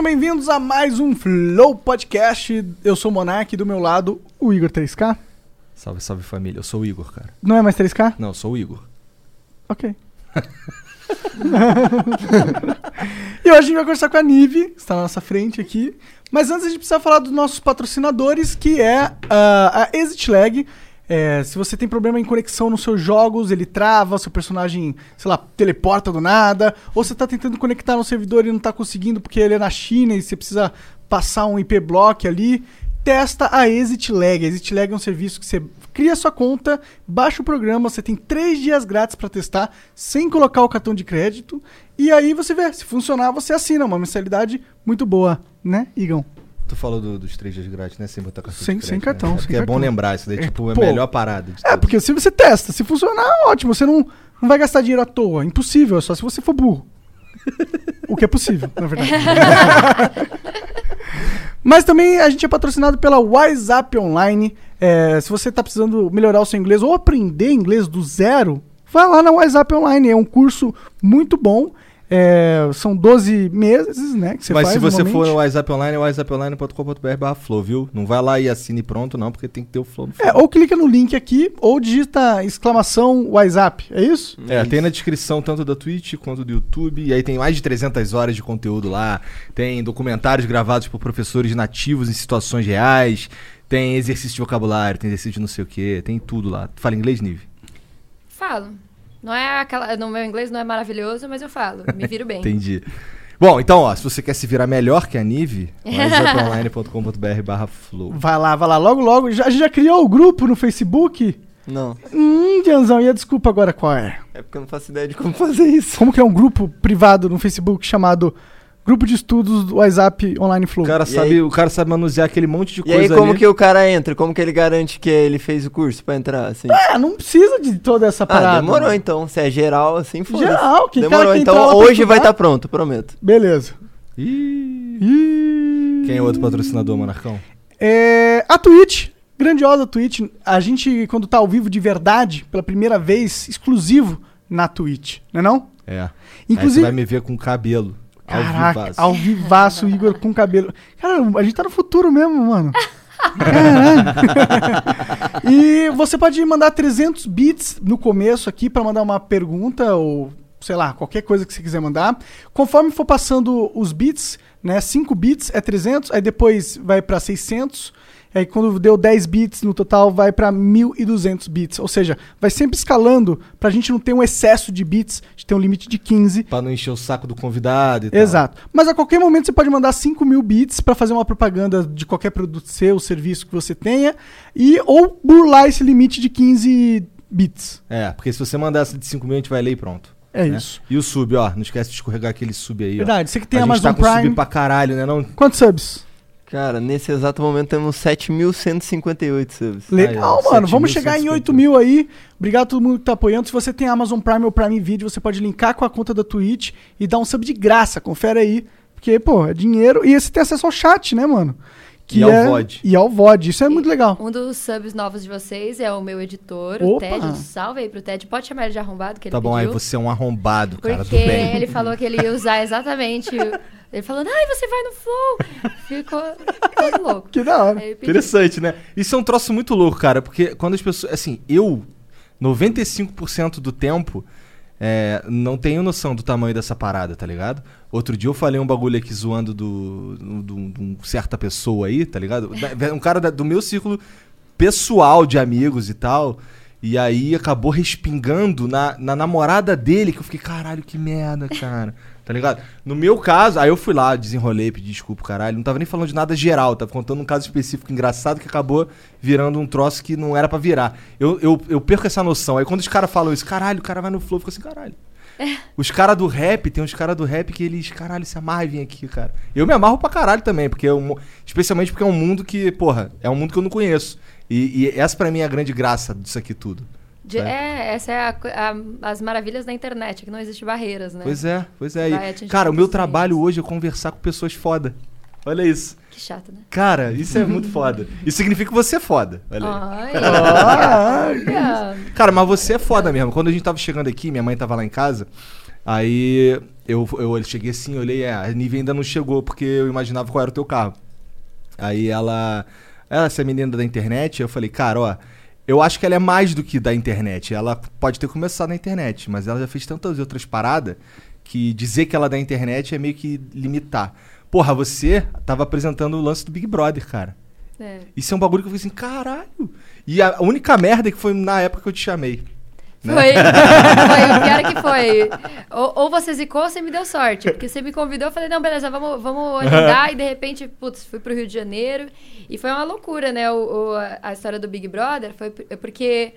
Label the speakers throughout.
Speaker 1: Sejam bem-vindos a mais um Flow Podcast. Eu sou o Monark, do meu lado, o Igor 3K.
Speaker 2: Salve, salve família. Eu sou o Igor, cara.
Speaker 1: Não é mais 3K?
Speaker 2: Não, eu sou o Igor.
Speaker 1: Ok. e hoje a gente vai conversar com a Nive, que está na nossa frente aqui. Mas antes a gente precisa falar dos nossos patrocinadores, que é ah, a Exit Lag. É, se você tem problema em conexão nos seus jogos, ele trava, seu personagem, sei lá, teleporta do nada, ou você está tentando conectar no servidor e não está conseguindo porque ele é na China e você precisa passar um IP block ali, testa a Exit Lag. A Exit Lag é um serviço que você cria sua conta, baixa o programa, você tem três dias grátis para testar, sem colocar o cartão de crédito, e aí você vê, se funcionar, você assina uma mensalidade muito boa, né, Igão?
Speaker 2: Tu falou do- dos três dias grátis, né? Sem botar cartão
Speaker 1: Sem-
Speaker 2: de
Speaker 1: sem
Speaker 2: crédito,
Speaker 1: cartão,
Speaker 2: Né? É
Speaker 1: sem
Speaker 2: é
Speaker 1: cartão.
Speaker 2: bom lembrar isso daí,
Speaker 1: É,
Speaker 2: tipo, é
Speaker 1: pô.
Speaker 2: a melhor parada de
Speaker 1: É, porque se você testa, se funcionar, ótimo, você não, não vai gastar dinheiro à toa, impossível, é só se você for burro. o que é possível, na verdade. Mas também a gente é patrocinado pela WhatsApp Online. É, se você está precisando melhorar o seu inglês ou aprender inglês do zero, vai lá na WhatsApp Online. É um curso muito bom. É, são 12 meses, né? Que você
Speaker 2: Mas
Speaker 1: faz
Speaker 2: se você for no WhatsApp Online, é whatsapponline.com.br barra flow, viu? Não vai lá e assine pronto, não, porque tem que ter o flow no
Speaker 1: É, ou clica no link aqui, ou digita exclamação WhatsApp. É isso?
Speaker 2: É, tem na descrição tanto da Twitch quanto do YouTube. E aí tem mais de 300 horas de conteúdo lá. Tem documentários gravados por professores nativos em situações reais. Tem exercício de vocabulário, tem exercício de não sei o que. Tem tudo lá. Fala inglês, Nive?
Speaker 3: Falo. Não é aquela. No meu inglês não é maravilhoso, mas eu falo. Me viro bem.
Speaker 2: Entendi. Bom, então, ó, se você quer se virar melhor que a Nive, whatsapponline.com.br barra flow.
Speaker 1: Vai lá, vai lá. Logo, logo. Já, a gente já criou o grupo no Facebook?
Speaker 4: Não,
Speaker 1: Hum, Dianzão, e a desculpa agora qual é?
Speaker 4: é porque eu não faço ideia de como fazer isso.
Speaker 1: Como que é um grupo privado no Facebook chamado Grupo de Estudos do WhatsApp Online Flow?
Speaker 2: O cara,
Speaker 4: E
Speaker 2: sabe,
Speaker 4: aí?
Speaker 2: o cara sabe manusear aquele monte de
Speaker 4: E
Speaker 2: coisa
Speaker 4: aí, como
Speaker 2: ali.
Speaker 4: que o cara entra? Como que ele garante que ele fez o curso pra entrar, assim?
Speaker 1: É, não precisa de toda essa parada.
Speaker 4: Ah, demorou
Speaker 1: mano.
Speaker 4: então. Se é geral, assim, foda
Speaker 1: Geral, cara
Speaker 4: Demorou,
Speaker 1: que
Speaker 4: então hoje vai estar pronto, prometo.
Speaker 1: Beleza.
Speaker 2: Ih,
Speaker 1: E...
Speaker 2: Quem é o outro patrocinador, Monarcão?
Speaker 1: É, a Twitch, grandiosa Twitch. A gente, quando tá ao vivo de verdade, pela primeira vez, exclusivo na Twitch, não é não?
Speaker 2: É. Aí você
Speaker 1: Inclusive,
Speaker 2: vai me ver com cabelo. Ao
Speaker 1: caraca,
Speaker 2: vivaço.
Speaker 1: ao vivaço, Igor com cabelo. Cara, a gente tá no futuro mesmo, mano. Caralho. e você pode mandar 300 bits no começo aqui pra mandar uma pergunta ou sei lá, qualquer coisa que você quiser mandar. Conforme for passando os bits, né, 5 bits é 300, aí depois vai pra 600, aí quando deu 10 bits no total vai pra 1200 bits, ou seja, vai sempre escalando pra gente não ter um excesso de bits, a gente tem um limite de 15.
Speaker 2: Pra não encher o saco do convidado e tal.
Speaker 1: Exato. Mas a qualquer momento você pode mandar 5 mil bits pra fazer uma propaganda de qualquer produto seu, serviço que você tenha, e ou burlar esse limite de 15 bits.
Speaker 2: É, porque se você mandar essa de 5 mil, a gente vai ler e pronto.
Speaker 1: É
Speaker 2: né?
Speaker 1: isso.
Speaker 2: E o sub, ó. Não esquece de escorregar aquele sub aí, ó.
Speaker 1: Verdade, você que tem
Speaker 2: a gente
Speaker 1: Amazon
Speaker 2: tá com
Speaker 1: Prime.
Speaker 2: sub pra caralho, né? Não...
Speaker 1: Quantos subs?
Speaker 4: Cara, nesse exato momento temos 7.158 subs.
Speaker 1: Legal,
Speaker 2: Aí, ó,
Speaker 1: mano. Vamos
Speaker 2: 7.150.
Speaker 1: chegar em 8 mil aí. Obrigado a todo mundo que tá apoiando. Se você tem Amazon Prime ou Prime Video, você pode linkar com a conta da Twitch e dar um sub de graça. Confere aí. Porque, pô, é dinheiro. E você tem acesso ao chat, né, mano?
Speaker 2: E ao
Speaker 1: é...
Speaker 2: VOD.
Speaker 1: E ao VOD. Isso é muito legal.
Speaker 3: Um dos subs novos de vocês é o meu editor,
Speaker 1: Opa!
Speaker 3: o Ted. Um salve aí pro Ted. Pode chamar ele de arrombado, que ele
Speaker 2: Tá bom, aí
Speaker 3: pediu.
Speaker 2: você é um arrombado, cara.
Speaker 3: Porque
Speaker 2: bem.
Speaker 3: ele falou que ele ia usar exatamente. Ele falando, ai, você vai no flow. Ficou todo louco.
Speaker 1: Que da hora.
Speaker 2: Interessante, né? Isso é um troço muito louco, cara, porque quando as pessoas. Assim, eu, 95% do tempo, é, não tenho noção do tamanho dessa parada, tá ligado? Outro dia eu falei um bagulho aqui zoando do, do, do- de um certa pessoa aí, tá ligado? Um cara da- do meu círculo pessoal de amigos e tal. E aí acabou respingando na, na namorada dele, que eu fiquei, caralho, que merda, cara. Tá ligado? No meu caso, aí eu fui lá, desenrolei, pedi desculpa, caralho. Não tava nem falando de nada geral, tava contando um caso específico engraçado que acabou virando um troço que não era pra virar. Eu, eu, eu perco essa noção. Aí quando os caras falam isso, caralho, o cara vai no flow, eu fico assim, caralho. Os caras do rap, tem uns caras do rap que eles, caralho, se amarram e vêm aqui, cara. Eu me amarro pra caralho também, porque é um, especialmente porque é um mundo que, porra, é um mundo que eu não conheço. E, e essa pra mim é a grande graça disso aqui tudo.
Speaker 3: De-
Speaker 2: É.
Speaker 3: é, essa é a a- as maravilhas da internet, que não existe barreiras, né?
Speaker 2: Pois é, pois é. E, cara, o meu trabalho hoje é conversar com pessoas foda. Olha isso.
Speaker 3: Que chato, né?
Speaker 2: Cara, isso é muito foda. Isso significa que você é foda. Olha aí.
Speaker 3: Ai.
Speaker 2: Cara, mas você é foda mesmo. Quando a gente tava chegando aqui, minha mãe tava lá em casa, aí eu, eu cheguei assim, olhei, é, a Nive ainda não chegou, porque eu imaginava qual era o teu carro. Aí ela. Ela, essa menina da internet, eu falei, cara, ó. Eu acho que ela é mais do que da internet. Ela pode ter começado na internet, mas ela já fez tantas outras paradas que dizer que ela é da internet é meio que limitar. Porra, você tava apresentando o lance do Big Brother, cara.
Speaker 3: É.
Speaker 2: Isso é um bagulho que eu falei assim, caralho. E a única merda é que foi na época que eu te chamei. Né?
Speaker 3: Foi, foi, o pior é que foi. Ou, ou você zicou ou você me deu sorte. Porque você me convidou, eu falei, não, beleza, vamos, vamos agendar. e de repente, putz, fui pro Rio de Janeiro. E foi uma loucura, né? O, o- a história do Big Brother foi p- porque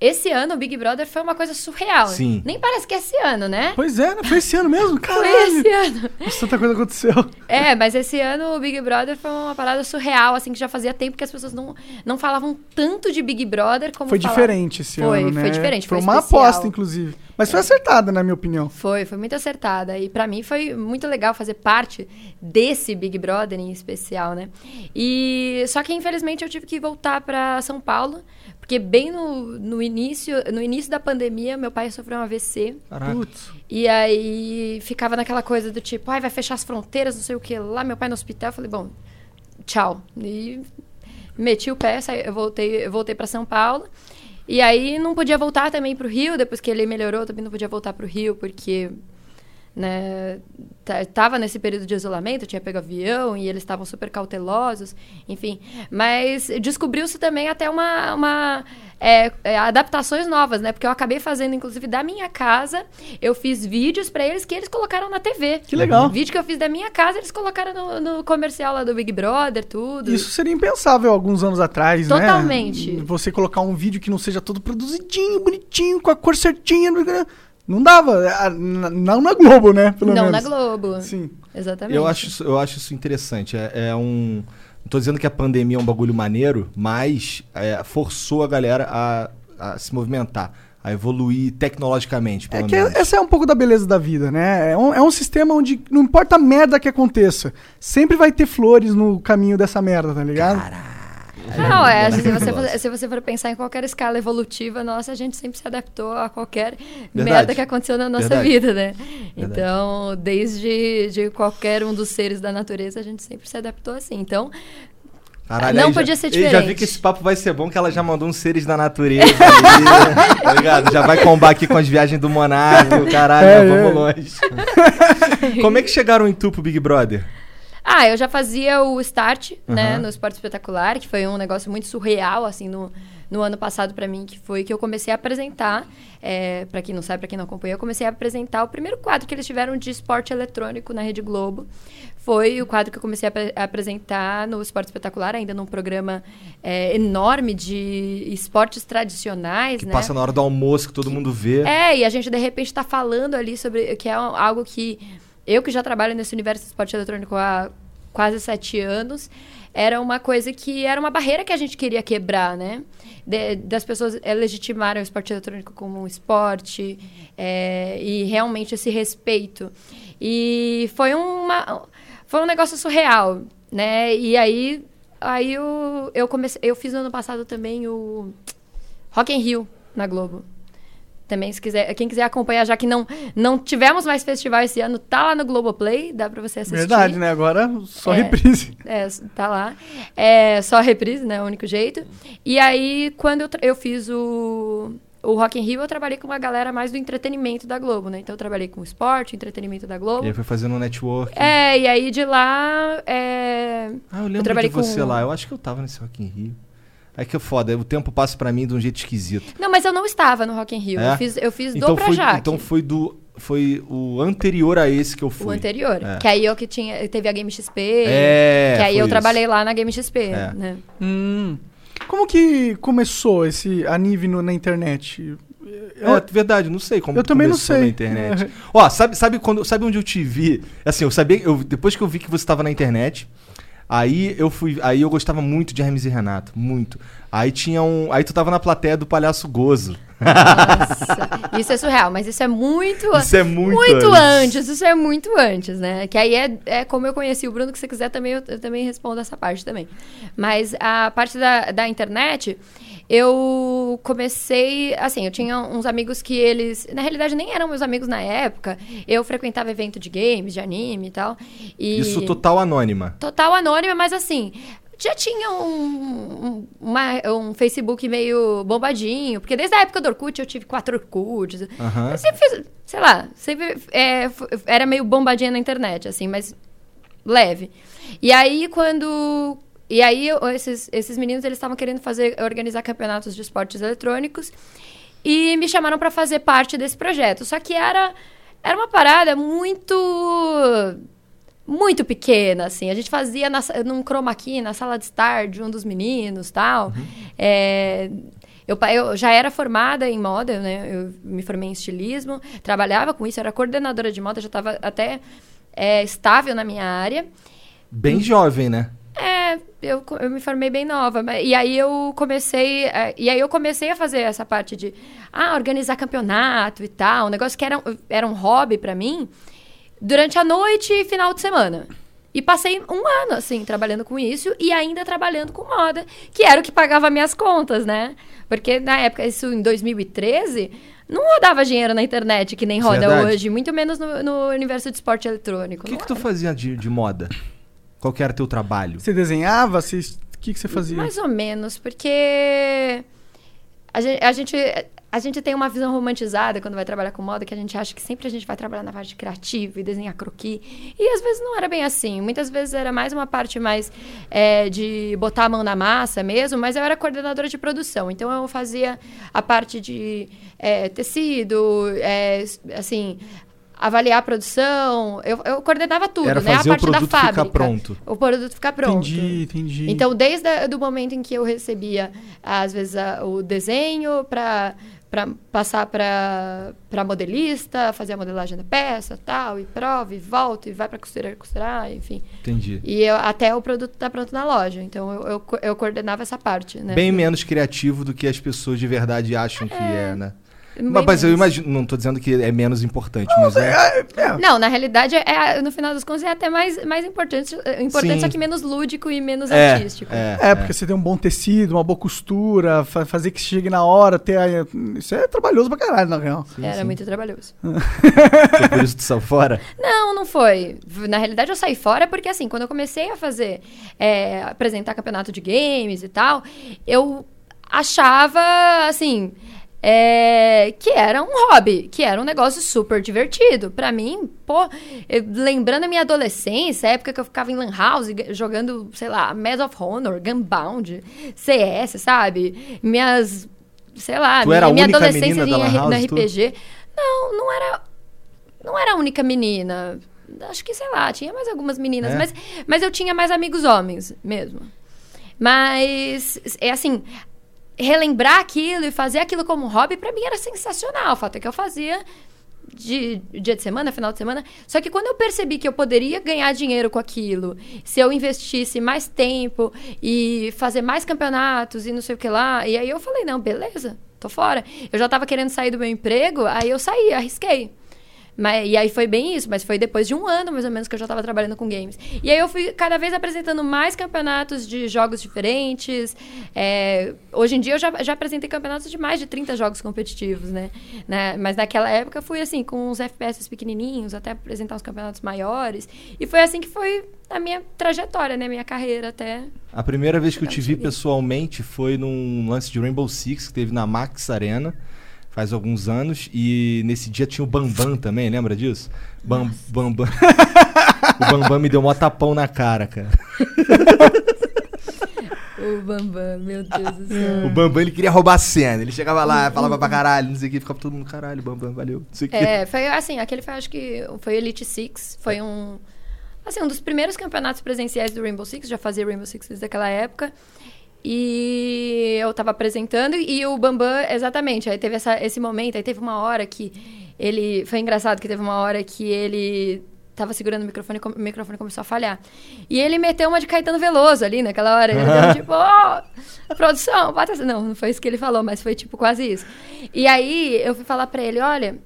Speaker 3: esse ano o Big Brother foi uma coisa surreal.
Speaker 2: Sim.
Speaker 3: Nem parece que é esse ano, né?
Speaker 1: Pois é, né? Foi esse ano mesmo? Caralho.
Speaker 3: Foi esse ano.
Speaker 1: Nossa, tanta coisa aconteceu.
Speaker 3: É, mas esse ano o Big Brother foi uma parada surreal, assim, que já fazia tempo que as pessoas não, não falavam tanto de Big Brother como
Speaker 1: Foi
Speaker 3: falavam.
Speaker 1: diferente esse
Speaker 3: Foi,
Speaker 1: ano, né?
Speaker 3: foi diferente,
Speaker 1: Foi,
Speaker 3: foi
Speaker 1: uma
Speaker 3: especial.
Speaker 1: aposta, inclusive. Mas foi acertada, na minha opinião.
Speaker 3: Foi, foi muito acertada. E pra mim foi muito legal fazer parte desse Big Brother em especial, né? E só que infelizmente eu tive que voltar pra São Paulo, porque bem no, no início, no início da pandemia, meu pai sofreu um AVC.
Speaker 2: Caraca.
Speaker 3: E aí ficava naquela coisa do tipo, ai, vai fechar as fronteiras, não sei o que lá, meu pai no hospital, eu falei, bom, tchau. E meti o pé, saí, eu voltei, eu voltei para São Paulo. E aí não podia voltar também pro Rio, depois que ele melhorou, também não podia voltar pro Rio, porque né, ta- tava nesse período de isolamento, tinha pego avião e eles estavam super cautelosos, enfim. Mas descobriu-se também até uma, uma é, é, adaptações novas, né? Porque eu acabei fazendo, inclusive, da minha casa, eu fiz vídeos pra eles que eles colocaram na TV.
Speaker 1: Que legal.
Speaker 3: Vídeo que eu fiz da minha casa, eles colocaram no, no comercial lá do Big Brother, tudo.
Speaker 1: Isso seria impensável alguns anos atrás,
Speaker 3: Totalmente.
Speaker 1: né? Você colocar um vídeo que não seja todo produzidinho, bonitinho, com a cor certinha. Não dava. N- Não na Globo, né? Pelo
Speaker 3: Não,
Speaker 1: menos.
Speaker 3: na Globo.
Speaker 1: Sim.
Speaker 3: Exatamente.
Speaker 2: Eu acho, isso- eu acho isso interessante. É, é um. Não tô dizendo que a pandemia é um bagulho maneiro, mas é, forçou a galera a, a se movimentar, a evoluir tecnologicamente,
Speaker 1: É
Speaker 2: pelo
Speaker 1: que
Speaker 2: menos.
Speaker 1: essa é um pouco da beleza da vida, né? É um, é um sistema onde não importa a merda que aconteça, sempre vai ter flores no caminho dessa merda, tá ligado?
Speaker 3: Não, é, se você, for, se você for pensar em qualquer escala evolutiva, nossa, a gente sempre se adaptou a qualquer
Speaker 2: Verdade.
Speaker 3: merda que aconteceu na nossa
Speaker 2: Verdade.
Speaker 3: vida, né?
Speaker 2: Verdade.
Speaker 3: Então, desde de qualquer um dos seres da natureza, a gente sempre se adaptou assim. Então,
Speaker 2: Caralho,
Speaker 3: Não
Speaker 2: aí já-
Speaker 3: podia ser
Speaker 2: eu Já vi
Speaker 3: diferente.
Speaker 2: que esse papo vai ser bom, que ela já mandou uns seres da natureza ali, tá ligado? Já vai combar aqui com as viagens do Monarca, caralho,
Speaker 1: É,
Speaker 2: vamos
Speaker 1: é.
Speaker 2: longe. Como é que chegaram em tu pro Big Brother?
Speaker 3: Ah, eu já fazia o start, né,
Speaker 2: Aham.
Speaker 3: no Esporte Espetacular, que foi um negócio muito surreal, assim, no, no ano passado pra mim, que foi que eu comecei a apresentar, é, para quem não sabe, pra quem não acompanha, eu comecei a apresentar o primeiro quadro que eles tiveram de esporte eletrônico na Rede Globo. Foi o quadro que eu comecei a, a apresentar no Esporte Espetacular, ainda num programa é, enorme de esportes tradicionais,
Speaker 2: Que
Speaker 3: né?
Speaker 2: passa na hora do almoço, que todo mundo vê.
Speaker 3: É, e a gente de repente tá falando ali sobre. que é algo que. Eu que já trabalho nesse universo do esporte eletrônico há quase sete anos, era uma coisa que era uma barreira que a gente queria quebrar, né? De- das pessoas eh, legitimarem o esporte eletrônico como um esporte é, e realmente esse respeito. E foi uma. Foi um negócio surreal, né? E aí. Aí eu, eu comecei. Eu fiz no ano passado também o Rock in Rio na Globo. Também, se quiser, quem quiser acompanhar, já que não, não tivemos mais festival esse ano, tá lá no Globoplay, dá pra você assistir.
Speaker 1: Verdade, né? Agora só
Speaker 3: É.
Speaker 1: reprise.
Speaker 3: É, tá lá. É só reprise, né? O único jeito. E aí, quando eu, eu fiz o, o Rock in Rio, eu trabalhei com uma galera mais do entretenimento da Globo, né? Então, eu trabalhei com esporte, entretenimento da Globo.
Speaker 2: E aí foi fazendo um network.
Speaker 3: É, e aí de lá. É...
Speaker 2: Ah, eu lembro
Speaker 3: trabalhei
Speaker 2: de você
Speaker 3: com-
Speaker 2: lá. Eu acho que eu tava nesse Rock in Rio. Aí que é foda, o tempo passa pra mim de um jeito esquisito.
Speaker 3: Não, mas eu não estava no Rock in Rio.
Speaker 2: É?
Speaker 3: Eu fiz, eu fiz
Speaker 2: Então
Speaker 3: do
Speaker 2: foi,
Speaker 3: Projac.
Speaker 2: então foi do foi o anterior a esse que eu fui.
Speaker 3: O anterior.
Speaker 2: É.
Speaker 3: Que aí eu que tinha. Teve a Game XP.
Speaker 2: É,
Speaker 3: Que aí eu
Speaker 2: isso.
Speaker 3: trabalhei lá na Game XP,
Speaker 2: É.
Speaker 3: né?
Speaker 1: Hum. Como que começou esse Anive no- na internet?
Speaker 2: É, verdade, não sei como
Speaker 1: Eu também não
Speaker 2: começou
Speaker 1: sei.
Speaker 2: na internet. Ó, sabe, sabe quando, sabe onde eu te vi? Assim, eu sabia, eu, depois que eu vi que você estava na internet, aí eu fui, aí eu gostava muito de Hermes e Renato, muito. Aí tinha um, aí tu tava na plateia do Palhaço Gozo.
Speaker 3: Nossa, isso é surreal, mas isso é muito.
Speaker 2: Isso é muito
Speaker 3: muito
Speaker 2: antes.
Speaker 3: antes. Isso é muito antes, né? Que aí é, é como eu conheci o Bruno, que se você quiser também, eu, eu também respondo essa parte também. Mas a parte da, da internet, eu comecei, assim, eu tinha uns amigos que eles, na realidade nem eram meus amigos na época. Eu frequentava evento de games, de anime e tal. E
Speaker 2: Isso total anônima.
Speaker 3: total anônima, mas assim, já tinha um, um, uma- um Facebook meio bombadinho, porque desde a época do Orkut eu tive quatro Orkuts.
Speaker 2: Aham.
Speaker 3: Eu sempre fiz, sei lá, sempre é, era meio bombadinha na internet, assim, mas leve. E aí, quando. E aí, esses, esses meninos, eles estavam querendo fazer, organizar campeonatos de esportes eletrônicos e me chamaram para fazer parte desse projeto. Só que era, era uma parada muito muito pequena, assim. A gente fazia na, num chroma key, na sala de estar de um dos meninos, tal. É, eu, eu já era formada em moda, né? Eu me formei em estilismo, trabalhava com isso, era coordenadora de moda, já estava até é, estável na minha área.
Speaker 2: Bem jovem, né?
Speaker 3: Eu, eu me formei bem nova. E aí eu comecei. é, e aí eu comecei a fazer essa parte de ah, organizar campeonato e tal. Um negócio que era, um- era um hobby pra mim durante a noite e final de semana. E passei um ano, assim, trabalhando com isso e ainda trabalhando com moda, que era o que pagava minhas contas, né? Porque na época, isso em 2013, não rodava dinheiro na internet que nem roda
Speaker 2: Verdade.
Speaker 3: hoje, muito menos no, no universo de esporte eletrônico.
Speaker 2: O que, que tu fazia de, de moda? Qual que era teu trabalho?
Speaker 1: Você desenhava? Você... O que, que você fazia?
Speaker 3: Mais ou menos, porque a gente, a, gente, a gente tem uma visão romantizada quando vai trabalhar com moda, que a gente acha que sempre a gente vai trabalhar na parte criativa e desenhar croquis. E às vezes não era bem assim. Muitas vezes era mais uma parte mais é, de botar a mão na massa mesmo, mas eu era coordenadora de produção. Então eu fazia a parte de é, tecido, é, assim. Avaliar a produção, eu, eu coordenava tudo,
Speaker 2: Era
Speaker 3: né? A parte da fábrica.
Speaker 2: pronto.
Speaker 3: O produto ficar pronto.
Speaker 1: Entendi, entendi.
Speaker 3: Então, desde o momento em que eu recebia, às vezes, a- o desenho para passar para modelista, fazer a modelagem da peça, tal, e prova, e volta, e vai para costureira costurar, enfim.
Speaker 2: Entendi.
Speaker 3: E eu- até o produto tá pronto na loja. Então, eu, eu, eu coordenava essa parte, né?
Speaker 2: Bem menos criativo do que as pessoas de verdade acham que é, né?
Speaker 3: Bem
Speaker 2: Mas, mas eu imagino, não tô dizendo que é menos importante, mas é.
Speaker 3: Não, na realidade, é, no final das contas, é até mais, mais importante, é importante
Speaker 2: Sim.
Speaker 3: só que menos lúdico e menos
Speaker 2: É,
Speaker 3: artístico.
Speaker 2: é,
Speaker 1: É, porque você tem um bom tecido, uma boa costura, fa- fazer que chegue na hora, ter a... Isso é trabalhoso pra caralho, na real.
Speaker 3: Era muito trabalhoso.
Speaker 2: Foi por isso que tu saiu fora?
Speaker 3: Não, não foi. Na realidade, eu saí fora porque, assim, quando eu comecei a fazer, é, apresentar campeonato de games e tal, eu achava, assim, é, que era um hobby, que era um negócio super divertido. Pra mim, pô, eu- lembrando a minha adolescência, a época que eu ficava em Lan House jogando, sei lá, Medal of Honor, Gunbound, CS, sabe? Minhas. Sei lá,
Speaker 2: Tu era
Speaker 3: minha, minha
Speaker 2: única
Speaker 3: adolescência em-
Speaker 2: Lan
Speaker 3: no
Speaker 2: House, tu?
Speaker 3: RPG. Não, não era não era a única menina. Acho que, sei lá, tinha mais algumas meninas.
Speaker 2: É?
Speaker 3: Mas, mas eu tinha mais amigos homens mesmo. Mas, é assim, relembrar aquilo e fazer aquilo como hobby, pra mim era sensacional. O fato é que eu fazia de dia de semana, final de semana. Só que quando eu percebi que eu poderia ganhar dinheiro com aquilo, se eu investisse mais tempo e fazer mais campeonatos e não sei o que lá, e aí eu falei, não, beleza, tô fora. Eu já tava querendo sair do meu emprego, aí eu saí, arrisquei. Mas, e aí foi bem isso, mas foi depois de um ano, mais ou menos, que eu já estava trabalhando com games. E aí eu fui cada vez apresentando mais campeonatos de jogos diferentes. É, hoje em dia eu já, já apresentei campeonatos de mais de 30 jogos competitivos, né? né? Mas naquela época eu fui assim, com uns FPS pequenininhos, até apresentar uns campeonatos maiores. E foi assim que foi a minha trajetória, né? Minha carreira até.
Speaker 2: A primeira vez que eu te vi pessoalmente foi num lance de Rainbow Six que teve na Max Arena faz alguns anos e nesse dia tinha o Bambam também, lembra disso? Bam, Bambam. o Bambam me deu um tapão na cara, cara.
Speaker 3: O Bambam, meu Deus do céu.
Speaker 2: O Bambam ele queria roubar a cena. Ele chegava lá, falava pra caralho, não sei o que, ficava todo mundo caralho, Bambam, valeu. Não sei o que.
Speaker 3: É, foi assim, aquele foi, acho que foi Elite Six, foi um assim, um dos primeiros campeonatos presenciais do Rainbow Six, já fazia Rainbow Six desde aquela época. E eu tava apresentando e o Bambam, exatamente, aí teve essa, esse momento, aí teve uma hora que ele, foi engraçado que teve uma hora que ele tava segurando o microfone e o microfone começou a falhar. E ele meteu uma de Caetano Veloso ali naquela hora, ele deu tipo, ó, produção, bota essa... Não, não foi isso que ele falou, mas foi tipo quase isso. E aí eu fui falar pra ele, olha,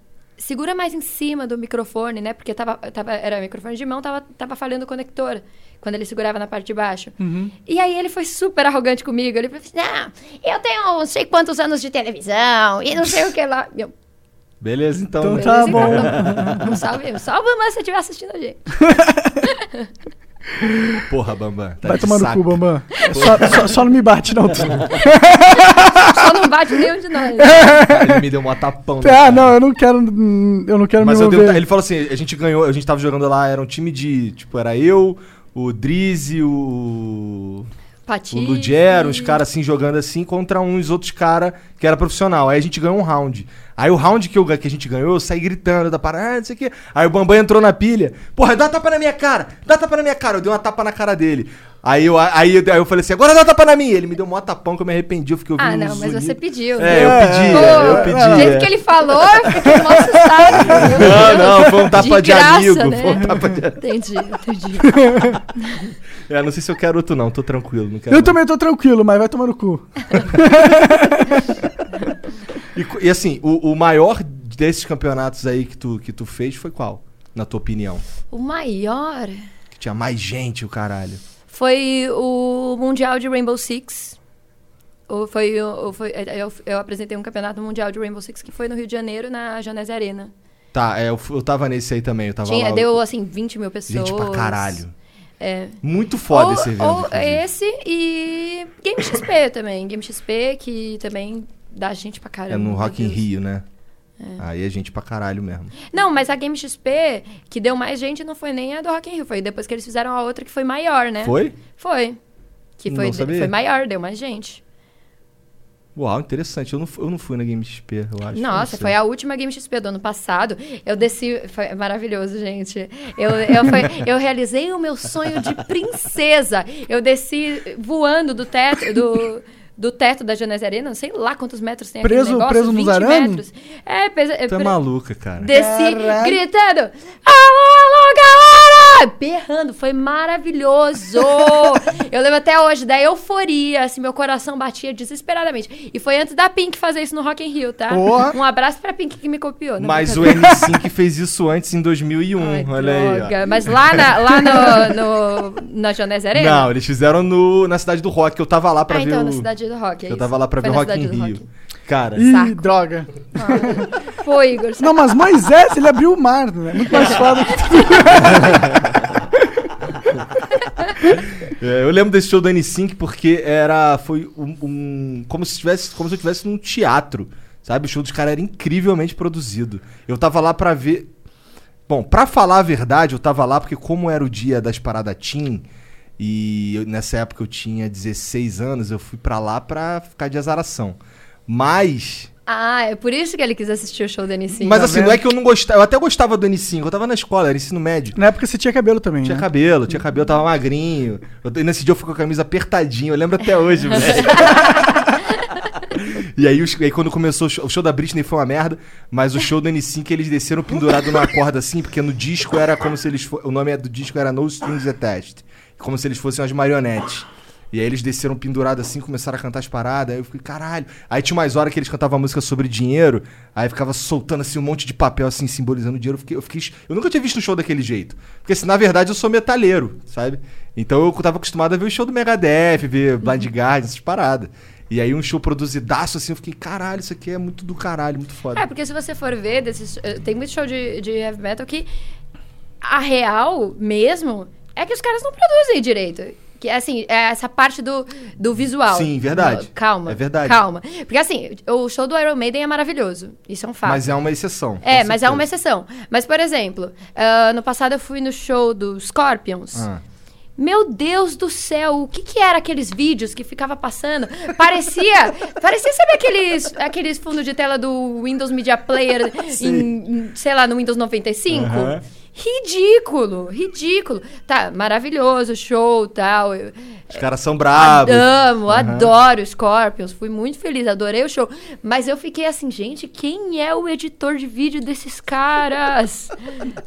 Speaker 3: segura mais em cima do microfone, né? Porque tava, tava, era microfone de mão, tava, tava falhando o conector. Quando ele segurava na parte de baixo. E aí ele foi super arrogante comigo. Ele falou assim: Não, eu tenho não sei quantos anos de televisão e não sei o que lá. Eu,
Speaker 2: Beleza, então.
Speaker 1: Então
Speaker 2: né?
Speaker 1: tá
Speaker 3: Beleza,
Speaker 1: bom.
Speaker 3: então. Um salve, salve, Bambam, se você estiver assistindo a gente.
Speaker 2: Porra, Bambam. Tá
Speaker 1: Vai tomar no
Speaker 2: saco.
Speaker 1: cu, Bambam. Só, só- só não me bate, não.
Speaker 3: Só não bate nenhum de nós.
Speaker 2: Ele me deu um tapão. na
Speaker 1: Ah,
Speaker 2: cara.
Speaker 1: não, eu não quero. Eu não quero
Speaker 2: Mas
Speaker 1: me
Speaker 2: eu dei um ele falou assim: a gente ganhou, a gente tava jogando lá, era um time de. Tipo, era eu, o Drizzy, o.
Speaker 3: Pati.
Speaker 2: O Lugero, uns caras assim jogando assim contra uns outros caras que era profissional. Aí a gente ganhou um round. Aí o round que, eu, que a gente ganhou, eu saí gritando da parada, ah, não sei o quê. Aí o Bambam entrou na pilha. Porra, dá uma tapa na minha cara, dá uma tapa na minha cara. Eu dei uma tapa na cara dele. Aí eu, aí, eu- aí eu falei assim, agora dá uma tapa na minha. Ele me deu um maior tapão que eu me arrependi, eu fiquei ouvindo
Speaker 3: Ah, não,
Speaker 2: um
Speaker 3: mas você pediu.
Speaker 2: É, eu
Speaker 1: É,
Speaker 2: pedi,
Speaker 1: é,
Speaker 2: eu pedi.
Speaker 3: do jeito
Speaker 2: é.
Speaker 3: que ele falou, eu fiquei mal assustado.
Speaker 2: Não, não, foi um tapa de,
Speaker 3: graça,
Speaker 2: amigo.
Speaker 3: né?
Speaker 2: Foi um tapa de...
Speaker 3: Entendi, entendi.
Speaker 2: É, não sei se eu quero outro não, tô tranquilo. Não quero
Speaker 1: Eu
Speaker 2: não.
Speaker 1: também tô tranquilo, mas vai tomar no cu.
Speaker 2: E, e assim, o, o maior desses campeonatos aí que tu, que tu fez foi qual? Na tua opinião?
Speaker 3: O maior
Speaker 2: Que tinha mais gente, o caralho.
Speaker 3: foi o Mundial de Rainbow Six. Ou foi, ou foi, eu, eu apresentei um campeonato mundial de Rainbow Six que foi no Rio de Janeiro, na Janese Arena.
Speaker 2: Tá, é, eu, eu tava nesse aí também, eu tava
Speaker 3: Tinha,
Speaker 2: lá.
Speaker 3: deu, assim, 20 mil pessoas.
Speaker 2: gente pra caralho.
Speaker 3: É.
Speaker 2: Muito foda
Speaker 3: ou,
Speaker 2: esse evento.
Speaker 3: ou
Speaker 2: inclusive.
Speaker 3: esse e Game XP também. Game XP que também dá gente pra caramba.
Speaker 2: É no Rock in. Rio, né? Aí é gente pra caralho mesmo.
Speaker 3: Não, mas a Game XP que deu mais gente não foi nem a do Rock in Rio. Foi depois que eles fizeram a outra que foi maior, né?
Speaker 2: Foi?
Speaker 3: Foi. Que foi, foi maior, deu mais gente.
Speaker 2: Uau, interessante. Eu não, eu não fui na Game XP, eu acho.
Speaker 3: Nossa, foi a última Game XP do ano passado. Eu desci. Foi maravilhoso, gente. Eu, eu, foi- eu realizei o meu sonho de princesa. Eu desci voando do teto. Do, do teto da Janese Arena, não sei lá quantos metros tem
Speaker 1: Preso-
Speaker 3: aquele negócio,
Speaker 1: preso nos
Speaker 3: 20
Speaker 1: arames?
Speaker 3: metros. É, pesa, é,
Speaker 2: Tu é
Speaker 3: pre-
Speaker 2: maluca, cara.
Speaker 3: Desci
Speaker 1: Caralho.
Speaker 3: gritando: Alô, Berrando, foi maravilhoso! eu lembro até hoje da euforia, assim, meu coração batia desesperadamente. E foi antes da Pink fazer isso no Rock in Rio, tá?
Speaker 1: Porra.
Speaker 3: Um abraço pra Pink que me copiou.
Speaker 2: Mas o
Speaker 3: brincadeira.
Speaker 2: N5 fez isso antes em 2001.
Speaker 3: Ai,
Speaker 2: olha aí. ó.
Speaker 3: droga. Mas lá, na, lá no, no, na Janese Arena?
Speaker 2: Não, eles fizeram no, na cidade do rock, que eu tava lá pra
Speaker 3: ah,
Speaker 2: ver
Speaker 3: então,
Speaker 2: o...
Speaker 3: na Cidade do Rock. é
Speaker 2: Eu
Speaker 3: isso.
Speaker 2: tava lá pra
Speaker 3: Foi
Speaker 2: ver Rock in Rio.
Speaker 3: Rock.
Speaker 2: Cara,
Speaker 1: Ih,
Speaker 3: Saco.
Speaker 1: droga.
Speaker 3: Pô, Igor.
Speaker 1: Não, mas Moisés, ele abriu o mar, né? Muito mais foda que
Speaker 2: É, eu lembro desse show do N5 porque era foi um, um- como se tivesse como se eu estivesse num teatro, sabe? O show dos caras era incrivelmente produzido. Eu tava lá pra ver Bom, pra falar a verdade, eu tava lá porque como era o dia das paradas Team e eu- nessa época eu tinha 16 anos, eu fui pra lá pra ficar de azaração. Mas
Speaker 3: Ah, é por isso que ele quis assistir o show do N5.
Speaker 2: mas
Speaker 1: tá
Speaker 2: assim,
Speaker 1: vendo?
Speaker 2: não é que eu não gostava, eu até gostava do N5, eu tava na escola, era ensino médio.
Speaker 1: Na época você tinha cabelo também,
Speaker 2: Tinha
Speaker 1: né?
Speaker 2: cabelo, tinha cabelo, tava magrinho. Eu, nesse dia eu fui com a camisa apertadinha, eu lembro até hoje, velho. E aí, os- aí quando começou o show, o show da Britney foi uma merda, mas o show do N5 eles desceram pendurado numa corda assim, porque no disco era como se eles fo- o nome do disco era No Strings Attached, como se eles fossem umas marionetes. E aí eles desceram pendurado assim, começaram a cantar as paradas, aí eu fiquei, caralho. Aí tinha umas horas que eles cantavam a música sobre dinheiro, aí ficava soltando assim um monte de papel assim, simbolizando dinheiro. Eu fiquei, eu fiquei. Eu nunca tinha visto um show daquele jeito. Porque assim, na verdade eu sou metalheiro, sabe? Então eu tava acostumado a ver o show do Megadeth, ver Blind Guardian, essas paradas. E aí um show produzidaço assim, eu fiquei, caralho, isso aqui é muito do caralho, muito foda.
Speaker 3: É, porque se você for ver, desses, eh, tem muito show de, de heavy metal que a real mesmo é que os caras não produzem direito. Que assim, é essa parte do, do visual.
Speaker 2: Sim, verdade.
Speaker 3: Calma.
Speaker 2: É verdade.
Speaker 3: Calma. Porque assim, o show do Iron Maiden é maravilhoso. Isso é um fato.
Speaker 2: Mas é uma exceção.
Speaker 3: É, mas é uma exceção. Mas, por exemplo, ah, no passado eu fui no show do Scorpions.
Speaker 2: Ah.
Speaker 3: Meu Deus do céu, o que que era aqueles vídeos que ficava passando? Parecia, parecia, sabe aqueles, aqueles fundos de tela do Windows Media Player em, em, sei lá, no Windows 95?
Speaker 2: Aham.
Speaker 3: Ridículo, ridículo. Tá, maravilhoso, show, tal. Eu
Speaker 2: Os caras são bravos.
Speaker 3: amo,
Speaker 2: Aham.
Speaker 3: adoro Scorpions, fui muito feliz, adorei o show. Mas eu fiquei assim, gente, quem é o editor de vídeo desses caras?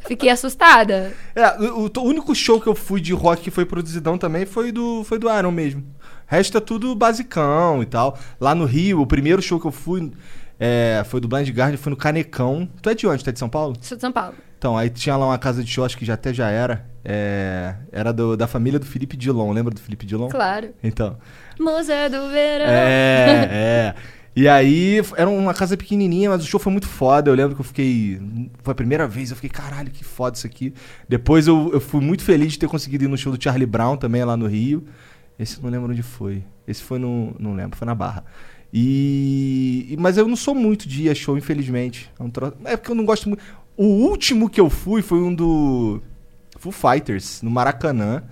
Speaker 3: fiquei assustada.
Speaker 2: É, o, o único show que eu fui de rock que foi produzidão também foi do, foi do Iron mesmo. O resto é tudo basicão e tal. Lá no Rio, o primeiro show que eu fui, é, foi do Blind Guardian, foi no Canecão. Tu é de onde? Tu é de São Paulo?
Speaker 3: Sou de São Paulo.
Speaker 2: Então, aí tinha lá uma casa de show, acho que já até já era. É, era do- da família do Felipe Dilon. Lembra do Felipe Dilon?
Speaker 3: Claro.
Speaker 2: Então.
Speaker 3: Musa do verão.
Speaker 2: É, é. E aí, era uma casa pequenininha, mas o show foi muito foda. Eu lembro que eu fiquei. Foi a primeira vez, eu fiquei, caralho, que foda isso aqui. Depois eu, eu fui muito feliz de ter conseguido ir no show do Charlie Brown também, lá no Rio. Esse eu não lembro onde foi. Esse foi no. Não lembro, foi na Barra. E. e- Mas eu não sou muito de ir a show, infelizmente. É, um tro... é porque eu não gosto muito. O último que eu fui foi um do. Foo Fighters, no Maracanã.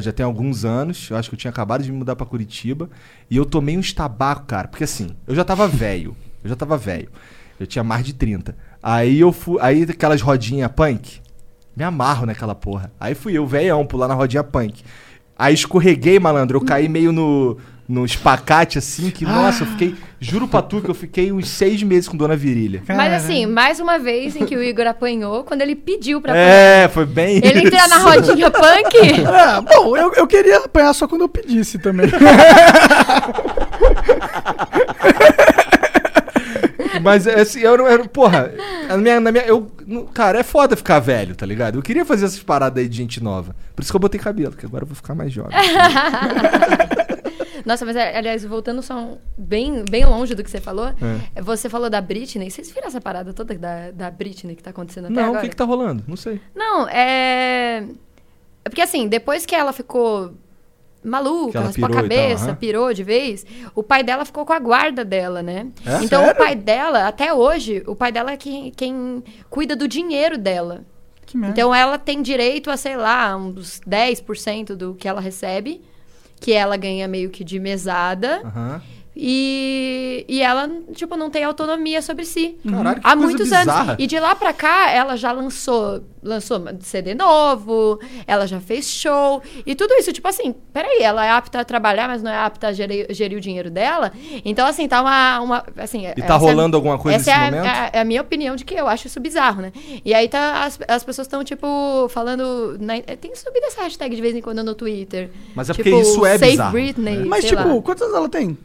Speaker 2: Já- tem alguns anos. Eu acho que eu tinha acabado de me mudar pra Curitiba. E eu tomei uns tabaco, cara. Porque assim, eu já tava velho. Eu já tava velho. Eu tinha mais de 30. Aí eu fui. Aí aquelas rodinhas punk. Me amarro naquela porra. Aí fui eu, velhão, pular na rodinha punk. Aí escorreguei, malandro. Eu caí meio no, no espacate, assim, que, nossa, eu fiquei. Juro pra tu que eu fiquei uns seis meses com dona virilha.
Speaker 3: Mas assim, mais uma vez em que o Igor apanhou, quando ele pediu pra apanhar.
Speaker 2: É, foi bem.
Speaker 3: Ele entra na
Speaker 2: isso.
Speaker 3: rodinha punk.
Speaker 1: É, bom, eu, eu queria apanhar só quando eu pedisse também.
Speaker 2: Mas assim, eu não. eu- porra, na minha, na minha, eu, cara, é foda ficar velho, tá ligado? Eu queria fazer essas paradas aí de gente nova. Por isso que eu botei cabelo, que agora eu vou ficar mais jovem.
Speaker 3: Nossa, mas aliás, voltando só bem, bem longe do que você falou, você falou da Britney. Vocês viram essa parada toda da, da Britney que tá acontecendo até
Speaker 2: não, o
Speaker 3: agora?
Speaker 2: que que tá rolando? Não sei.
Speaker 3: Não, é. É porque assim, depois que ela ficou maluca,
Speaker 2: ela
Speaker 3: raspou a
Speaker 2: tal,
Speaker 3: cabeça,
Speaker 2: aham.
Speaker 3: pirou de vez, o pai dela ficou com a guarda dela, né?
Speaker 2: É?
Speaker 3: Então
Speaker 1: Sério?
Speaker 3: o pai dela, até hoje, o pai dela é quem, quem cuida do dinheiro dela.
Speaker 1: Que merda.
Speaker 3: Então ela tem direito a, sei lá, uns 10% do que ela recebe, que ela ganha meio que de mesada.
Speaker 2: Aham.
Speaker 3: E, e ela, tipo, não tem autonomia sobre si.
Speaker 2: Caralho, que
Speaker 3: Há
Speaker 2: coisa
Speaker 3: muitos
Speaker 2: bizarra.
Speaker 3: anos. E de lá pra cá, ela já lançou, lançou CD novo, ela já fez show. E tudo isso, tipo assim, peraí, ela é apta a trabalhar, mas não é apta a gerir, gerir o dinheiro dela. Então, assim, tá uma. uma assim,
Speaker 2: E tá rolando alguma coisa
Speaker 3: essa
Speaker 2: nesse
Speaker 3: é a-
Speaker 2: momento?
Speaker 3: É, é a minha opinião de que eu acho isso bizarro, né? E aí tá, as, as pessoas estão, tipo, falando. na- tem subido essa hashtag de vez em quando no Twitter.
Speaker 2: Mas é
Speaker 3: tipo,
Speaker 2: porque isso é
Speaker 3: Save
Speaker 2: bizarro,
Speaker 3: Britney.
Speaker 2: né?
Speaker 1: Mas,
Speaker 3: sei
Speaker 1: tipo,
Speaker 3: lá.
Speaker 1: quantos anos ela tem?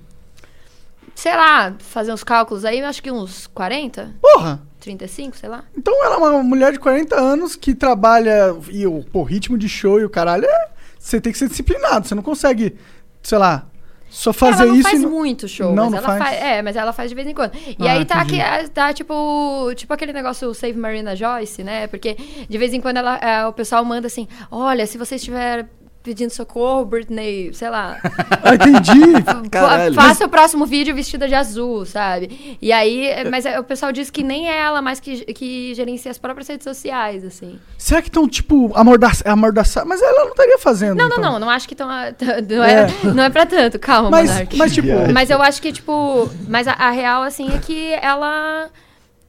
Speaker 3: Sei lá, fazer uns cálculos aí, acho que uns 40,
Speaker 1: Porra!
Speaker 3: 35, sei lá.
Speaker 1: Então ela é uma mulher de 40 anos que trabalha. E o pô, ritmo de show e o caralho é. Você tem que ser disciplinado. Você não consegue, sei lá, só fazer
Speaker 3: ela não
Speaker 1: isso.
Speaker 3: faz
Speaker 1: não...
Speaker 3: muito show,
Speaker 1: Não,
Speaker 3: mas
Speaker 1: não
Speaker 3: ela
Speaker 1: faz?
Speaker 3: faz. É, mas ela faz de vez em quando. E
Speaker 1: Ah,
Speaker 3: aí tá,
Speaker 1: entendi.
Speaker 3: aqui, tá tipo, tipo aquele negócio Save Marina Joyce, né? Porque de vez em quando ela, é, o pessoal manda assim: olha, se você estiver pedindo socorro, Britney, sei lá.
Speaker 1: Ah, entendi.
Speaker 2: Caralho.
Speaker 3: Faça o próximo vídeo vestida de azul, sabe? E aí, mas é, o pessoal diz que nem é ela mais que, que gerencia as próprias redes sociais, assim.
Speaker 1: Será que estão, tipo, amordaça... amordaçar? Mas ela não estaria fazendo.
Speaker 3: Não,
Speaker 1: então.
Speaker 3: não, não, não acho que tão, não, é, não é pra tanto, calma,
Speaker 1: Mas,
Speaker 3: Monark.
Speaker 1: mas tipo.
Speaker 3: Mas eu acho que, tipo. Mas a, a real, assim, é que ela.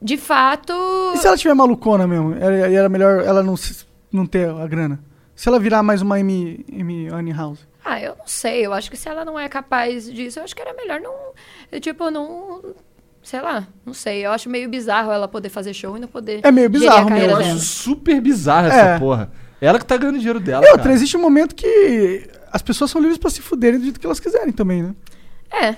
Speaker 3: De fato.
Speaker 1: E se ela tiver malucona mesmo? Era, era melhor ela não, se- não ter a grana? Se ela virar mais uma Amy, Amy House?
Speaker 3: Ah, eu não sei. Eu acho que se ela não é capaz disso, eu acho que era melhor não. eu, tipo, não. Sei lá, não sei. Eu acho meio bizarro ela poder fazer show e não poder.
Speaker 1: É meio bizarro
Speaker 3: carreira
Speaker 2: Eu acho super bizarra
Speaker 1: É.
Speaker 2: essa porra. Ela que tá ganhando dinheiro dela.
Speaker 1: E outra,
Speaker 2: cara.
Speaker 1: existe um momento que as pessoas são livres pra se fuderem do jeito que elas quiserem também, né?
Speaker 3: É.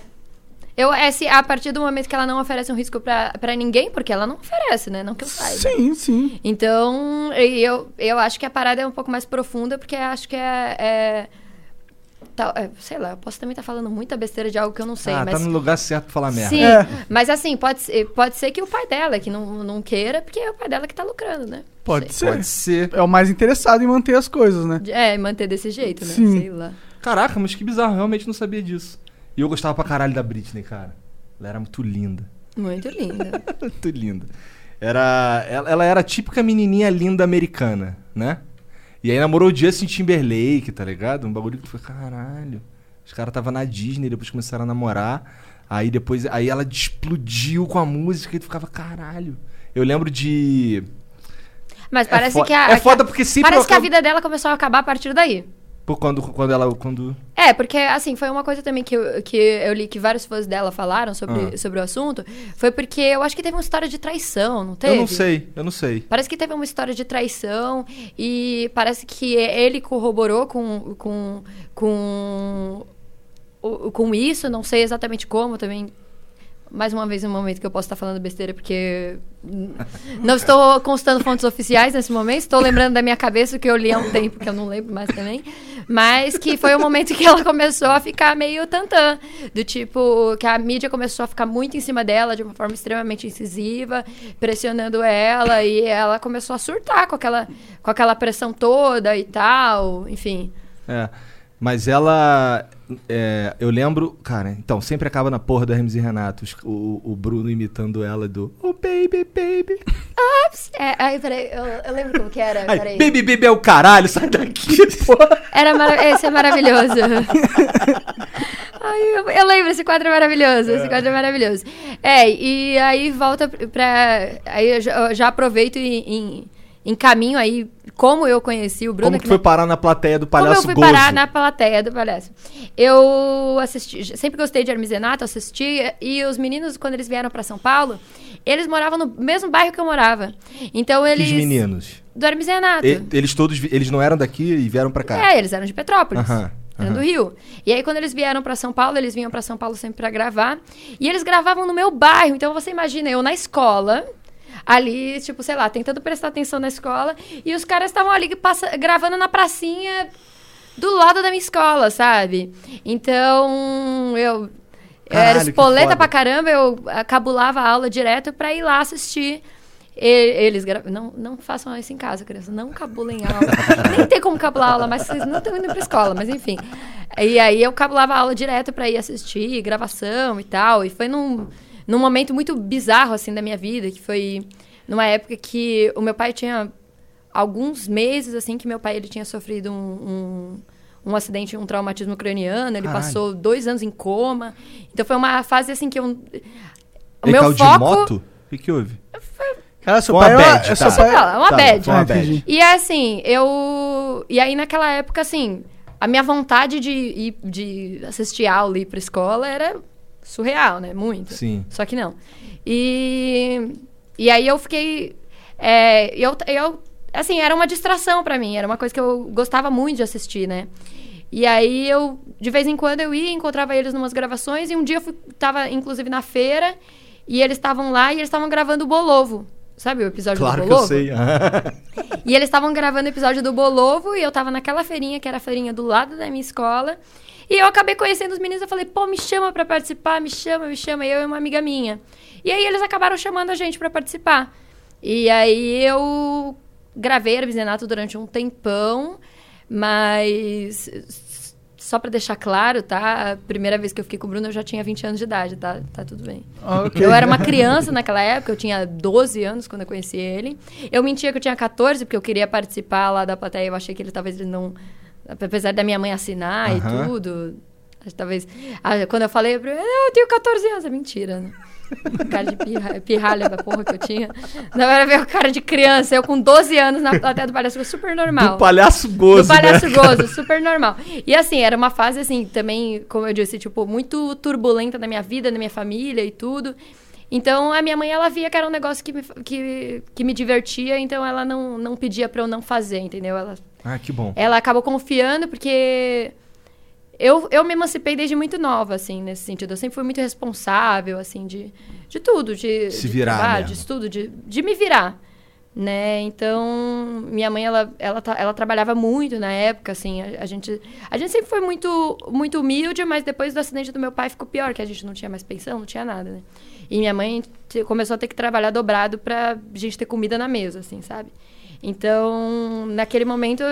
Speaker 3: Eu, é, se, a partir do momento que ela não oferece um risco pra, pra ninguém, porque ela não oferece, né? Não que eu saiba.
Speaker 1: Sim, sim.
Speaker 3: Então, eu, eu acho que a parada é um pouco mais profunda, porque acho que é. é, é, sei lá, eu posso também estar falando muita besteira de algo que eu não sei,
Speaker 2: ah,
Speaker 3: mas.
Speaker 2: tá no lugar certo pra falar merda.
Speaker 3: Sim,
Speaker 1: É.
Speaker 3: mas assim, pode ser, pode ser que o pai dela que não, não queira, porque é o pai dela que tá lucrando, né?
Speaker 1: Pode
Speaker 3: Sei.
Speaker 1: ser.
Speaker 2: Pode ser.
Speaker 1: É o mais interessado em manter as coisas, né?
Speaker 3: É, manter desse jeito, né?
Speaker 1: Sim.
Speaker 3: Sei lá.
Speaker 2: Caraca, mas que bizarro, eu realmente não sabia disso. E eu gostava pra caralho da Britney, cara. Ela era muito linda.
Speaker 3: Muito linda.
Speaker 2: muito linda. Era, ela, ela era a típica menininha linda americana, né? E aí namorou o Justin Timberlake, tá ligado? Um bagulho que foi, caralho. Os caras tava na Disney, depois começaram a namorar. Aí depois, aí ela explodiu com a música e tu ficava, caralho. Eu lembro de...
Speaker 3: Mas parece
Speaker 2: fo-
Speaker 3: que a.
Speaker 2: é foda porque sempre
Speaker 3: Parece
Speaker 2: eu
Speaker 3: que a vida dela começou a acabar a partir daí.
Speaker 2: Pô, quando, quando ela... Quando...
Speaker 3: É, porque, assim, foi uma coisa também que eu, que eu li que vários fãs dela falaram sobre,
Speaker 2: Ah.
Speaker 3: sobre o assunto. Foi porque eu acho que teve uma história de traição, não teve?
Speaker 2: Eu não sei, eu não sei.
Speaker 3: Parece que teve uma história de traição e parece que ele corroborou com, com, com, com isso, não sei exatamente como também. Mais uma vez um momento que eu posso estar falando besteira, porque não estou constando fontes oficiais nesse momento. Estou lembrando da minha cabeça que eu li há um tempo, que eu não lembro mais também. Mas que foi o momento que ela começou a ficar meio tantã. Do tipo, que a mídia começou a ficar muito em cima dela de uma forma extremamente incisiva, pressionando ela, e ela começou a surtar com aquela, com aquela pressão toda e tal, enfim.
Speaker 2: É. Mas ela. É, eu lembro. Cara, então, sempre acaba na porra do Hermes e Renato. O, o Bruno imitando ela do. Oh, baby, baby.
Speaker 3: É, aí, peraí, eu, eu lembro como que era,
Speaker 2: Ai,
Speaker 3: peraí.
Speaker 2: baby, baby é o caralho, sai daqui, porra.
Speaker 3: Era mara- Esse é maravilhoso. Ai, eu, eu lembro, esse quadro é maravilhoso. Esse quadro é maravilhoso. É, e aí volta pra. Aí eu já, eu já aproveito e em, encaminho aí como eu conheci o Bruno.
Speaker 2: Como que foi
Speaker 3: na-
Speaker 2: parar na plateia do
Speaker 3: como
Speaker 2: palhaço
Speaker 3: eu fui
Speaker 2: Gozo?
Speaker 3: parar na plateia do palhaço? Eu assisti, sempre gostei de Hermes e Renato, assisti, e os meninos, quando eles vieram pra São Paulo, eles moravam no mesmo bairro que eu morava. Então eles.
Speaker 2: Os meninos.
Speaker 3: Do Hermes e
Speaker 2: eles todos. Eles não eram daqui e vieram pra cá.
Speaker 3: É, eles eram de Petrópolis.
Speaker 2: Aham, aham.
Speaker 3: do Rio. E aí, quando eles vieram pra São Paulo, eles vinham pra São Paulo sempre pra gravar. E eles gravavam no meu bairro. Então, você imagina, eu na escola, ali, tipo, sei lá, tentando prestar atenção na escola. E os caras estavam ali passa- gravando na pracinha do lado da minha escola, sabe? Então, eu. Eu era
Speaker 2: Caralho, que
Speaker 3: espoleta pra caramba, eu ah, cabulava a aula direto pra ir lá assistir. E- Eles gra... não, não façam isso em casa, criança. Não cabulem aula. Nem tem como cabular aula, mas vocês não estão indo pra escola, mas enfim. E aí eu cabulava aula direto pra ir assistir, gravação e tal. E foi num, num momento muito bizarro, assim, da minha vida, que foi numa época que o meu pai tinha alguns meses, assim, que meu pai ele tinha sofrido um, um, um acidente, um traumatismo craniano. Ele
Speaker 2: Caralho.
Speaker 3: passou dois anos em coma. Então foi uma fase, assim, que eu... O
Speaker 2: Ele
Speaker 3: meu
Speaker 2: caiu
Speaker 3: foco...
Speaker 2: de moto? O que, que houve?
Speaker 1: Cara, seu
Speaker 2: Foi
Speaker 1: pai
Speaker 2: uma
Speaker 1: é-
Speaker 2: bad,
Speaker 1: é
Speaker 2: tá.
Speaker 1: pai...
Speaker 3: é uma
Speaker 2: Tá,
Speaker 3: bad.
Speaker 2: uma
Speaker 1: Ah,
Speaker 2: bad.
Speaker 3: E é assim, eu. E aí naquela época, assim, a minha vontade de ir de assistir aula e ir pra escola era surreal, né? Muito.
Speaker 2: Sim.
Speaker 3: Só que não. E. E aí eu fiquei. É, eu, eu. Assim, era uma distração pra mim, era uma coisa que eu gostava muito de assistir, né? E aí eu, de vez em quando, eu ia, encontrava eles numas gravações, e um dia eu fui, tava, inclusive, na feira, e eles estavam lá e eles estavam gravando o Bolovo. Sabe o episódio
Speaker 2: Claro
Speaker 3: do
Speaker 2: que eu
Speaker 3: Bolovo?
Speaker 2: sei.
Speaker 3: E eles estavam gravando o episódio do Bolovo e eu tava naquela feirinha, que era a feirinha do lado da minha escola. E eu acabei conhecendo os meninos, eu falei, pô, me chama pra participar, me chama, me chama. Eu e uma amiga minha. E aí eles acabaram chamando a gente pra participar. E aí eu gravei Hermes Renato durante um tempão, mas só pra deixar claro, tá? A primeira vez que eu fiquei com o Bruno eu já tinha 20 anos de idade, tá? Tá tudo bem.
Speaker 1: Ah, ok.
Speaker 3: Eu era uma criança naquela época, eu tinha 12 anos quando eu conheci ele. Eu mentia que eu tinha 14, porque eu queria participar lá da plateia. Eu achei que ele talvez ele não. Apesar da minha mãe assinar
Speaker 2: Aham.
Speaker 3: e tudo. Talvez. Quando eu falei, eu, eu tenho 14 anos, é mentira, né? cara de pirra- pirralha da porra que eu tinha. Na verdade, veio o cara de criança, eu com 12 anos na plateia do palhaço, super normal.
Speaker 2: Do palhaço gozo,
Speaker 3: Do palhaço
Speaker 2: né?
Speaker 3: gozo, super normal. E assim, era uma fase assim, também, como eu disse, tipo, muito turbulenta na minha vida, na minha família e tudo. Então, a minha mãe, ela via que era um negócio que me, que, que me divertia, então ela não, não pedia pra eu não fazer, entendeu? Ela,
Speaker 2: Ah, que bom.
Speaker 3: ela acabou confiando, porque eu, eu me emancipei desde muito nova, assim, nesse sentido. Eu sempre fui muito responsável, assim, de, de tudo. De,
Speaker 2: Se
Speaker 3: de
Speaker 2: virar
Speaker 3: trabalho, de estudo, de, de me virar, né? Então, minha mãe, ela, ela, ela trabalhava muito na época, assim. A, a gente, a gente sempre foi muito, muito humilde, mas depois do acidente do meu pai ficou pior, que a gente não tinha mais pensão, não tinha nada, né? E minha mãe começou a ter que trabalhar dobrado pra gente ter comida na mesa, assim, sabe? Então, naquele momento,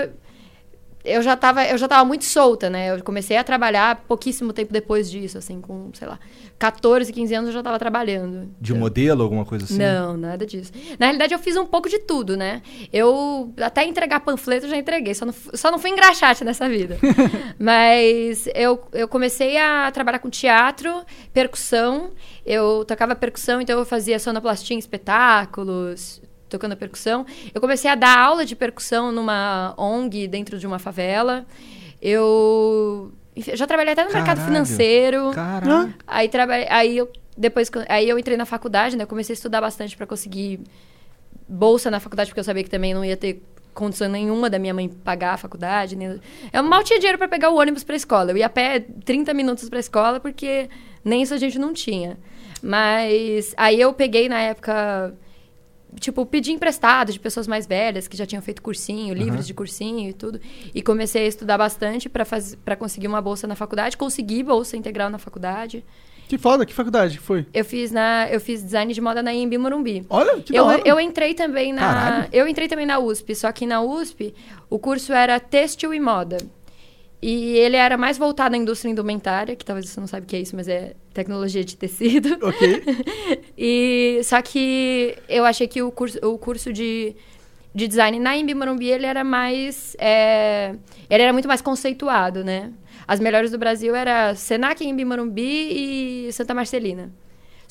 Speaker 3: eu já tava, eu já tava muito solta, né? Eu comecei a trabalhar pouquíssimo tempo depois disso, assim, com, sei lá, 14, 15 anos eu já tava trabalhando.
Speaker 2: De
Speaker 3: Então-
Speaker 2: modelo, alguma coisa assim?
Speaker 3: Não, nada disso. Na realidade, eu fiz um pouco de tudo, né? Eu até entregar panfleto eu já entreguei, só não, só não fui engraxate nessa vida. Mas eu, eu comecei a trabalhar com teatro, percussão. Eu tocava percussão, então eu fazia sonoplastia em espetáculos, tocando percussão. Eu comecei a dar aula de percussão numa ONG dentro de uma favela. Eu já trabalhei até no mercado
Speaker 2: Caralho.
Speaker 3: financeiro.
Speaker 2: Caralho.
Speaker 3: Aí trabalhei, aí eu depois aí eu entrei na faculdade, né? Eu comecei a estudar bastante para conseguir bolsa na faculdade, porque eu sabia que também não ia ter condição nenhuma da minha mãe pagar a faculdade. Nem... Eu mal tinha dinheiro para pegar o ônibus para escola. Eu ia a pé 30 minutos para escola porque nem isso a gente não tinha. Mas aí eu peguei na época tipo, pedi emprestado de pessoas mais velhas que já tinham feito cursinho, livros de cursinho e tudo. E comecei a estudar bastante para conseguir uma bolsa na faculdade. Consegui bolsa integral na faculdade.
Speaker 1: Que foda, que faculdade foi?
Speaker 3: Eu fiz na eu fiz design de moda na Imbi Morumbi.
Speaker 1: Olha, que
Speaker 3: eu, eu entrei também na
Speaker 2: Caralho.
Speaker 3: eu entrei também na USP, só que na USP o curso era têxtil e moda. E ele era mais voltado à indústria indumentária, que talvez você não saiba o que é isso, mas é tecnologia de tecido.
Speaker 1: Ok.
Speaker 3: E só que eu achei que o curso, o curso de, de design na Imbi Morumbi ele era mais é, ele era muito mais conceituado, né? As melhores do Brasil era Senac, Imbi Morumbi e Santa Marcelina.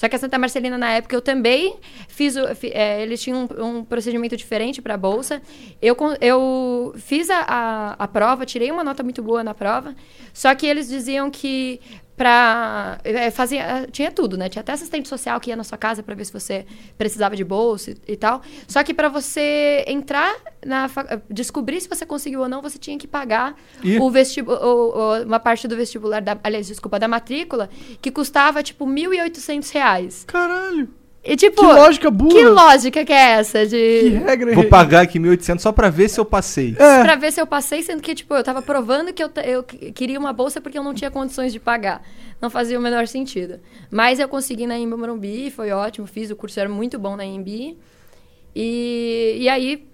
Speaker 3: Só que a Santa Marcelina, na época, eu também fiz. o- é, eles tinham um, um procedimento diferente para a bolsa. Eu, eu fiz a, a, a prova, tirei uma nota muito boa na prova. Só que eles diziam que para fazer tinha tudo, né? Tinha até assistente social que ia na sua casa para ver se você precisava de bolsa e, e tal. Só que para você entrar na descobrir se você conseguiu ou não, você tinha que pagar
Speaker 2: Ih.
Speaker 3: o vestibu o- o- uma parte do vestibular da, aliás, desculpa, da matrícula, que custava tipo 1.800 reais.
Speaker 1: Caralho.
Speaker 3: E tipo,
Speaker 1: Que lógica burra.
Speaker 3: que lógica que é essa
Speaker 1: Que
Speaker 3: de
Speaker 1: regra
Speaker 2: Vou pagar aqui 1.800 só pra ver se eu passei.
Speaker 1: É.
Speaker 3: Pra ver se eu passei, sendo que, tipo, eu tava provando que eu, eu que- queria uma bolsa porque eu não tinha condições de pagar. Não fazia o menor sentido. Mas eu consegui na Imbi Morumbi, foi ótimo, fiz, o curso era muito bom na Imbi. E, e aí,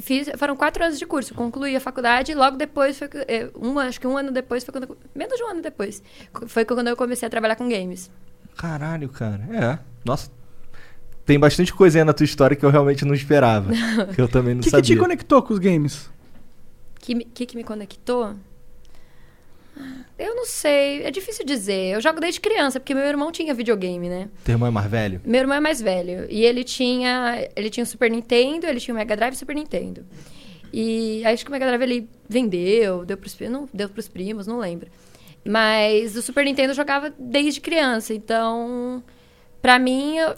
Speaker 3: fiz, foram quatro anos de curso, concluí a faculdade e logo depois, foi, que- eh, um, acho que um ano depois, foi quando, menos de um ano depois, foi quando eu comecei a trabalhar com games.
Speaker 2: Caralho, cara. É. Nossa. Tem bastante coisa aí na tua história que eu realmente não esperava. que eu também não
Speaker 1: O que, que
Speaker 2: sabia.
Speaker 1: te conectou com os games?
Speaker 3: O que, me- que, que me conectou? Eu não sei, é difícil dizer. Eu jogo desde criança, porque meu irmão tinha videogame, né?
Speaker 2: Teu irmão é mais velho?
Speaker 3: Meu irmão é mais velho. E ele tinha. Ele tinha o Super Nintendo, ele tinha o Mega Drive e o Super Nintendo. E acho que o Mega Drive ele vendeu, deu pros, não, deu pros primos, não lembro. Mas o Super Nintendo eu jogava desde criança. Então, pra mim, eu-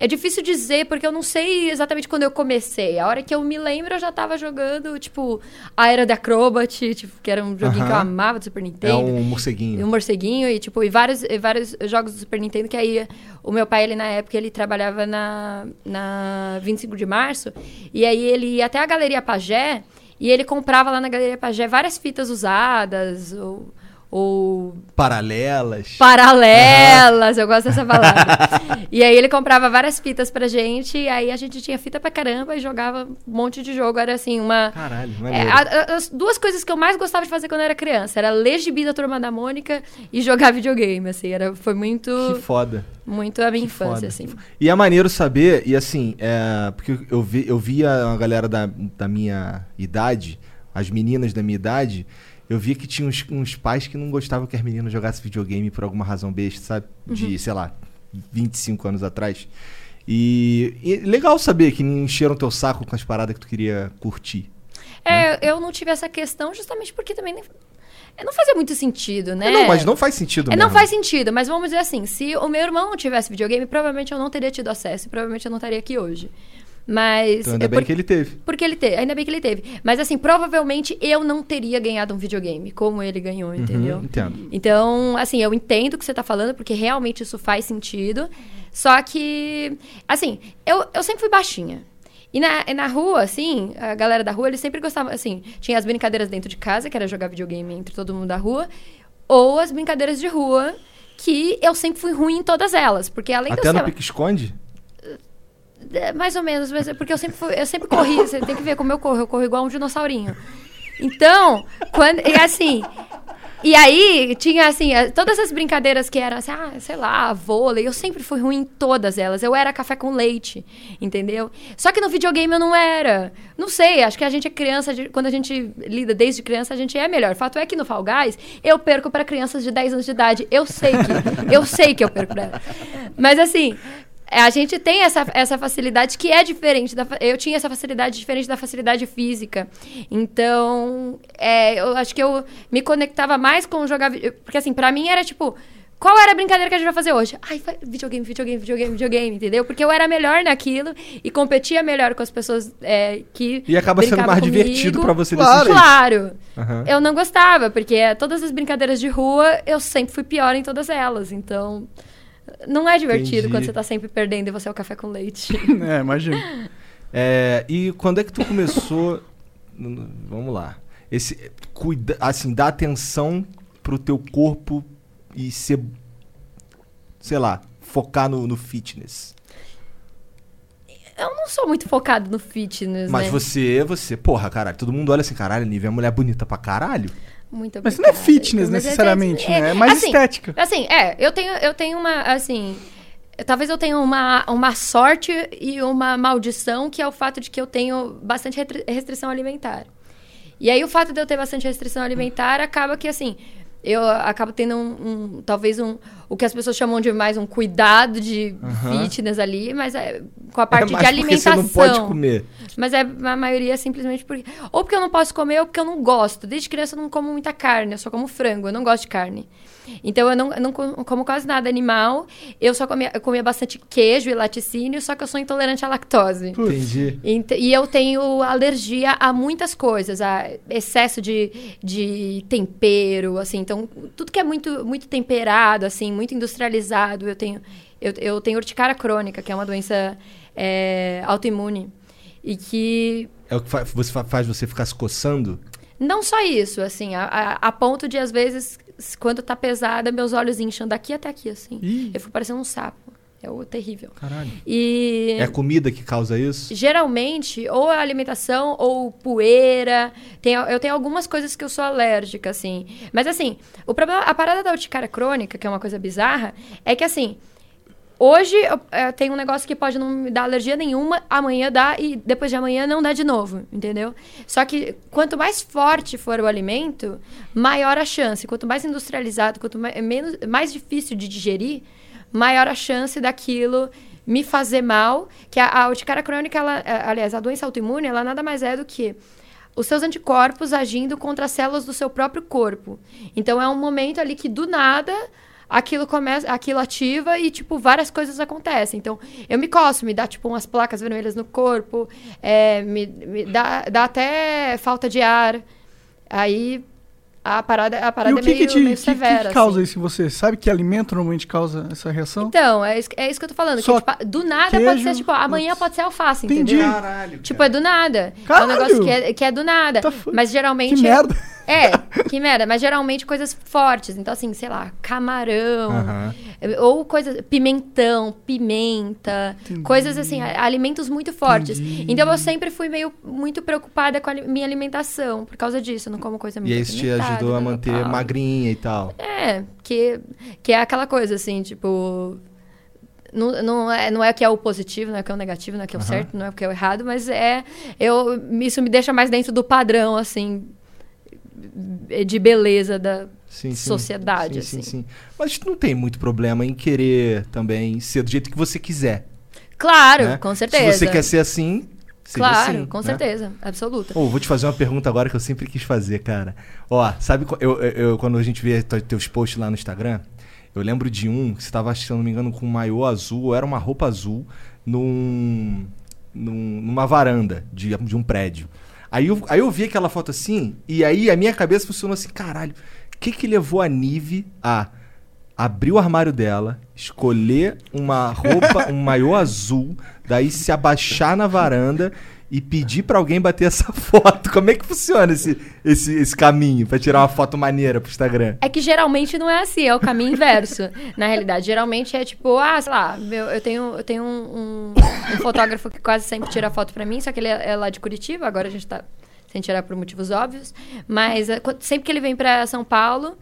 Speaker 3: é difícil dizer, porque eu não sei exatamente quando eu comecei. A hora que eu me lembro, eu já tava jogando, tipo, a Era da Acrobat, tipo, que era um joguinho que eu amava do Super
Speaker 2: É
Speaker 3: Nintendo.
Speaker 2: um
Speaker 3: E
Speaker 2: morceguinho.
Speaker 3: um morceguinho e, tipo, e vários, e vários jogos do Super Nintendo que aí o meu pai, ele na época, ele trabalhava na, na 25 de março e aí ele ia até a Galeria Pagé e ele comprava lá na Galeria Pagé várias fitas usadas ou, ou
Speaker 2: Paralelas.
Speaker 3: paralelas, eu gosto dessa palavra. e aí ele comprava várias fitas pra gente e aí a gente tinha fita pra caramba e jogava um monte de jogo. Era assim, uma...
Speaker 2: Caralho,
Speaker 3: É, a- a- as duas coisas que eu mais gostava de fazer quando eu era criança era ler gibi da Turma da Mônica e jogar videogame, assim, era, foi muito,
Speaker 2: Que foda.
Speaker 3: muito a minha
Speaker 2: Que
Speaker 3: infância,
Speaker 2: foda.
Speaker 3: assim.
Speaker 2: E é maneiro saber, e assim, é, porque eu, vi, eu via uma galera da, da minha idade, as meninas da minha idade, eu via que tinha uns, uns pais que não gostavam que as meninas jogassem videogame por alguma razão besta, sabe? De, sei lá, 25 anos atrás. E, e legal saber que não encheram teu saco com as paradas que tu queria curtir.
Speaker 3: É, eu não tive essa questão justamente porque também nem- é, não fazia muito sentido, né?
Speaker 2: Não, mas não faz sentido
Speaker 3: É,
Speaker 2: mesmo.
Speaker 3: não faz sentido, mas vamos dizer assim, se o meu irmão não tivesse videogame, provavelmente eu não teria tido acesso, e provavelmente eu não estaria aqui hoje. Mas
Speaker 2: Então ainda
Speaker 3: é
Speaker 2: bem
Speaker 3: por-
Speaker 2: que ele teve.
Speaker 3: Porque ele teve, ainda bem que ele teve. Mas assim, provavelmente eu não teria ganhado um videogame como ele ganhou, entendeu?
Speaker 2: Uhum, entendo.
Speaker 3: Então, assim, eu entendo o que você tá falando, porque realmente isso faz sentido. Só que, assim, eu, eu sempre fui baixinha. E na, na rua, assim, a galera da rua, eles sempre gostavam, assim, tinha as brincadeiras dentro de casa, que era jogar videogame entre todo mundo da rua, ou as brincadeiras de rua, que eu sempre fui ruim em todas elas. Porque além
Speaker 2: Até no
Speaker 3: ser-
Speaker 2: pique-esconde?
Speaker 3: É, mais ou menos, mas é porque eu sempre, fui- eu sempre corri. Você tem que ver como eu corro. Eu corro igual um dinossaurinho. Então, quando. E assim. E aí, tinha assim, eh, todas as brincadeiras que eram assim, ah, sei lá, vôlei, eu sempre fui ruim em todas elas. Eu era café com leite, entendeu? Só que no videogame eu não era. Não sei, acho que a gente é criança, quando a gente lida desde criança, a gente é melhor. Fato é que no Fall Guys, eu perco para crianças de 10 anos de idade. Eu sei que. eu sei que eu perco pra elas. Mas assim, a gente tem essa, essa facilidade que é diferente da. Eu tinha essa facilidade diferente da facilidade física. Então, é, eu acho que eu me conectava mais com jogar. Porque, assim, pra mim era tipo. qual era a brincadeira que a gente vai fazer hoje? Ai, videogame, videogame, videogame, videogame, entendeu? Porque eu era melhor naquilo e competia melhor com as pessoas é, que.
Speaker 2: E acaba sendo mais
Speaker 3: comigo.
Speaker 2: divertido pra você
Speaker 1: Claro.
Speaker 2: decidir.
Speaker 3: Claro.
Speaker 2: Aham.
Speaker 3: Eu não gostava, porque é, todas as brincadeiras de rua, eu sempre fui pior em todas elas. Então, não é divertido
Speaker 2: Entendi.
Speaker 3: quando você tá sempre perdendo e você é o café com leite.
Speaker 1: É, imagina.
Speaker 2: É, e quando é que tu começou. Vamos lá. Esse. Cuida, assim, dar atenção pro teu corpo e ser. Sei lá, focar no, no fitness.
Speaker 3: Eu não sou muito focado no fitness,
Speaker 2: Mas
Speaker 3: né?
Speaker 2: você, você, porra, caralho, todo mundo olha assim, caralho, Nívia é mulher bonita pra caralho.
Speaker 3: Muito
Speaker 1: Mas isso não é
Speaker 3: obrigada.
Speaker 1: fitness
Speaker 3: Mas é-
Speaker 1: necessariamente, né? É mais
Speaker 3: assim,
Speaker 1: estética.
Speaker 3: Assim, é, eu tenho, eu tenho uma, assim, talvez eu tenha uma, uma sorte e uma maldição, que é o fato de que eu tenho bastante restrição alimentar. E aí o fato de eu ter bastante restrição alimentar acaba que, assim, eu acabo tendo um, um- talvez um, o que as pessoas chamam de mais um cuidado de
Speaker 2: Aham.
Speaker 3: fitness ali, mas é com a parte
Speaker 2: é
Speaker 3: de
Speaker 2: porque você
Speaker 3: alimentação.
Speaker 2: não pode comer.
Speaker 3: Mas é a maioria é simplesmente porque. Ou porque eu não posso comer, ou porque eu não gosto. Desde criança eu não como muita carne, eu só como frango, eu não gosto de carne. Então eu não, eu não co- como quase nada animal. Eu só comia, eu comia bastante queijo e laticínio, só que eu sou intolerante à lactose.
Speaker 2: Entendi.
Speaker 3: Ent- E eu tenho alergia a muitas coisas, a excesso de, de tempero, assim. Então, tudo que é muito, muito temperado, assim, muito industrializado, eu tenho... Eu, eu tenho urticária crônica, que é uma doença é, autoimune. E que
Speaker 2: É o que fa- você fa- faz você ficar se coçando?
Speaker 3: não só isso, assim, a, a- a ponto de, às vezes, quando tá pesada, meus olhos incham daqui até aqui, assim.
Speaker 1: Ih.
Speaker 3: Eu fico parecendo um sapo. É o terrível.
Speaker 2: Caralho.
Speaker 3: E...
Speaker 2: É a comida que causa isso?
Speaker 3: Geralmente, ou é alimentação ou poeira. Tem, eu tenho algumas coisas que eu sou alérgica, assim. Mas, assim, o problema, a parada da urticária crônica, que é uma coisa bizarra, é que, assim, hoje eu, eh, tem um negócio que pode não me dar alergia nenhuma, amanhã dá e depois de amanhã não dá de novo, entendeu? Só que quanto mais forte for o alimento, maior a chance. Quanto mais industrializado, quanto mais, menos, mais difícil de digerir, maior a chance daquilo me fazer mal. Que a, a urticária crônica, ela, aliás, a doença autoimune, ela nada mais é do que os seus anticorpos agindo contra as células do seu próprio corpo. Então é um momento ali que do nada aquilo começa, aquilo ativa e tipo várias coisas acontecem. Então eu me coço, me dá tipo umas placas vermelhas no corpo, é, me, me dá, dá até falta de ar. Aí a parada, a
Speaker 1: E
Speaker 3: parada
Speaker 1: o
Speaker 3: é
Speaker 1: que,
Speaker 3: meio,
Speaker 1: que, te,
Speaker 3: meio
Speaker 1: que- que
Speaker 3: severa.
Speaker 1: causa
Speaker 3: assim.
Speaker 1: isso em você? Sabe que alimento normalmente causa essa reação?
Speaker 3: Então, é isso, é isso que eu tô falando.
Speaker 1: Só
Speaker 3: que, tipo, do nada
Speaker 1: queijo,
Speaker 3: pode ser, tipo, amanhã
Speaker 1: putz.
Speaker 3: pode ser alface,
Speaker 1: Entendi.
Speaker 3: entendeu?
Speaker 2: Caralho.
Speaker 3: Tipo, é do nada. É
Speaker 1: Caralho!
Speaker 3: um negócio que é, que é do nada.
Speaker 1: Tá
Speaker 3: Mas geralmente.
Speaker 1: Que merda.
Speaker 3: É, que merda. Mas geralmente coisas fortes. Então, assim, sei lá, camarão.
Speaker 2: Aham.
Speaker 3: Ou coisas. Pimentão, pimenta.
Speaker 1: Entendi.
Speaker 3: Coisas assim, alimentos muito fortes.
Speaker 1: Entendi.
Speaker 3: Então eu sempre fui meio muito preocupada com a minha alimentação. Por causa disso. Eu não como coisa muito
Speaker 2: E isso te ajudou a manter
Speaker 3: tal.
Speaker 2: magrinha e tal.
Speaker 3: É, que, que é aquela coisa, assim, tipo. Não, não, é, não é que é o positivo, não é que é o negativo, não é que é o
Speaker 2: Aham.
Speaker 3: certo, não é que é o errado, mas é. Eu, isso me deixa mais dentro do padrão, assim. De beleza da
Speaker 2: sim.
Speaker 3: sociedade,
Speaker 2: Sim,
Speaker 3: assim.
Speaker 2: sim, sim. Mas não tem muito problema em querer também ser do jeito que você quiser.
Speaker 3: Claro,
Speaker 2: né?
Speaker 3: com certeza.
Speaker 2: Se você quer ser assim, seja
Speaker 3: Claro,
Speaker 2: assim,
Speaker 3: com
Speaker 2: né?
Speaker 3: certeza, absoluta.
Speaker 2: Ô, vou te fazer uma pergunta agora que eu sempre quis fazer, cara. Ó, sabe eu, eu- quando a gente vê te- teus posts lá no Instagram, eu lembro de um que você tava, se não me engano, com um maiô azul, ou era uma roupa azul, num, num- numa varanda de, de um prédio. Aí eu, aí eu vi aquela foto assim, e aí a minha cabeça funcionou assim, caralho, o que que levou a Nive a abrir o armário dela, escolher uma roupa, um maiô azul, daí se abaixar na varanda e pedir pra alguém bater essa foto. Como é que funciona esse, esse, esse caminho pra tirar uma foto maneira pro Instagram?
Speaker 3: É que geralmente não é assim, é o caminho inverso. na realidade, geralmente é tipo, ah, sei lá, meu, eu tenho, eu tenho um, um- um fotógrafo que quase sempre tira foto pra mim, só que ele é, é lá de Curitiba, agora a gente tá sem tirar por motivos óbvios. Mas quando- sempre que ele vem pra São Paulo,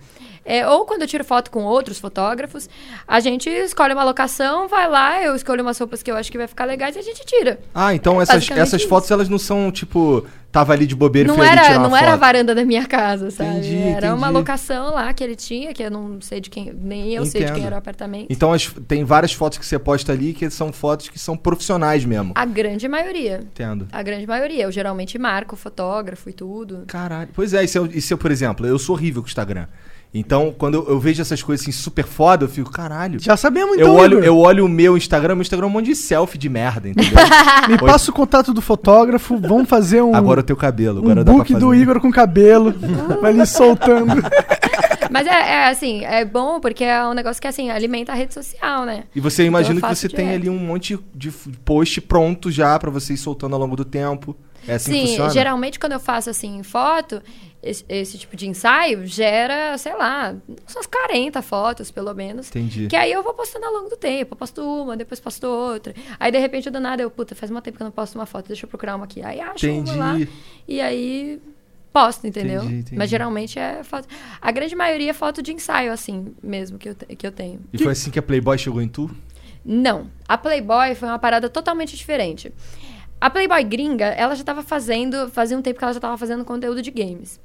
Speaker 3: é, ou quando eu tiro foto com outros fotógrafos, a gente escolhe uma locação, vai lá, eu escolho umas roupas que eu acho que vai ficar legais e a gente tira.
Speaker 2: Ah, então
Speaker 3: É
Speaker 2: essas, essas
Speaker 3: isso.
Speaker 2: fotos elas não são tipo, tava ali de bobeira e
Speaker 3: Não
Speaker 2: ali
Speaker 3: era,
Speaker 2: tirar uma
Speaker 3: não era a
Speaker 2: foto.
Speaker 3: varanda da minha casa, sabe?
Speaker 2: Entendi,
Speaker 3: era uma
Speaker 2: entendi.
Speaker 3: locação lá que ele tinha, que eu não sei de quem, nem eu sei de
Speaker 2: Entendo.
Speaker 3: quem era o apartamento.
Speaker 2: Então as- tem várias fotos que você posta ali que são fotos que são profissionais mesmo.
Speaker 3: A grande maioria.
Speaker 2: Entendo.
Speaker 3: A grande maioria. Eu geralmente marco fotógrafo e tudo.
Speaker 2: Caralho. Pois é, e se, eu, e se eu, por exemplo, eu sou horrível com o Instagram. Então, quando eu, eu vejo essas coisas assim super foda, eu fico, caralho.
Speaker 1: Já sabemos então,
Speaker 2: eu, olho,
Speaker 1: Igor.
Speaker 2: eu olho o meu Instagram, meu Instagram é um monte de selfie de merda, entendeu?
Speaker 1: Me passa o contato do fotógrafo, vamos fazer um,
Speaker 2: Agora o teu cabelo,
Speaker 1: um
Speaker 2: agora dá pra
Speaker 1: book
Speaker 2: fazer.
Speaker 1: do Igor com cabelo. vai ali soltando.
Speaker 3: Mas é, é, assim, é bom porque é um negócio que assim, alimenta a rede social, né?
Speaker 2: E você imagina
Speaker 3: Eu
Speaker 2: que você tem ali um monte de post pronto já pra você ir soltando ao longo do tempo. É assim que
Speaker 3: Sim,
Speaker 2: funciona?
Speaker 3: geralmente quando eu faço assim foto, esse, esse tipo de ensaio gera, sei lá, umas 40 fotos, pelo menos.
Speaker 2: Entendi.
Speaker 3: Que aí eu vou postando ao longo do tempo. Eu posto uma, depois posto outra. Aí, de repente, do nada, eu, puta, faz um tempo que eu não posto uma foto, deixa eu procurar uma aqui. Aí acho
Speaker 2: Entendi.
Speaker 3: uma lá. E aí posto, entendeu?
Speaker 2: Entendi, entendi.
Speaker 3: Mas geralmente é foto. A grande maioria é foto de ensaio, assim, mesmo, que eu, te- que eu tenho.
Speaker 2: E foi assim que a Playboy chegou em tu?
Speaker 3: Não. A Playboy foi uma parada totalmente diferente. A Playboy gringa, ela já tava fazendo, fazia um tempo que ela já tava fazendo conteúdo de games.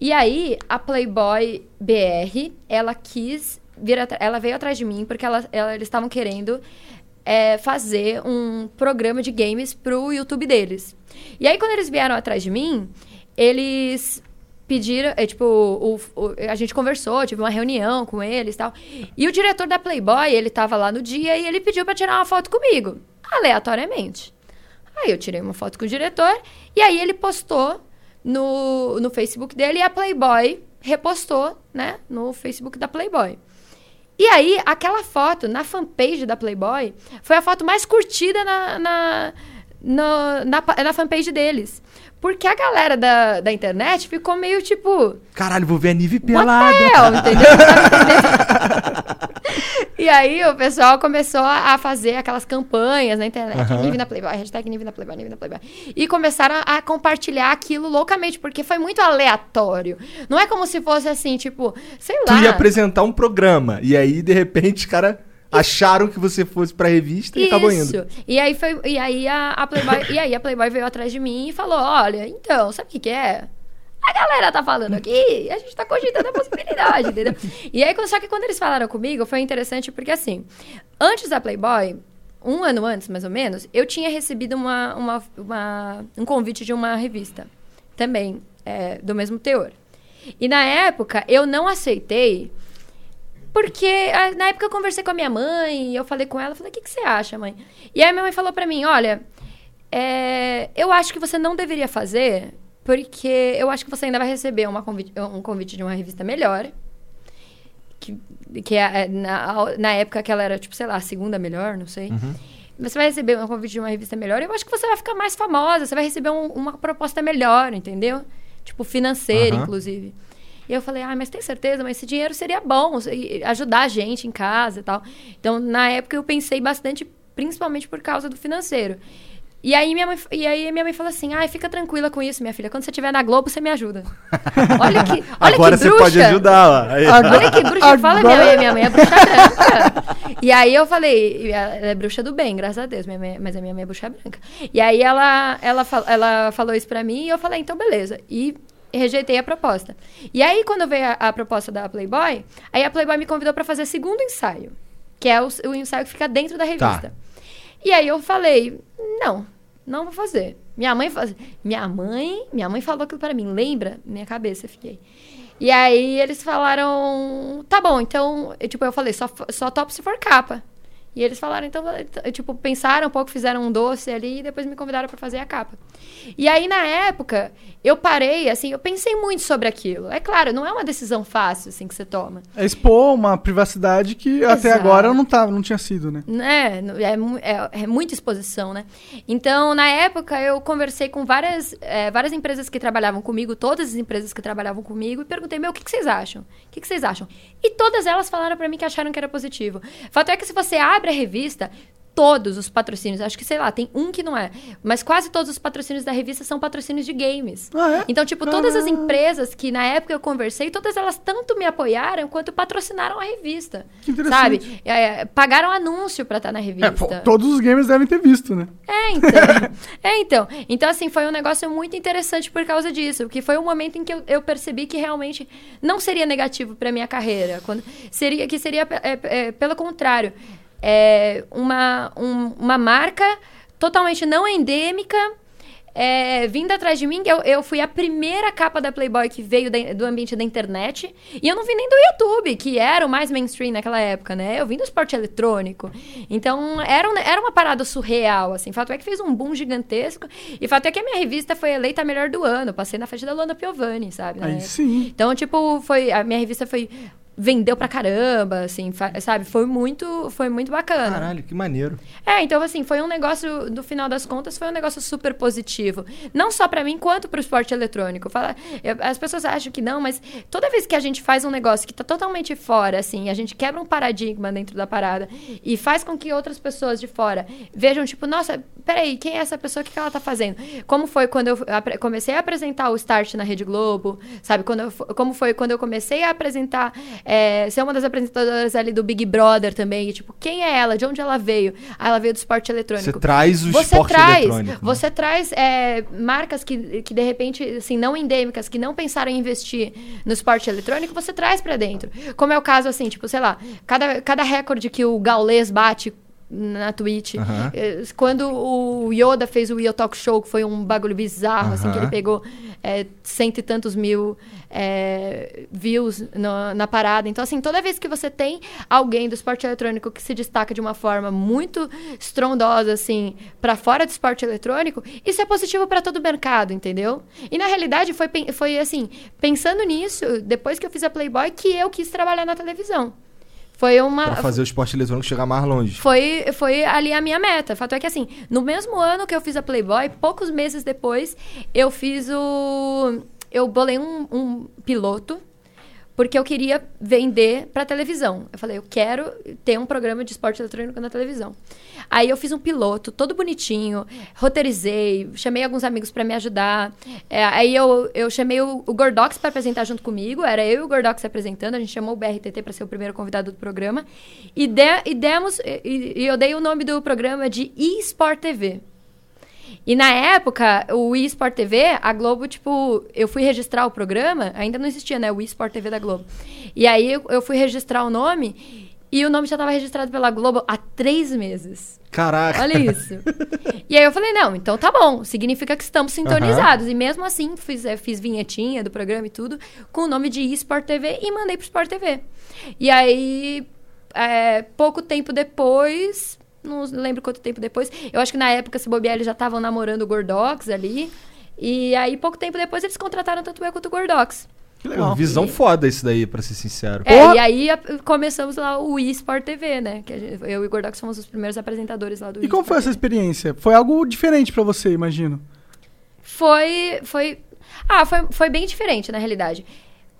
Speaker 3: E aí, a Playboy BR, ela quis vir ela veio atrás de mim porque ela, ela- eles estavam querendo é, fazer um programa de games pro YouTube deles. E aí, quando eles vieram atrás de mim, eles pediram, é, tipo, o- o- a gente conversou, tive uma reunião com eles e tal. E o diretor da Playboy, ele tava lá no dia e ele pediu pra tirar uma foto comigo, aleatoriamente. Aí eu tirei uma foto com o diretor e aí ele postou no, no Facebook dele e a Playboy repostou, né, no Facebook da Playboy. E aí, aquela foto na fanpage da Playboy foi a foto mais curtida na, na, na, pa- na fanpage deles. Porque a galera da, da internet ficou meio tipo.
Speaker 2: Caralho, vou ver a Nive pelada.
Speaker 3: hell, entendeu? E aí o pessoal começou a fazer aquelas campanhas na internet.
Speaker 2: Aham.
Speaker 3: Nive na Playboy, hashtag Nive na Playboy, Nive na Playboy. E começaram a compartilhar aquilo loucamente, porque foi muito aleatório. Não é como se fosse assim, tipo, sei
Speaker 2: Tu
Speaker 3: lá.
Speaker 2: ia apresentar um programa. E aí, de repente, os caras acharam que você fosse pra revista e acabou indo.
Speaker 3: Isso. E aí foi, e aí a, a Playboy, e aí a Playboy veio atrás de mim e falou: "Olha, então, sabe o que que é? A galera tá falando aqui, a gente tá cogitando a possibilidade, entendeu? E aí, só que quando eles falaram comigo, foi interessante porque, assim, antes da Playboy, um ano antes, mais ou menos, eu tinha recebido uma, uma, uma- um convite de uma revista, também, é, do mesmo teor. E na época, eu não aceitei, porque na época eu conversei com a minha mãe, e eu falei com ela, falei, o que, que você acha, mãe? E aí minha mãe falou pra mim, olha, é, eu acho que você não deveria fazer, porque eu acho que você ainda vai receber uma convite, um convite de uma revista melhor. Que, que é, na, na época que ela era, tipo, sei lá, a segunda melhor, não sei. Você vai receber um convite de uma revista melhor. Eu acho que você vai ficar mais famosa. Você vai receber um- uma proposta melhor, entendeu? Tipo, financeira,
Speaker 2: Aham.
Speaker 3: inclusive. E eu falei, ah, mas tem certeza? Mas esse dinheiro seria bom, ajudar a gente em casa e tal. Então, na época, eu pensei bastante, principalmente por causa do financeiro. E aí, minha mãe, e aí minha mãe falou assim, ai, fica tranquila com isso, minha filha. Quando você estiver na Globo, você me ajuda. Olha que, olha
Speaker 2: Agora
Speaker 3: que
Speaker 2: você
Speaker 3: bruxa.
Speaker 2: pode ajudar. Aí-
Speaker 3: Olha que bruxa fala, minha
Speaker 1: Agora-
Speaker 3: mãe, minha mãe é bruxa branca. E aí eu falei, ela é bruxa do bem, graças a Deus, minha mãe- mas a minha mãe é bruxa branca. E aí ela, ela, ela falou isso pra mim e eu falei, então beleza. E rejeitei a proposta. E aí quando veio a, a proposta da Playboy, aí a Playboy me convidou pra fazer segundo ensaio, que é o, o ensaio que fica dentro da revista. E aí eu falei, não, não vou fazer. Minha mãe faz... Minha mãe, minha mãe falou aquilo para mim, lembra? Minha cabeça, fiquei. E aí eles falaram, tá bom, então, eu, tipo, eu falei, só, só topo se for capa. E eles falaram, então, eu, tipo, pensaram um pouco, fizeram um doce ali e depois me convidaram para fazer a capa. E aí, na época, eu parei, assim, eu pensei muito sobre aquilo. É claro, não é uma decisão fácil, assim, que você toma.
Speaker 1: É expor uma privacidade que até
Speaker 3: Exato.
Speaker 1: agora não, tá, não tinha sido, né?
Speaker 3: né? É, mu- é, é muita exposição, né? Então, na época, eu conversei com várias, é, várias empresas que trabalhavam comigo, todas as empresas que trabalhavam comigo, e perguntei, meu, o que, que vocês acham? O que, que vocês acham? E todas elas falaram pra mim que acharam que era positivo. Fato é que se você abre a revista, todos os patrocínios, acho que, sei lá, tem um que não é, mas quase todos os patrocínios da revista são patrocínios de games.
Speaker 1: Ah, é?
Speaker 3: Então, tipo, todas as empresas que na época eu conversei, todas elas tanto me apoiaram quanto patrocinaram a revista.
Speaker 1: Que interessante.
Speaker 3: Sabe? É, é, pagaram anúncio pra estar na
Speaker 1: É,
Speaker 3: revista.
Speaker 1: pô, todos os gamers devem ter visto, né?
Speaker 3: É, então. é, então. Então, assim, foi um negócio muito interessante por causa disso. Que foi um momento em que eu, eu percebi que realmente não seria negativo pra minha carreira. Quando, seria, que seria, é, é, pelo contrário, é, uma, um- uma marca totalmente não endêmica. é, vindo atrás de mim, eu, eu fui a primeira capa da Playboy que veio da- do ambiente da internet. E eu não vim nem do YouTube, que era o mais mainstream naquela época, né? Eu vim do esporte eletrônico. Então, era, um- era uma parada surreal, assim. Fato é que fez um boom gigantesco. E fato é que a minha revista foi eleita a melhor do ano. Passei na frente da Luana Piovani, sabe?
Speaker 1: Aí
Speaker 3: época.
Speaker 1: sim.
Speaker 3: Então, tipo, foi. A minha revista foi. Vendeu pra caramba, assim, sabe? Foi muito, foi muito bacana.
Speaker 2: Caralho, que maneiro.
Speaker 3: É, então assim, foi um negócio, no final das contas, foi um negócio super positivo. Não só pra mim, quanto pro esporte eletrônico. Fala, eu- as pessoas acham que não, mas toda vez que a gente faz um negócio que tá totalmente fora, assim, a gente quebra um paradigma dentro da parada e faz com que outras pessoas de fora vejam, tipo, nossa, peraí, quem é essa pessoa? O que que ela tá fazendo? Como foi quando eu comecei a apresentar o Start na Rede Globo, sabe? Quando eu como foi quando eu comecei a apresentar, é, ser uma das apresentadoras ali do Big Brother também, e, tipo, quem é ela? De onde ela veio? Ah, ela veio do esporte eletrônico.
Speaker 2: Você traz o
Speaker 3: Você
Speaker 2: esporte
Speaker 3: traz,
Speaker 2: eletrônico. né?
Speaker 3: você traz é, marcas que, que de repente, assim, não endêmicas, que não pensaram em investir no esporte eletrônico, você traz pra dentro. Como é o caso, assim, tipo, sei lá, cada, cada recorde que o Gaules bate na Twitch. Eh, Quando o Yoda fez o Yo Talk Show, que foi um bagulho bizarro, assim, que ele pegou é, cento e tantos mil é, views no- na parada. Então, assim, toda vez que você tem alguém do esporte eletrônico que se destaca de uma forma muito estrondosa, assim, pra fora do esporte eletrônico, isso é positivo pra todo o mercado, entendeu? E na realidade foi, foi assim, pensando nisso, depois que eu fiz a Playboy, que eu quis trabalhar na televisão. Foi uma.
Speaker 2: Pra fazer o esporte eletrônico chegar mais longe.
Speaker 3: Foi, foi ali a minha meta. O fato é que, assim, no mesmo ano que eu fiz a Playboy, poucos meses depois, eu fiz o. Eu bolei um, um piloto, porque eu queria vender pra televisão. Eu falei, eu quero ter um programa de esporte eletrônico na televisão. Aí eu fiz um piloto, todo bonitinho, roteirizei, chamei alguns amigos pra me ajudar. É, aí eu, eu chamei o, o Gordox pra apresentar junto comigo, era eu e o Gordox apresentando, a gente chamou o BRTT pra ser o primeiro convidado do programa. E, de- e demos, e, e eu dei o nome do programa de eSport TV. E na época, o eSport TV, a Globo, tipo, eu fui registrar o programa, ainda não existia, né? O eSport TV da Globo. E aí eu, eu fui registrar o nome e o nome já estava registrado pela Globo há três meses.
Speaker 2: Caraca.
Speaker 3: Olha isso. e aí eu falei, não, então tá bom. Significa que estamos sintonizados. E mesmo assim, fiz, eh, fiz vinhetinha do programa e tudo, com o nome de eSport TV e mandei pro Sport TV. E aí, é, pouco tempo depois, não lembro quanto tempo depois, eu acho que na época, se bobear, eles já estavam namorando o Gordox ali. E aí, pouco tempo depois, eles contrataram tanto eu quanto o Gordox.
Speaker 1: Que
Speaker 2: Pô,
Speaker 1: legal.
Speaker 2: visão foda isso daí, pra ser sincero.
Speaker 3: É,
Speaker 1: Porra!
Speaker 3: e aí a- começamos lá o eSport TV, né? Que a gente- eu e o Gordox fomos os primeiros apresentadores lá do
Speaker 1: E como foi essa experiência? Foi algo diferente pra você, imagino.
Speaker 3: Foi. Foi. Ah, foi, foi bem diferente, na realidade.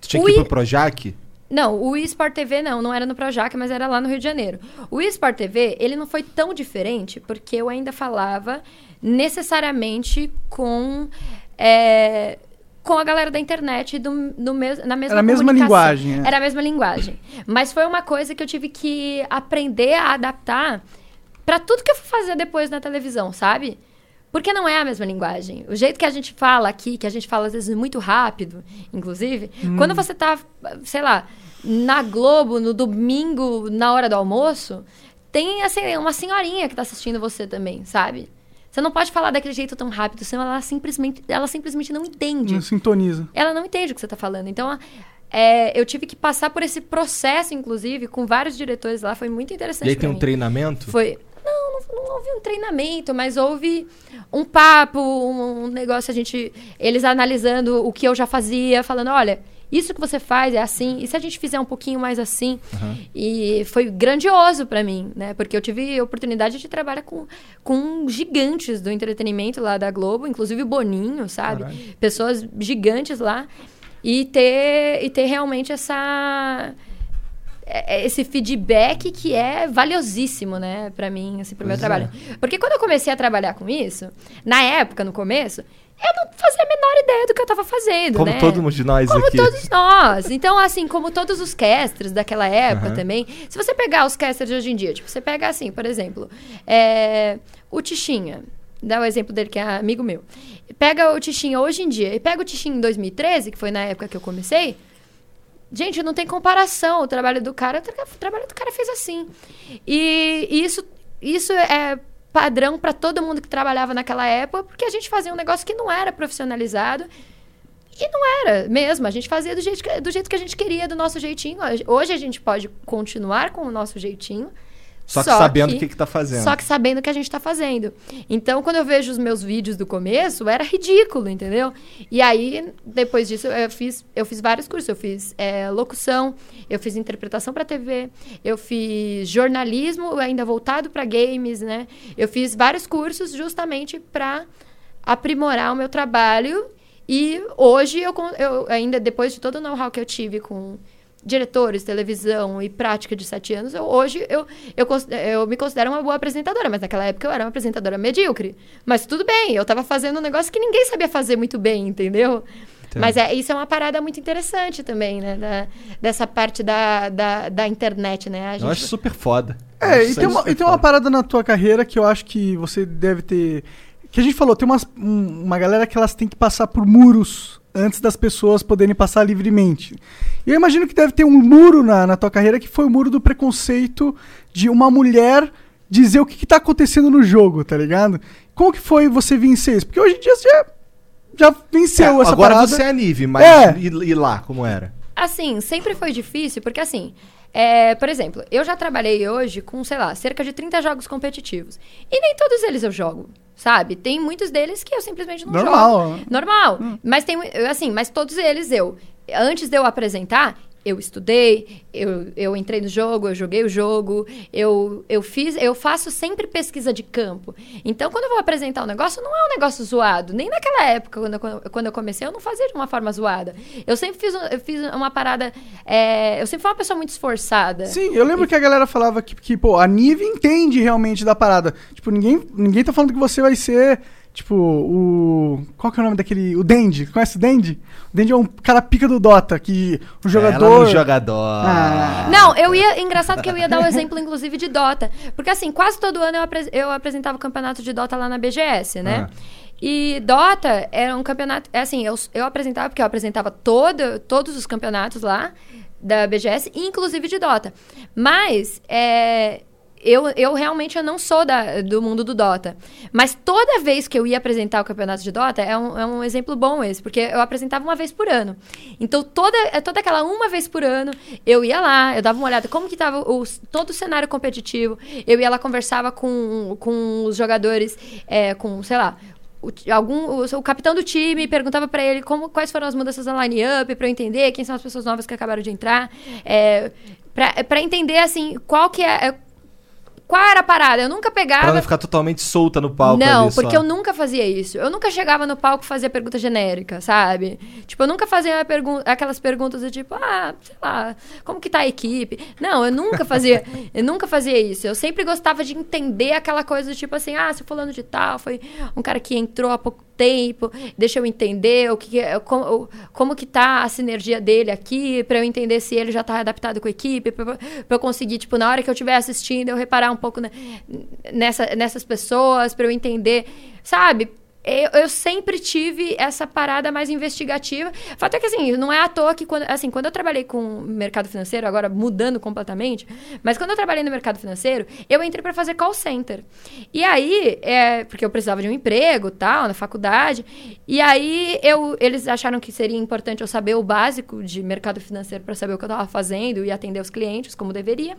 Speaker 2: Tu tinha
Speaker 3: o
Speaker 2: que ir
Speaker 3: I-
Speaker 2: pro Projac?
Speaker 3: Não, o eSport TV não, não era no Projac, mas era lá no Rio de Janeiro. O eSport TV, ele não foi tão diferente, porque eu ainda falava necessariamente com. é, com a galera da internet do, do mes, na mesma
Speaker 1: Era a mesma linguagem, é.
Speaker 3: Era a mesma linguagem. Mas foi uma coisa que eu tive que aprender a adaptar pra tudo que eu fui fazer depois na televisão, sabe? Porque não é a mesma linguagem. O jeito que a gente fala aqui, que a gente fala às vezes muito rápido, inclusive, quando você tá, sei lá, na Globo, no domingo, na hora do almoço, tem assim, uma senhorinha que tá assistindo você também, sabe? Você não pode falar daquele jeito tão rápido, senão ela simplesmente, ela simplesmente não entende
Speaker 1: Não sintoniza.
Speaker 3: ela não entende o que você está falando. Então, é, eu tive que passar por esse processo, inclusive, com vários diretores lá. Foi muito interessante.
Speaker 2: E aí tem um
Speaker 3: mim.
Speaker 2: treinamento?
Speaker 3: Foi. Não, não, não houve um treinamento, mas houve um papo, um, negócio, a gente. Eles analisando o que eu já fazia, falando, olha. Isso que você faz é assim, e se a gente fizer um pouquinho mais assim? E foi grandioso pra mim, né? Porque eu tive a oportunidade de trabalhar com, com gigantes do entretenimento lá da Globo, inclusive o Boninho, sabe? Pessoas gigantes lá. E ter, e ter realmente essa esse feedback que é valiosíssimo, né, pra mim, assim, pro meu
Speaker 2: Pois é.
Speaker 3: trabalho. Porque quando eu comecei a trabalhar com isso, na época, no começo, eu não fazia a menor ideia do que eu tava fazendo,
Speaker 2: Como
Speaker 3: né?
Speaker 2: todo mundo de nós
Speaker 3: Como
Speaker 2: aqui.
Speaker 3: todos nós. Então, assim, como todos os casters daquela época
Speaker 2: Aham.
Speaker 3: também. Se você pegar os casters de hoje em dia, tipo, você pega assim, por exemplo, é, o Tichinha. Dá o exemplo dele, que é amigo meu. Pega o Tichinha hoje em dia e pega o Tichinha em 2013, que foi na época que eu comecei. Gente, não tem comparação. O trabalho do cara, o tra- o trabalho do cara fez assim. E, e isso, isso é padrão para todo mundo que trabalhava naquela época, porque a gente fazia um negócio que não era profissionalizado. E não era mesmo, a gente fazia do jeito, do jeito que a gente queria, do nosso jeitinho. Hoje a gente pode continuar com o nosso jeitinho.
Speaker 2: Só que sabendo o que, que tá fazendo.
Speaker 3: Só que sabendo o que a gente tá fazendo. Então, quando eu vejo os meus vídeos do começo, era ridículo, entendeu? E aí, depois disso, eu fiz, eu fiz vários cursos. Eu fiz é, locução, eu fiz interpretação para TV, eu fiz jornalismo, ainda voltado para games, né? Eu fiz vários cursos justamente para aprimorar o meu trabalho. E hoje, eu, eu ainda depois de todo o know-how que eu tive com diretores, televisão e prática de sete anos, eu, hoje eu, eu, eu me considero uma boa apresentadora, mas naquela época eu era uma apresentadora medíocre. Mas tudo bem, eu estava fazendo um negócio que ninguém sabia fazer muito bem, entendeu? Entendi. Mas é, isso é uma parada muito interessante também, né? Da, dessa parte da, da, da internet, né?
Speaker 2: Gente... Eu acho super foda.
Speaker 1: É, e tem, uma, e tem uma parada na tua carreira que eu acho que você deve ter. Que a gente falou, tem umas, uma galera que elas têm que passar por muros antes das pessoas poderem passar livremente. E eu imagino que deve ter um muro na, na tua carreira que foi o muro do preconceito de uma mulher dizer o que, está acontecendo no jogo, tá ligado? Como que foi você vencer isso? Porque hoje em dia você já, já venceu é, essa
Speaker 2: agora
Speaker 1: parada.
Speaker 2: Agora você é a Nive, mas é. E, e lá, como era?
Speaker 3: Assim, sempre foi difícil, porque assim, é, por exemplo, eu já trabalhei hoje com, sei lá, cerca de 30 jogos competitivos. E nem todos eles eu jogo sabe? Tem muitos deles que eu simplesmente não
Speaker 1: Normal.
Speaker 3: jogo. Normal. Hum. Mas tem, assim, mas todos eles eu, antes de eu apresentar, eu estudei, eu, eu entrei no jogo, eu joguei o jogo, eu, eu fiz, eu faço sempre pesquisa de campo. Então, quando eu vou apresentar um negócio, não é um negócio zoado. Nem naquela época, quando eu, quando eu comecei, eu não fazia de uma forma zoada. Eu sempre fiz, eu fiz uma parada. É, eu sempre fui uma pessoa muito esforçada.
Speaker 1: Sim, eu lembro e... que a galera falava que, que, pô, a Nive entende realmente da parada. Tipo, ninguém, ninguém tá falando que você vai ser Tipo, o. Qual que é o nome daquele. O Dendi. Conhece o Dendi? O Dendi é um cara pica do Dota, que o jogador. Ela
Speaker 2: no jogador.
Speaker 3: Ah. Não, eu ia. Engraçado que eu ia dar o um exemplo, inclusive, de Dota. Porque, assim, quase todo ano eu, apres... eu apresentava o campeonato de Dota lá na BGS, né? Ah. E Dota era um campeonato. É assim, eu, eu apresentava, porque eu apresentava todo, todos os campeonatos lá da BGS, inclusive de Dota. Mas é, eu, eu realmente eu não sou da, do mundo do Dota. Mas toda vez que eu ia apresentar o campeonato de Dota, é um, é um exemplo bom esse, porque eu apresentava uma vez por ano. Então, toda, toda aquela uma vez por ano, eu ia lá, eu dava uma olhada como que estava todo o cenário competitivo, eu ia lá, conversava com, com os jogadores, é, com, sei lá, o, algum, o, o, capitão do time perguntava para ele como, quais foram as mudanças na line-up, para eu entender quem são as pessoas novas que acabaram de entrar. É, para entender, assim, qual que é, é qual era a parada? Eu nunca pegava.
Speaker 2: Pra não ficar totalmente solta no palco.
Speaker 3: Não, porque só. eu nunca fazia isso. Eu nunca chegava no palco e fazia pergunta genérica, sabe? Tipo, eu nunca fazia pergun aquelas perguntas do tipo, ah, sei lá, como que tá a equipe? Não, eu nunca fazia. eu nunca fazia isso. Eu sempre gostava de entender aquela coisa do tipo assim, ah, se fulano de tal foi um cara que entrou há pouco tempo, deixa eu entender o que, como, como que tá a sinergia dele aqui, para eu entender se ele já tá adaptado com a equipe, para eu conseguir, tipo, na hora que eu estiver assistindo, eu reparar um pouco nessa, nessas pessoas, para eu entender, sabe? Eu, eu, sempre tive essa parada mais investigativa. Fato é que, assim, não é à toa que, quando, assim, quando eu trabalhei com o mercado financeiro, agora mudando completamente, mas quando eu trabalhei no mercado financeiro, eu entrei para fazer call center. E aí, é, porque eu precisava de um emprego, tal, na faculdade, e aí eu, eles acharam que seria importante eu saber o básico de mercado financeiro para saber o que eu estava fazendo e atender os clientes como deveria.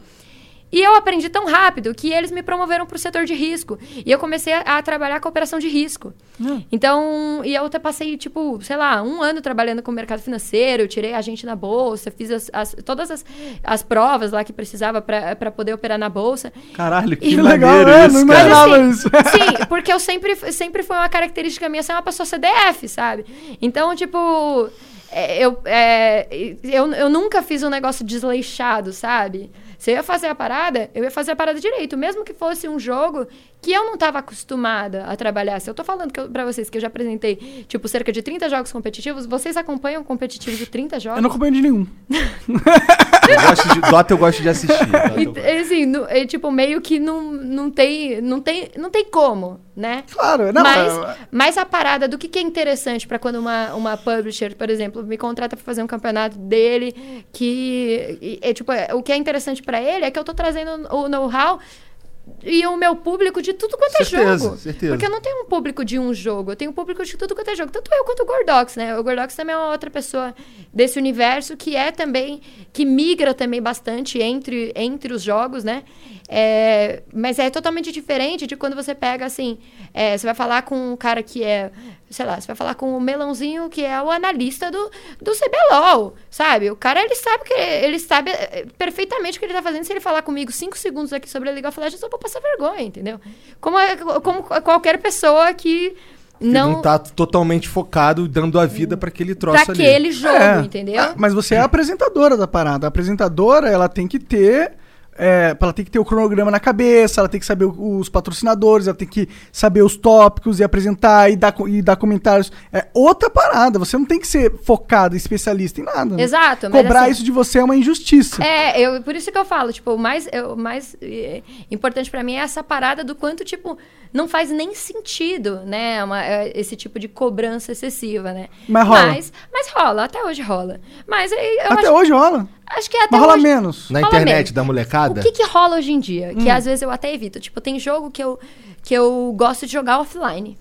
Speaker 3: E eu aprendi tão rápido que eles me promoveram para o setor de risco. E eu comecei a, a trabalhar com operação de risco. Hum. Então, e eu até passei, tipo, sei lá, um ano trabalhando com o mercado financeiro, tirei a gente na bolsa, fiz as, as, todas as, as provas lá que precisava para poder operar na bolsa.
Speaker 2: Caralho, que e, legal, é, isso, não
Speaker 1: imaginava
Speaker 3: assim,
Speaker 1: isso.
Speaker 3: Sim, porque eu sempre, sempre foi uma característica minha ser uma pessoa CDF, sabe? Então, tipo, é, eu, é, eu, eu nunca fiz um negócio desleixado, sabe? Se eu ia fazer a parada, eu ia fazer a parada direito, mesmo que fosse um jogo que eu não estava acostumada a trabalhar. Se eu tô falando para vocês que eu já apresentei, tipo, cerca de 30 jogos competitivos, vocês acompanham competitivo de 30 jogos?
Speaker 1: Eu não acompanho de nenhum.
Speaker 2: eu gosto de, Dota eu gosto de assistir.
Speaker 3: E, assim, no, é, tipo, meio que não, não, tem, não, tem, não tem como, né?
Speaker 1: Claro, não.
Speaker 3: Mas, é... mas a parada do que, que é interessante para quando uma, uma publisher, por exemplo, me contrata para fazer um campeonato dele, que é tipo, o que é interessante para ele é que eu tô trazendo o know-how e o meu público de tudo quanto
Speaker 2: Certeza,
Speaker 3: é jogo.
Speaker 2: certeza.
Speaker 3: Porque eu não tenho um público de um jogo, eu tenho um público de tudo quanto é jogo. Tanto eu quanto o Gordox, né? O Gordox também é uma outra pessoa desse universo que é também, que migra também bastante entre, entre os jogos, né? É, mas é totalmente diferente de quando você pega, assim, é, você vai falar com um cara que é, sei lá, você vai falar com o Melãozinho, que é o analista do, do CBLOL, sabe? O cara, ele sabe que ele sabe é, perfeitamente o que ele tá fazendo. Se ele falar comigo cinco segundos aqui sobre a League of Legends, eu vou passar vergonha, entendeu? Como, é- como qualquer pessoa que
Speaker 2: Que não,
Speaker 3: não...
Speaker 2: tá totalmente focado, dando a vida pra aquele troço
Speaker 3: Pra
Speaker 2: ali.
Speaker 3: aquele jogo,
Speaker 1: É.
Speaker 3: entendeu?
Speaker 1: Ah, Mas você é a apresentadora da parada. A apresentadora, ela tem que ter. É, ela tem que ter o cronograma na cabeça, ela tem que saber os patrocinadores, ela tem que saber os tópicos e apresentar e dar, e dar comentários. É outra parada. Você não tem que ser focado, especialista em nada. né?
Speaker 3: Exato,
Speaker 1: Cobrar
Speaker 3: assim-
Speaker 1: isso de você é uma injustiça.
Speaker 3: É, eu, por isso que eu falo, tipo, o mais, o mais eh, importante pra mim é essa parada do quanto, tipo, não faz nem sentido, né? uma- é, esse tipo de cobrança excessiva, né?
Speaker 1: Mas rola.
Speaker 3: Mas, mas rola, até hoje rola. Mas eu
Speaker 1: Até
Speaker 3: acho,
Speaker 1: hoje rola.
Speaker 3: Acho que até
Speaker 1: Mas rola
Speaker 3: hoje...
Speaker 1: menos.
Speaker 2: Na
Speaker 3: Rola
Speaker 2: internet
Speaker 3: menos.
Speaker 2: da molecada?
Speaker 3: O que que rola hoje em dia?
Speaker 1: Hum.
Speaker 3: Que às vezes eu até evito. Tipo, tem jogo que eu, que eu gosto de jogar offline.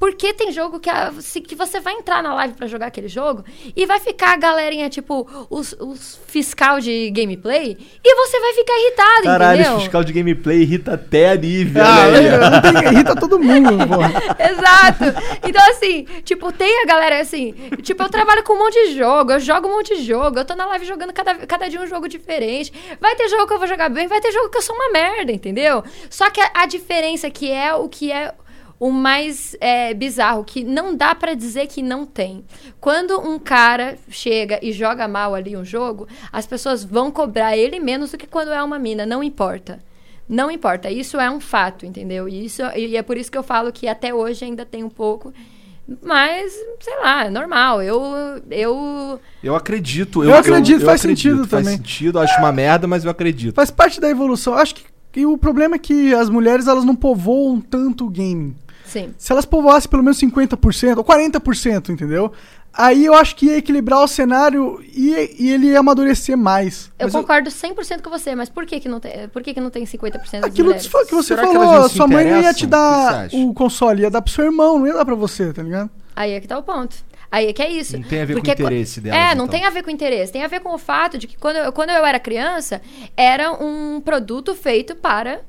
Speaker 3: Porque tem jogo que, a- se- que você vai entrar na live pra jogar aquele jogo e vai ficar a galerinha, tipo, os, os fiscal de gameplay e você vai ficar irritado,
Speaker 2: Caralho,
Speaker 3: entendeu?
Speaker 2: fiscal de gameplay irrita até a Nívia.
Speaker 1: Ah, tem, irrita todo mundo, porra.
Speaker 3: Exato. Então, assim, tipo, tem a galera assim. Tipo, eu trabalho com um monte de jogo, eu jogo um monte de jogo, eu tô na live jogando cada, cada dia um jogo diferente. Vai ter jogo que eu vou jogar bem, vai ter jogo que eu sou uma merda, entendeu? Só que a, a diferença que é o que é o mais é, bizarro, que não dá pra dizer que não tem. Quando um cara chega e joga mal ali um jogo, as pessoas vão cobrar ele menos do que quando é uma mina, não importa. Não importa, isso é um fato, entendeu? E, isso, e é por isso que eu falo que até hoje ainda tem um pouco. Mas, sei lá, é normal. Eu. Eu.
Speaker 2: Eu acredito.
Speaker 1: Eu acredito, faz sentido
Speaker 2: faz
Speaker 1: também.
Speaker 2: sentido, acho uma merda, mas eu acredito.
Speaker 1: Faz parte da evolução. Acho que, que o problema é que as mulheres elas não povoam tanto o game.
Speaker 3: Sim.
Speaker 1: Se elas povoassem pelo menos 50% ou 40%, entendeu? Aí eu acho que ia equilibrar o cenário e, e ele ia amadurecer mais.
Speaker 3: Eu
Speaker 1: Mas
Speaker 3: concordo 100% com você, mas por que, que, não, tem, por que, que não tem 50% das
Speaker 1: Aquilo que você
Speaker 2: Será
Speaker 1: falou, sua mãe não ia te
Speaker 2: O
Speaker 1: dar o console, ia dar pro seu irmão, não ia dar pra você, tá ligado?
Speaker 3: Aí é que tá o ponto. Aí é que é isso.
Speaker 2: Não tem a ver com
Speaker 3: Porque
Speaker 2: o interesse delas,
Speaker 3: É, não
Speaker 2: então.
Speaker 3: tem a ver com interesse. Tem a ver com o fato de que quando eu, quando eu era criança, era um produto feito para.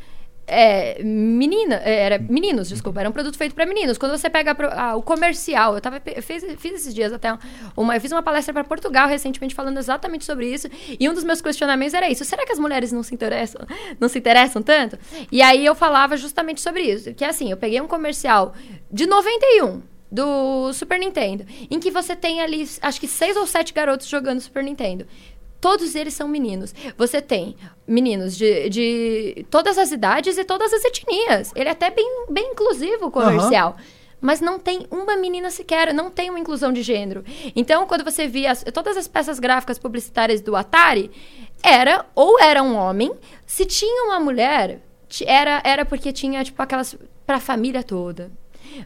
Speaker 3: É, menina, é, era meninos, desculpa, era um produto feito para meninos. Quando você pega ah, o comercial, eu tava eu fiz, fiz esses dias até uma, eu fiz uma palestra para Portugal recentemente falando exatamente sobre isso, e um dos meus questionamentos era isso: será que as mulheres não se interessam, não se interessam tanto? E aí eu falava justamente sobre isso, que é assim, eu peguei um comercial de 91 do Super Nintendo, em que você tem ali, acho que seis ou sete garotos jogando Super Nintendo. Todos eles são meninos. Você tem meninos de, de todas as idades e todas as etnias. Ele é até bem, bem inclusivo, o comercial. Mas não tem uma menina sequer, não tem uma inclusão de gênero. Então, quando você via as- todas as peças gráficas publicitárias do Atari, era ou era um homem, se tinha uma mulher, era, era porque tinha, tipo, aquelas. pra família toda.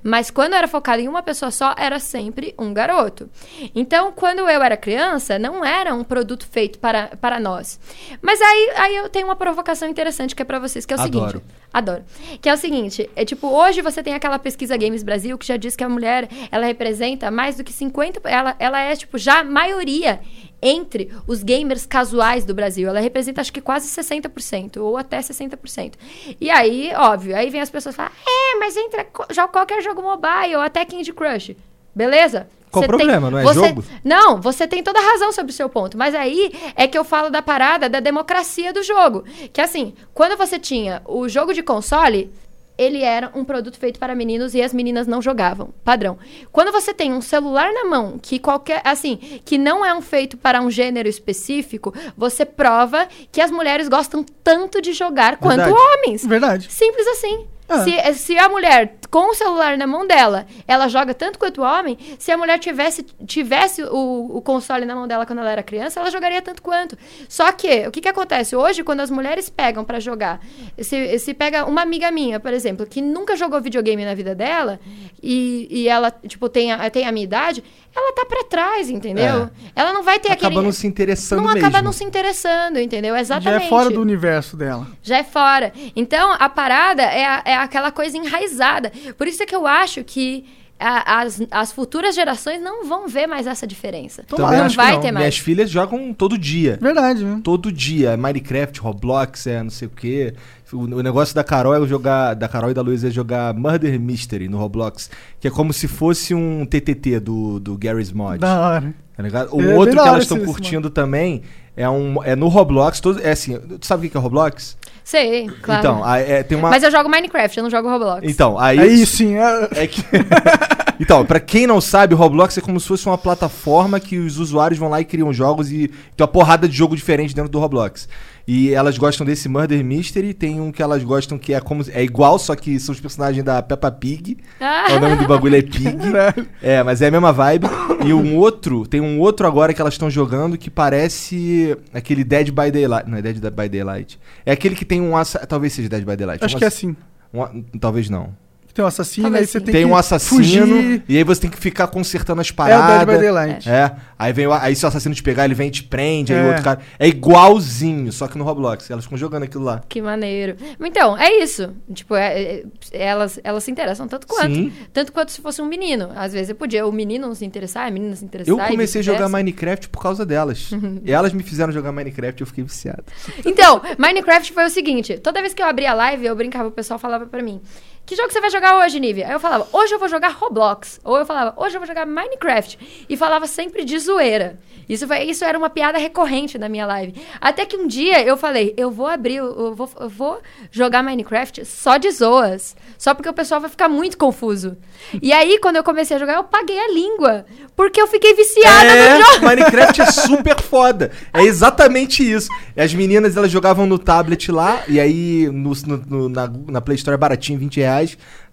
Speaker 3: Mas quando era focado em uma pessoa só, era sempre um garoto. Então, quando eu era criança, não era um produto feito para, para nós. Mas aí, aí eu tenho uma provocação interessante que é para vocês, que é o
Speaker 2: Adoro.
Speaker 3: seguinte. Adoro. Que é o seguinte, é tipo, hoje você tem aquela pesquisa Games Brasil que já diz que a mulher, ela representa mais do que 50, ela, ela é tipo já maioria entre os gamers casuais do Brasil. Ela representa acho que quase 60% ou até 60%. E aí, óbvio, aí vem as pessoas falam: "É, mas entra já qualquer jogo mobile ou até Candy Crush". Beleza?
Speaker 2: Qual o
Speaker 3: Você tem-
Speaker 2: problema? Não é
Speaker 3: você-
Speaker 2: jogo?
Speaker 3: não, você tem toda a razão sobre o seu ponto. Mas aí é que eu falo da parada da democracia do jogo. Que assim, quando você tinha o jogo de console, ele era um produto feito para meninos e as meninas não jogavam. Padrão. Quando você tem um celular na mão, que qualquer. Assim, que não é um feito para um gênero específico, você prova que as mulheres gostam tanto de jogar quanto
Speaker 2: Verdade.
Speaker 3: homens.
Speaker 1: Verdade.
Speaker 3: Simples assim.
Speaker 1: Ah.
Speaker 3: Se, se a mulher com o celular na mão dela, ela joga tanto quanto o homem, se a mulher tivesse, tivesse o, o console na mão dela quando ela era criança, ela jogaria tanto quanto. Só que, o que, que acontece? Hoje, quando as mulheres pegam pra jogar, se, se pega uma amiga minha, por exemplo, que nunca jogou videogame na vida dela, e, e ela, tipo, tem a, tem a minha idade, ela tá pra trás, entendeu? Ela não vai ter
Speaker 2: Acaba
Speaker 3: aquele...
Speaker 2: não se interessando
Speaker 3: não
Speaker 2: mesmo.
Speaker 3: acaba não se interessando, entendeu? Exatamente.
Speaker 1: Já é fora do universo dela.
Speaker 3: Já é fora. Então, a parada é, a- é aquela coisa enraizada. Por isso é que eu acho que a- as, as futuras gerações não vão ver mais essa diferença.
Speaker 2: Também
Speaker 3: não vai
Speaker 2: não.
Speaker 3: ter mais.
Speaker 2: Minhas filhas jogam todo dia.
Speaker 1: Verdade, né?
Speaker 2: Todo dia. Minecraft, Roblox, é não sei o quê. O, o negócio da Carol é jogar. Da Carol e da Luísa é jogar Murder Mystery no Roblox. Que é como se fosse um TTT do, do Gary's Mod.
Speaker 1: Da hora.
Speaker 2: Tá ligado? O
Speaker 1: É
Speaker 2: outro que elas estão curtindo também é, um, é no Roblox. Todo, é assim, tu sabe o que é Roblox?
Speaker 3: Sei, claro.
Speaker 2: Então, aí, é, tem uma.
Speaker 3: Mas eu jogo Minecraft, eu não jogo Roblox.
Speaker 2: Então, aí.
Speaker 1: Aí sim, é...
Speaker 2: É que... então, pra quem não sabe, o Roblox é como se fosse uma plataforma que os usuários vão lá e criam jogos e tem uma porrada de jogo diferente dentro do Roblox. E elas gostam desse Murder Mystery, tem um que elas gostam que é como é igual, só que são os personagens da Peppa Pig.
Speaker 3: Ah.
Speaker 2: O nome do bagulho é Pig. É, mas é a mesma vibe. E um outro, tem um outro agora que elas estão jogando que parece aquele Dead by Daylight. Não é Dead by Daylight. É aquele que tem um talvez seja Dead by Daylight.
Speaker 1: Acho
Speaker 2: Um
Speaker 1: que é
Speaker 2: ass-
Speaker 1: assim.
Speaker 2: um talvez não.
Speaker 1: Tem um assassino,
Speaker 3: Talvez
Speaker 1: aí você
Speaker 3: sim.
Speaker 1: tem,
Speaker 2: Tem,
Speaker 1: que
Speaker 2: um assassino
Speaker 1: fugir.
Speaker 2: e aí você tem que ficar consertando as
Speaker 1: É o
Speaker 2: paradas.
Speaker 1: Dead by Daylight.
Speaker 2: É, aí vem o- aí se o assassino te pegar, ele vem e te prende, aí
Speaker 1: É.
Speaker 2: o outro cara. É igualzinho, só que no Roblox. Elas ficam jogando aquilo lá.
Speaker 3: Que maneiro. Então, é isso. Tipo, é- é- elas, elas se interessam tanto quanto.
Speaker 2: Sim.
Speaker 3: Tanto quanto se fosse um menino. Às vezes eu podia o menino não se interessar, a menina se interessar.
Speaker 2: Eu comecei a jogar. Minecraft por causa delas. e elas me fizeram jogar Minecraft e eu fiquei viciado.
Speaker 3: Então, Minecraft foi o seguinte: toda vez que eu abria a live, eu brincava, o pessoal falava pra mim: Que jogo você vai jogar hoje, Nívia? Aí eu falava: Hoje eu vou jogar Roblox. Ou eu falava: Hoje eu vou jogar Minecraft. E falava sempre de zoeira. Isso, foi, isso era uma piada recorrente na minha live. Até que um dia eu falei: Eu vou abrir, eu vou, eu vou jogar Minecraft só de zoas. Só porque o pessoal vai ficar muito confuso. E aí, quando eu comecei a jogar, eu paguei a língua. Porque eu fiquei viciada
Speaker 2: é,
Speaker 3: no jogo.
Speaker 2: Minecraft é super foda. É exatamente isso. As meninas, elas jogavam no tablet lá, e aí no, no- no- na, na Play Store é baratinho, 20 reais.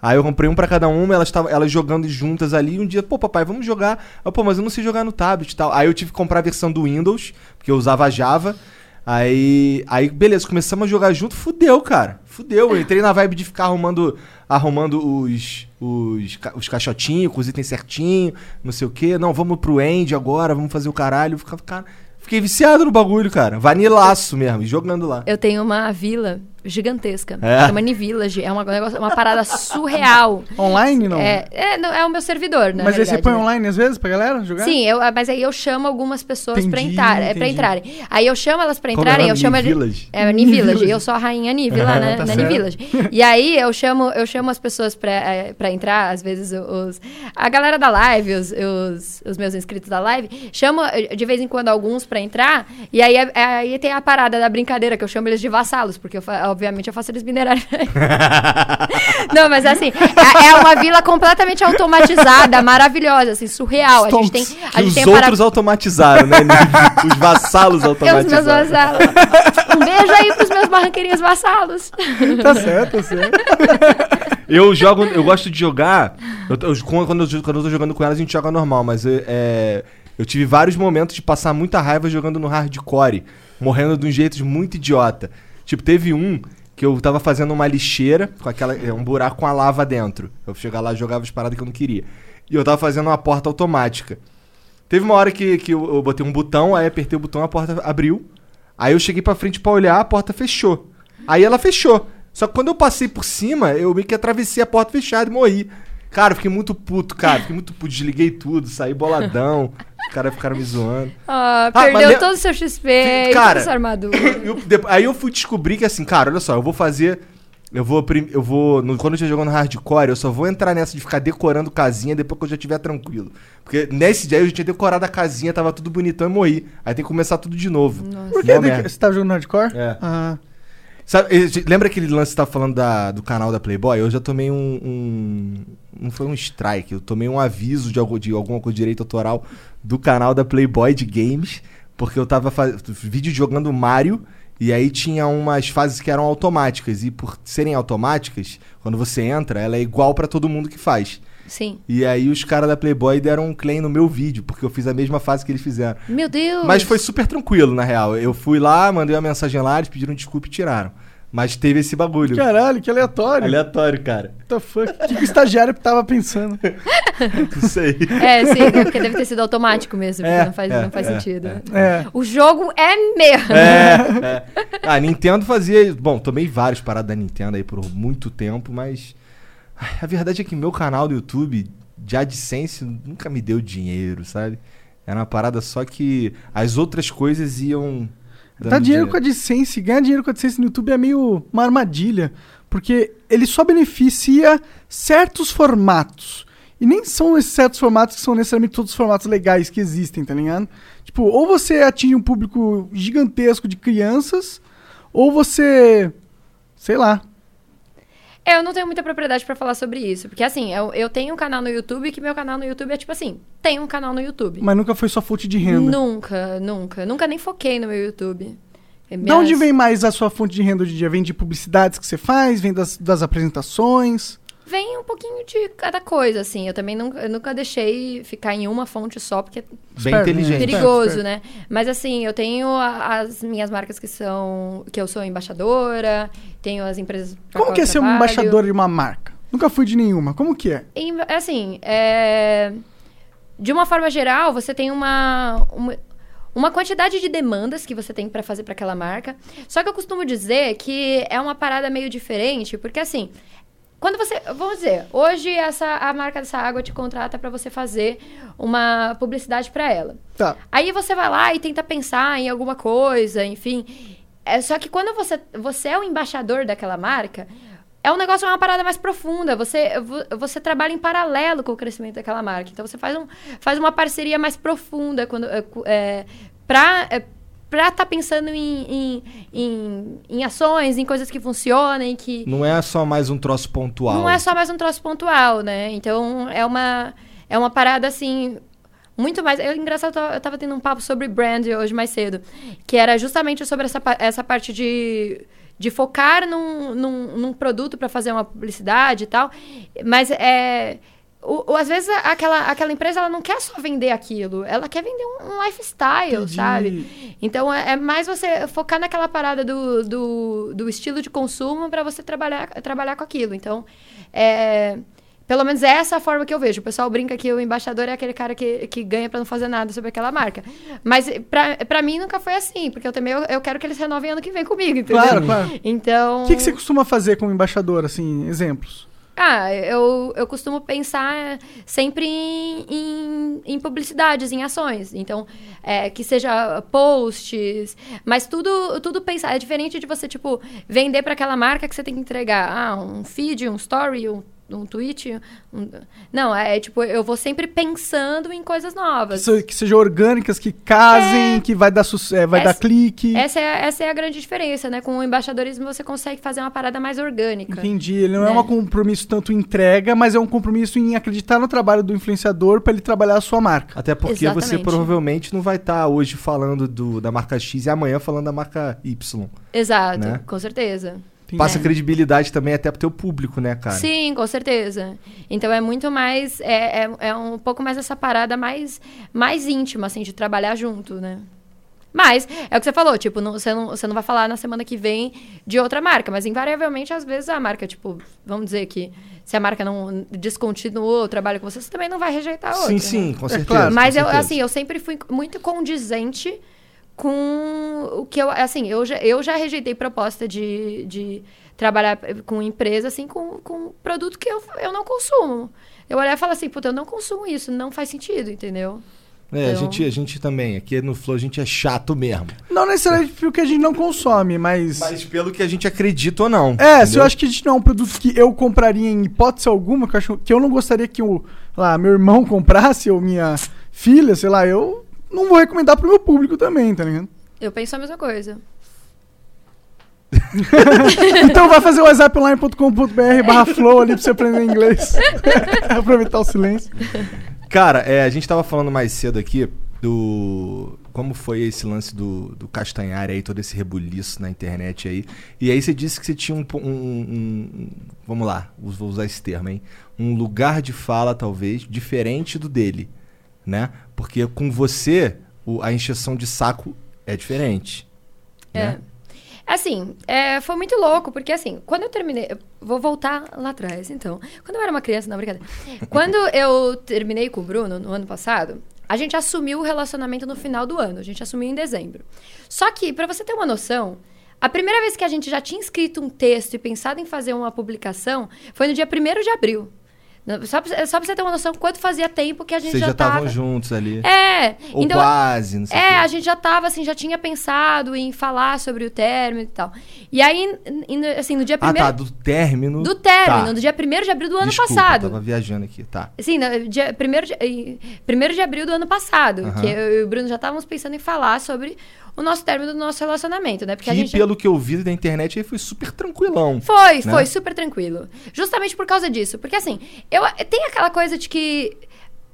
Speaker 2: Aí eu comprei um pra cada uma, elas, tavam, elas jogando juntas ali. Um dia, pô, papai, vamos jogar. Eu, pô, mas eu não sei jogar no tablet e tal. Aí eu tive que comprar a versão do Windows, porque eu usava Java. Aí, aí, beleza, começamos a jogar junto, fudeu, cara. Fudeu. Eu entrei na vibe de ficar arrumando, arrumando os, os, os caixotinhos, com os itens certinho, não sei o quê. Não, vamos pro end agora, vamos fazer o caralho. Ficava, cara, fiquei viciado no bagulho, cara. Vanilaço mesmo, jogando lá.
Speaker 3: Eu tenho uma vila gigantesca.
Speaker 2: É?
Speaker 3: Chama Nivillage. É uma, uma parada surreal.
Speaker 1: Online, não?
Speaker 3: É, é, não, é o meu servidor, né?
Speaker 1: Mas aí você põe online às vezes pra galera jogar?
Speaker 3: Sim, eu, mas aí eu chamo algumas pessoas pra,
Speaker 1: Entendi,
Speaker 3: entrar, é, pra entrarem. Aí eu chamo elas pra
Speaker 2: é
Speaker 3: entrarem, eu chamo...
Speaker 2: Nivillage?
Speaker 3: É, Nivillage.
Speaker 1: Nivillage.
Speaker 3: Eu sou a rainha Nive lá, né?
Speaker 1: Tá
Speaker 3: na. Nivillage. E aí eu chamo, eu chamo as pessoas pra, é, pra entrar, às vezes os... A galera da live, os, os, os meus inscritos da live, chamo de vez em quando alguns pra entrar, e aí, é- aí tem a parada da brincadeira, que eu chamo eles de vassalos, porque eu, fa- obviamente eu faço eles minerarem. Não, mas assim, é, é uma vila completamente automatizada, maravilhosa, assim, surreal. A gente tem, a gente
Speaker 2: os
Speaker 3: tem a para-
Speaker 2: outros automatizaram, né? os vassalos
Speaker 3: É os meus
Speaker 2: automatizaram.
Speaker 3: vassalos. Um beijo aí pros meus barranqueirinhos vassalos.
Speaker 1: Tá certo, tá certo.
Speaker 2: Eu jogo, eu gosto de jogar. eu eu- quando, eu, quando eu tô jogando com elas, a gente joga normal, mas eu, é, eu tive vários momentos de passar muita raiva jogando no hardcore, morrendo de um jeito muito idiota. Tipo, teve um que eu tava fazendo uma lixeira com aquela. é, um buraco com a lava dentro. Eu chegava lá e jogava as paradas que eu não queria. E eu tava fazendo uma porta automática. Teve uma hora que, que eu, eu botei um botão, aí apertei o botão, a porta abriu. Aí eu cheguei pra frente pra olhar, a porta fechou. Aí ela fechou. Só que quando eu passei por cima, eu meio que atravessei a porta fechada e morri. Cara, eu fiquei muito puto, cara. Fiquei muito puto, desliguei tudo, saí boladão. Os caras ficaram me zoando.
Speaker 3: Ah,
Speaker 2: Ah,
Speaker 3: perdeu todo o seu XP e
Speaker 2: Cara,
Speaker 3: toda sua armadura.
Speaker 2: Eu- depo- aí eu fui descobrir que assim, cara, olha só, eu vou fazer. Eu vou. Eu vou. no- quando eu estiver jogando hardcore, eu só vou entrar nessa de ficar decorando casinha depois que eu já estiver tranquilo. Porque nesse dia eu já tinha decorado a casinha, tava tudo bonitão e morri. Aí tem que começar tudo de novo.
Speaker 1: Por que você tava jogando hardcore?
Speaker 2: É.
Speaker 1: Ah,
Speaker 2: Sabe, lembra aquele lance que você tava falando da- do canal da Playboy? Eu já tomei um, um- Não foi um strike, eu tomei um aviso de, algo, de alguma coisa de direito autoral do canal da Playboy de games, porque eu tava fazendo vídeo jogando Mario E aí tinha umas fases que eram automáticas. E por serem automáticas, quando você entra, ela é igual pra todo mundo que faz.
Speaker 3: Sim.
Speaker 2: E aí os caras da Playboy deram um claim no meu vídeo, porque eu fiz a mesma fase que eles fizeram.
Speaker 3: Meu Deus!
Speaker 2: Mas foi super tranquilo, na real. Eu fui lá, mandei uma mensagem lá, eles pediram desculpa e tiraram. Mas teve esse bagulho.
Speaker 1: Caralho, que aleatório.
Speaker 2: Aleatório, cara.
Speaker 1: What the fuck? O que, que o estagiário tava pensando?
Speaker 2: Não sei.
Speaker 3: É, sim, é porque deve ter sido automático mesmo, porque
Speaker 2: É,
Speaker 3: não faz,
Speaker 2: é,
Speaker 3: não faz
Speaker 2: é,
Speaker 3: sentido.
Speaker 1: É.
Speaker 3: O jogo é meu!
Speaker 2: É, é. A Nintendo fazia. Bom, tomei vários paradas da Nintendo aí por muito tempo, mas. ai, A verdade é que meu canal do YouTube de AdSense nunca me deu dinheiro, sabe? Era uma parada só que as outras coisas iam. Dando
Speaker 1: Dar dinheiro com a AdSense, ganhar dinheiro com a AdSense no YouTube é meio uma armadilha. Porque ele só beneficia certos formatos. E nem são esses certos formatos que são necessariamente todos os formatos legais que existem, tá ligado? Tipo, ou você atinge um público gigantesco de crianças, ou você. Sei lá.
Speaker 3: É, Eu não tenho muita propriedade pra falar sobre isso. Porque, assim, eu, eu tenho um canal no YouTube que meu canal no YouTube é tipo assim: tem um canal no YouTube.
Speaker 1: Mas nunca foi sua fonte de renda.
Speaker 3: Nunca, nunca. Nunca nem foquei no meu YouTube. É
Speaker 1: De onde vem mais a sua fonte de renda hoje em dia? Vem de publicidades que você faz? Vem das, das apresentações?
Speaker 3: Vem um pouquinho de cada coisa, assim. Eu também nunca, eu nunca deixei ficar em uma fonte só, porque é
Speaker 2: Bem
Speaker 1: Esperto,
Speaker 2: inteligente.
Speaker 1: né?
Speaker 3: perigoso,
Speaker 1: esperto.
Speaker 3: né? Mas assim, eu tenho a- as minhas marcas que são. que eu sou embaixadora, tenho as empresas.
Speaker 1: Como que é ser um embaixador de uma marca? Nunca fui de nenhuma. Como que é?
Speaker 3: Em- Assim, é, de uma forma geral, você tem uma, uma, uma quantidade de demandas que você tem pra fazer pra aquela marca. Só que eu costumo dizer que é uma parada meio diferente, porque assim, quando você, vamos dizer, hoje essa a marca dessa água te contrata pra você fazer uma publicidade pra ela.
Speaker 1: Tá.
Speaker 3: Aí você vai lá e tenta pensar em alguma coisa, enfim. É, só que quando você, você é o embaixador daquela marca, é um negócio, é uma parada mais profunda. Você, vo- você trabalha em paralelo com o crescimento daquela marca. Então você faz, um, faz uma parceria mais profunda quando, é, é, pra. É, Pra estar pensando em, em, em, em ações, em coisas que funcionem, que,
Speaker 2: Não é só mais um troço pontual.
Speaker 3: não é só mais um troço pontual, né? Então é uma, é uma parada assim. Muito mais. Eu, engraçado, eu tava- tendo um papo sobre brand hoje mais cedo. Que era justamente sobre essa, essa parte de, de focar num, num, num produto para fazer uma publicidade e tal. Mas é. O, o- às vezes aquela, aquela empresa ela não quer só vender aquilo, ela quer vender um, um lifestyle,
Speaker 1: Entendi.
Speaker 3: sabe? Então é, é mais você focar naquela parada do, do, do estilo de consumo para você trabalhar, trabalhar com aquilo. Então, é, pelo menos essa é a forma que eu vejo. O pessoal brinca que o embaixador é aquele cara que, que ganha para não fazer nada sobre aquela marca. Mas pra, pra mim nunca foi assim, porque eu também eu, eu quero que eles renovem ano que vem comigo, entendeu?
Speaker 1: Claro, claro.
Speaker 3: Então.
Speaker 1: O que, que você costuma fazer como embaixador, assim, exemplos?
Speaker 3: Ah, eu, eu costumo pensar sempre em, em, em publicidades, em ações. Então, é, que seja posts, mas tudo, tudo pensar. É diferente de você, tipo, vender para aquela marca que você tem que entregar. Ah, um feed, um story, um, um tweet. um- Não, é tipo, eu vou sempre pensando em coisas
Speaker 1: Que,
Speaker 3: novas.
Speaker 1: se- que sejam orgânicas, que casem, que vai dar, é, vai
Speaker 3: Essa-
Speaker 1: dar clique.
Speaker 3: Essa é, essa é a grande diferença, né? Com o embaixadorismo você consegue fazer uma parada mais orgânica.
Speaker 1: Entendi. Ele não é
Speaker 3: né?
Speaker 1: um compromisso tanto em entrega, mas é um compromisso em acreditar no trabalho do influenciador para ele trabalhar a sua marca.
Speaker 2: Até porque você
Speaker 3: Exatamente.
Speaker 2: provavelmente não vai estar hoje falando do, da marca X e amanhã falando da marca Y.
Speaker 3: Exato,
Speaker 2: Né?
Speaker 3: com certeza.
Speaker 2: Passa credibilidade também até pro teu público, né, cara?
Speaker 3: Sim, com certeza. Então é muito mais. É, é, é um pouco mais essa parada mais, mais íntima, assim, de trabalhar junto, né? Mas, é o que você falou, tipo, não- você, não, você não vai falar na semana que vem de outra marca, mas invariavelmente, às vezes, a marca, tipo, vamos dizer que se a marca não descontinuou o trabalho com você, você também não vai rejeitar outra.
Speaker 2: Sim,
Speaker 3: né?
Speaker 2: sim, com
Speaker 1: É
Speaker 2: certeza.
Speaker 1: claro.
Speaker 3: Mas
Speaker 2: com
Speaker 3: eu,
Speaker 2: certeza.
Speaker 3: assim, eu sempre fui muito condizente com o que eu, assim, eu já, eu já rejeitei proposta de, de trabalhar com empresa, assim, com, com produto que eu, eu não consumo. Eu olhar e falar assim, puta, eu não consumo isso, não faz sentido, entendeu?
Speaker 2: É, a,
Speaker 3: Então-
Speaker 2: gente, a gente também. Aqui no Flow a gente é chato mesmo.
Speaker 1: Não necessariamente porque a gente não consome, mas.
Speaker 2: Mas pelo que a gente acredita ou não.
Speaker 1: É, se
Speaker 2: entendeu?
Speaker 1: eu acho que a gente não é um produto que eu compraria em hipótese alguma, que eu, acho, que eu não gostaria que o, lá, meu irmão comprasse ou minha filha, sei lá, eu não vou recomendar pro meu público também, tá ligado?
Speaker 3: Eu penso a mesma coisa.
Speaker 1: Então vai fazer o whatsapponline.com.br barra flow ali pra você aprender inglês. Aproveitar o silêncio.
Speaker 2: Cara, é, a gente tava falando mais cedo aqui do. Como foi esse lance do, do Castanhari aí, todo esse rebuliço na internet aí. E aí você disse que você tinha um. um- um- vamos lá, vou usar esse termo, hein? Um lugar de fala, talvez, diferente do dele, né? Porque com você, o- a encheção de saco é diferente.
Speaker 3: É.
Speaker 2: Né?
Speaker 3: Assim, é, foi muito louco, porque assim, quando eu terminei. eu Vou voltar lá atrás, então. Quando eu era uma criança, não, brincadeira. Quando eu terminei com o Bruno, no ano passado, a gente assumiu o relacionamento no final do ano. A gente assumiu em dezembro. Só que, pra você ter uma noção, a primeira vez que a gente já tinha escrito um texto e pensado em fazer uma publicação foi no dia 1 de abril. Só pra, só pra você ter uma noção quanto fazia tempo que a gente
Speaker 2: Vocês
Speaker 3: já,
Speaker 2: já estavam
Speaker 3: tava...
Speaker 2: juntos ali.
Speaker 3: É,
Speaker 2: Ou
Speaker 3: então,
Speaker 2: quase, não sei o
Speaker 3: é, a gente já tava, assim, já tinha pensado em falar sobre o término e tal. E aí, assim, no dia
Speaker 2: Ah,
Speaker 3: primeiro...
Speaker 2: tá, do término.
Speaker 3: Do término,
Speaker 2: Tá.
Speaker 3: no dia 1 de abril do ano
Speaker 2: Desculpa,
Speaker 3: passado.
Speaker 2: tava viajando aqui, tá.
Speaker 3: Sim, no dia 1 de, primeiro de abril do ano passado. Que eu e o Bruno já estávamos pensando em falar sobre o nosso término do nosso relacionamento, né? Porque a
Speaker 2: que,
Speaker 3: gente.
Speaker 2: pelo que eu vi da internet, aí foi super tranquilão.
Speaker 3: Foi,
Speaker 2: né?
Speaker 3: foi super tranquilo. Justamente por causa disso. Porque assim, eu tem aquela coisa de que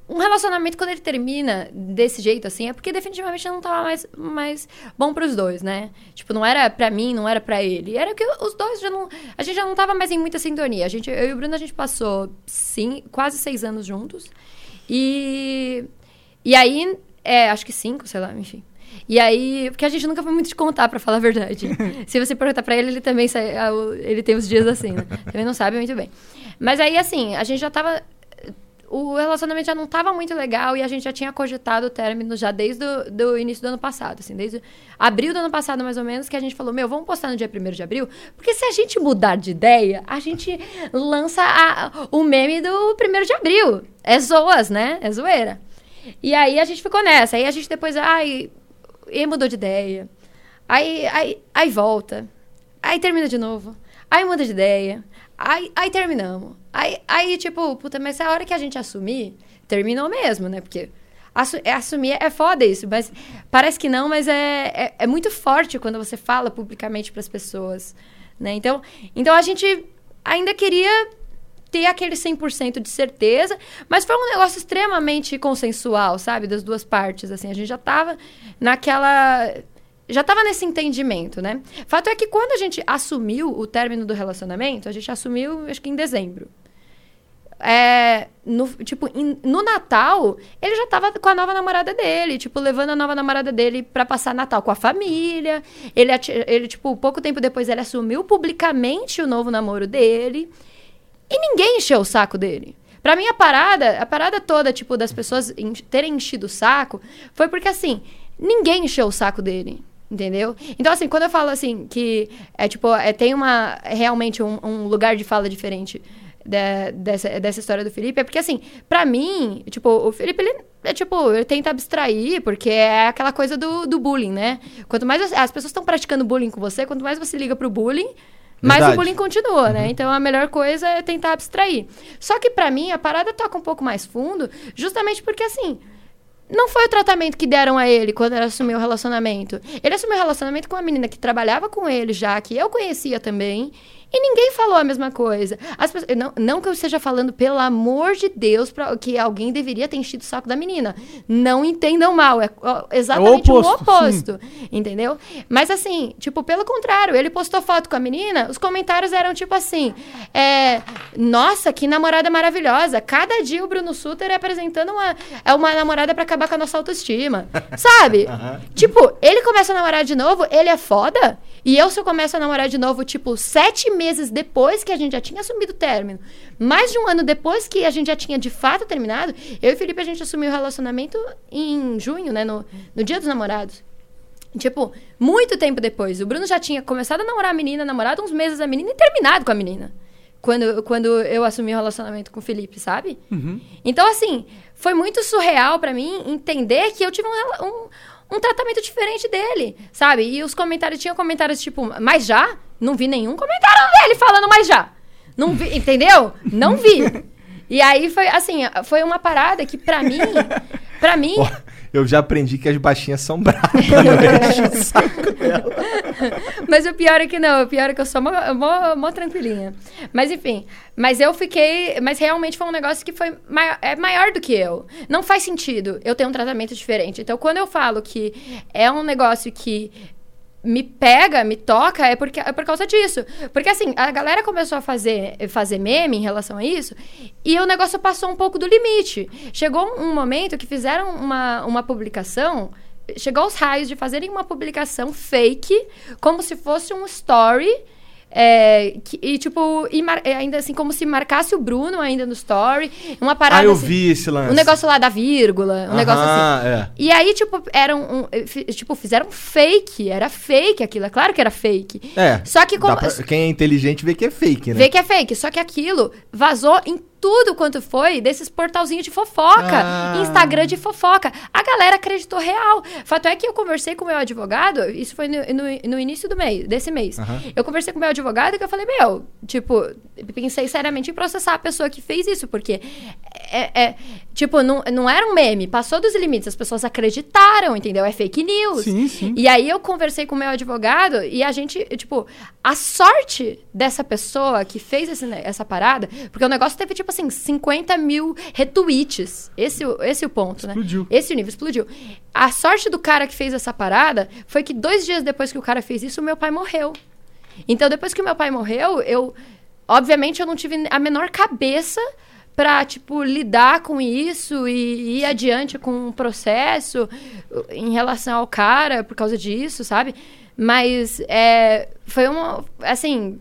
Speaker 3: um relacionamento, quando ele termina desse jeito, assim, é porque definitivamente não tava mais, mais bom pros dois, né? Tipo, não era pra mim, não era pra ele. Era que os dois já não. A gente já não tava mais em muita sintonia. A gente, eu e o Bruno, a gente passou sim, quase seis anos juntos. E. E aí, é, acho que cinco, sei lá, enfim. E aí, porque a gente nunca foi muito de contar, pra falar a verdade. Se você perguntar pra ele, ele também sai, ele tem os dias assim, né? Também não sabe muito bem. Mas aí, assim, a gente já tava. O relacionamento já não tava muito legal e a gente já tinha cogitado o término já desde o do início do ano passado, assim, desde abril do ano passado, mais ou menos, que a gente falou, meu, vamos postar no dia 1 de abril, porque se a gente mudar de ideia, a gente lança a- o meme do 1 de abril. É zoas, né? É zoeira. E aí a gente ficou nessa. Aí a gente depois, ai, e mudou de ideia. Aí, aí, aí volta. Aí termina de novo. Aí muda de ideia. Aí, aí terminamos. Aí, aí, tipo, puta, mas a hora que a gente assumir, terminou mesmo, né? Porque assu- é, assumir é foda isso, mas parece que não, mas é, é, é muito forte quando você fala publicamente pras pessoas, né? Então, então a gente ainda queria ter aquele 100% de certeza, mas foi um negócio extremamente consensual, sabe? Das duas partes, assim. A gente já tava naquela... Já tava nesse entendimento, né? Fato é que quando a gente assumiu o término do relacionamento, a gente assumiu, acho que em dezembro. É, no, tipo, em- no Natal, ele já tava com a nova namorada dele, tipo, levando a nova namorada dele pra passar Natal com a família. Ele, ele, tipo, pouco tempo depois ele assumiu publicamente o novo namoro dele. E ninguém encheu o saco dele. Pra mim, a parada, a parada toda, tipo, das pessoas terem enchido o saco, foi porque, assim, ninguém encheu o saco dele. Entendeu? Então, assim, quando eu falo assim que é tipo, é, tem uma realmente um, um lugar de fala diferente dessa, dessa história do Felipe, é porque assim, pra mim, tipo, o Felipe, ele é tipo, ele tenta abstrair, porque é aquela coisa do, do bullying, né? Quanto mais as, as pessoas estão praticando bullying com você, quanto mais você liga pro bullying, mais
Speaker 2: Verdade.
Speaker 3: o bullying continua, né? Então a melhor coisa é tentar abstrair. Só que pra mim a parada toca um pouco mais fundo, justamente porque assim, não foi o tratamento que deram a ele quando ele assumiu o relacionamento. Ele assumiu o relacionamento com uma menina que trabalhava com ele já, que eu conhecia também. E ninguém falou a mesma coisa. As pessoas- não, não que eu esteja falando, pelo amor de Deus, pra, que alguém deveria ter enchido o saco da menina. Não entendam mal. É exatamente o
Speaker 1: oposto,
Speaker 3: oposto. Entendeu? Mas assim, tipo, pelo contrário, ele postou foto com a menina, os comentários eram tipo assim: é, Nossa, que namorada maravilhosa. Cada dia o Bruno Suter é apresentando uma, é uma namorada pra acabar com a nossa autoestima. Sabe? Tipo, ele começa a namorar de novo, ele é foda. E eu, se eu começo a namorar de novo, tipo, sete meses depois que a gente já tinha assumido o término, mais de um ano depois que a gente já tinha de fato terminado, eu e o Felipe, a gente assumiu o relacionamento em junho, né? No, no dia dos namorados. Tipo, muito tempo depois. O Bruno já tinha começado a namorar a menina, namorado uns meses a menina e terminado com a menina. Quando, quando eu assumi o relacionamento com o Felipe, sabe? Então, assim, foi muito surreal pra mim entender que eu tive um, um, um tratamento diferente dele, sabe? E os comentários, tinha comentários tipo, mas já? Não vi nenhum comentário dele falando mais já. Não vi, entendeu? Não vi. E aí foi, assim, foi uma parada que pra mim, pra mim...
Speaker 2: Eu já aprendi que as baixinhas são bravas. Dela.
Speaker 3: Mas o pior é que não, o pior é que eu sou mó, mó, mó tranquilinha. Mas enfim, mas eu fiquei. Mas realmente foi um negócio que foi maior, é maior do que eu. Não faz sentido eu ter um tratamento diferente. Então, quando eu falo que é um negócio que me pega, me toca, é, porque, é por causa disso. Porque assim, a galera começou a fazer, fazer meme em relação a isso, e o negócio passou um pouco do limite. Chegou um momento que fizeram uma, uma publicação. Chegou aos raios de fazerem uma publicação fake, como se fosse um story. É, que- e tipo, e mar- é, ainda assim, como se marcasse o Bruno ainda no story. Uma parada.
Speaker 2: Ah, eu
Speaker 3: assim,
Speaker 2: vi esse lance.
Speaker 3: Um negócio lá da vírgula, um negócio assim.
Speaker 2: É.
Speaker 3: E aí, tipo, eram um, eh, tipo, fizeram fake. Era fake aquilo. É claro que era fake.
Speaker 2: É.
Speaker 3: Só que como.
Speaker 2: Pra- quem é inteligente vê que é fake, né?
Speaker 3: Vê que é fake. Só que aquilo vazou em tudo quanto foi desses portalzinhos de fofoca.
Speaker 1: Ah.
Speaker 3: Instagram de fofoca. A galera acreditou real. Fato é que eu conversei com o meu advogado, isso foi no, no- no início do mês, desse mês.
Speaker 2: Aham.
Speaker 3: Eu conversei com o meu advogado e eu falei, meu, tipo, pensei seriamente em processar a pessoa que fez isso, porque é, é- tipo, não, não era um meme, passou dos limites, as pessoas acreditaram, entendeu? É fake news.
Speaker 1: Sim, sim.
Speaker 3: E aí eu conversei com o meu advogado e a gente, tipo, a sorte dessa pessoa que fez esse essa parada, porque o negócio teve, tipo assim, 50 mil retweets. Esse, esse é o ponto,
Speaker 1: Explodiu.
Speaker 3: né? Esse nível explodiu. A sorte do cara que fez essa parada foi que dois dias depois que o cara fez isso, o meu pai morreu. Então, depois que o meu pai morreu, eu. Obviamente, eu não tive a menor cabeça pra, tipo, lidar com isso e ir adiante com o processo uh, em relação ao cara por causa disso, sabe? Mas é, foi uma. Assim.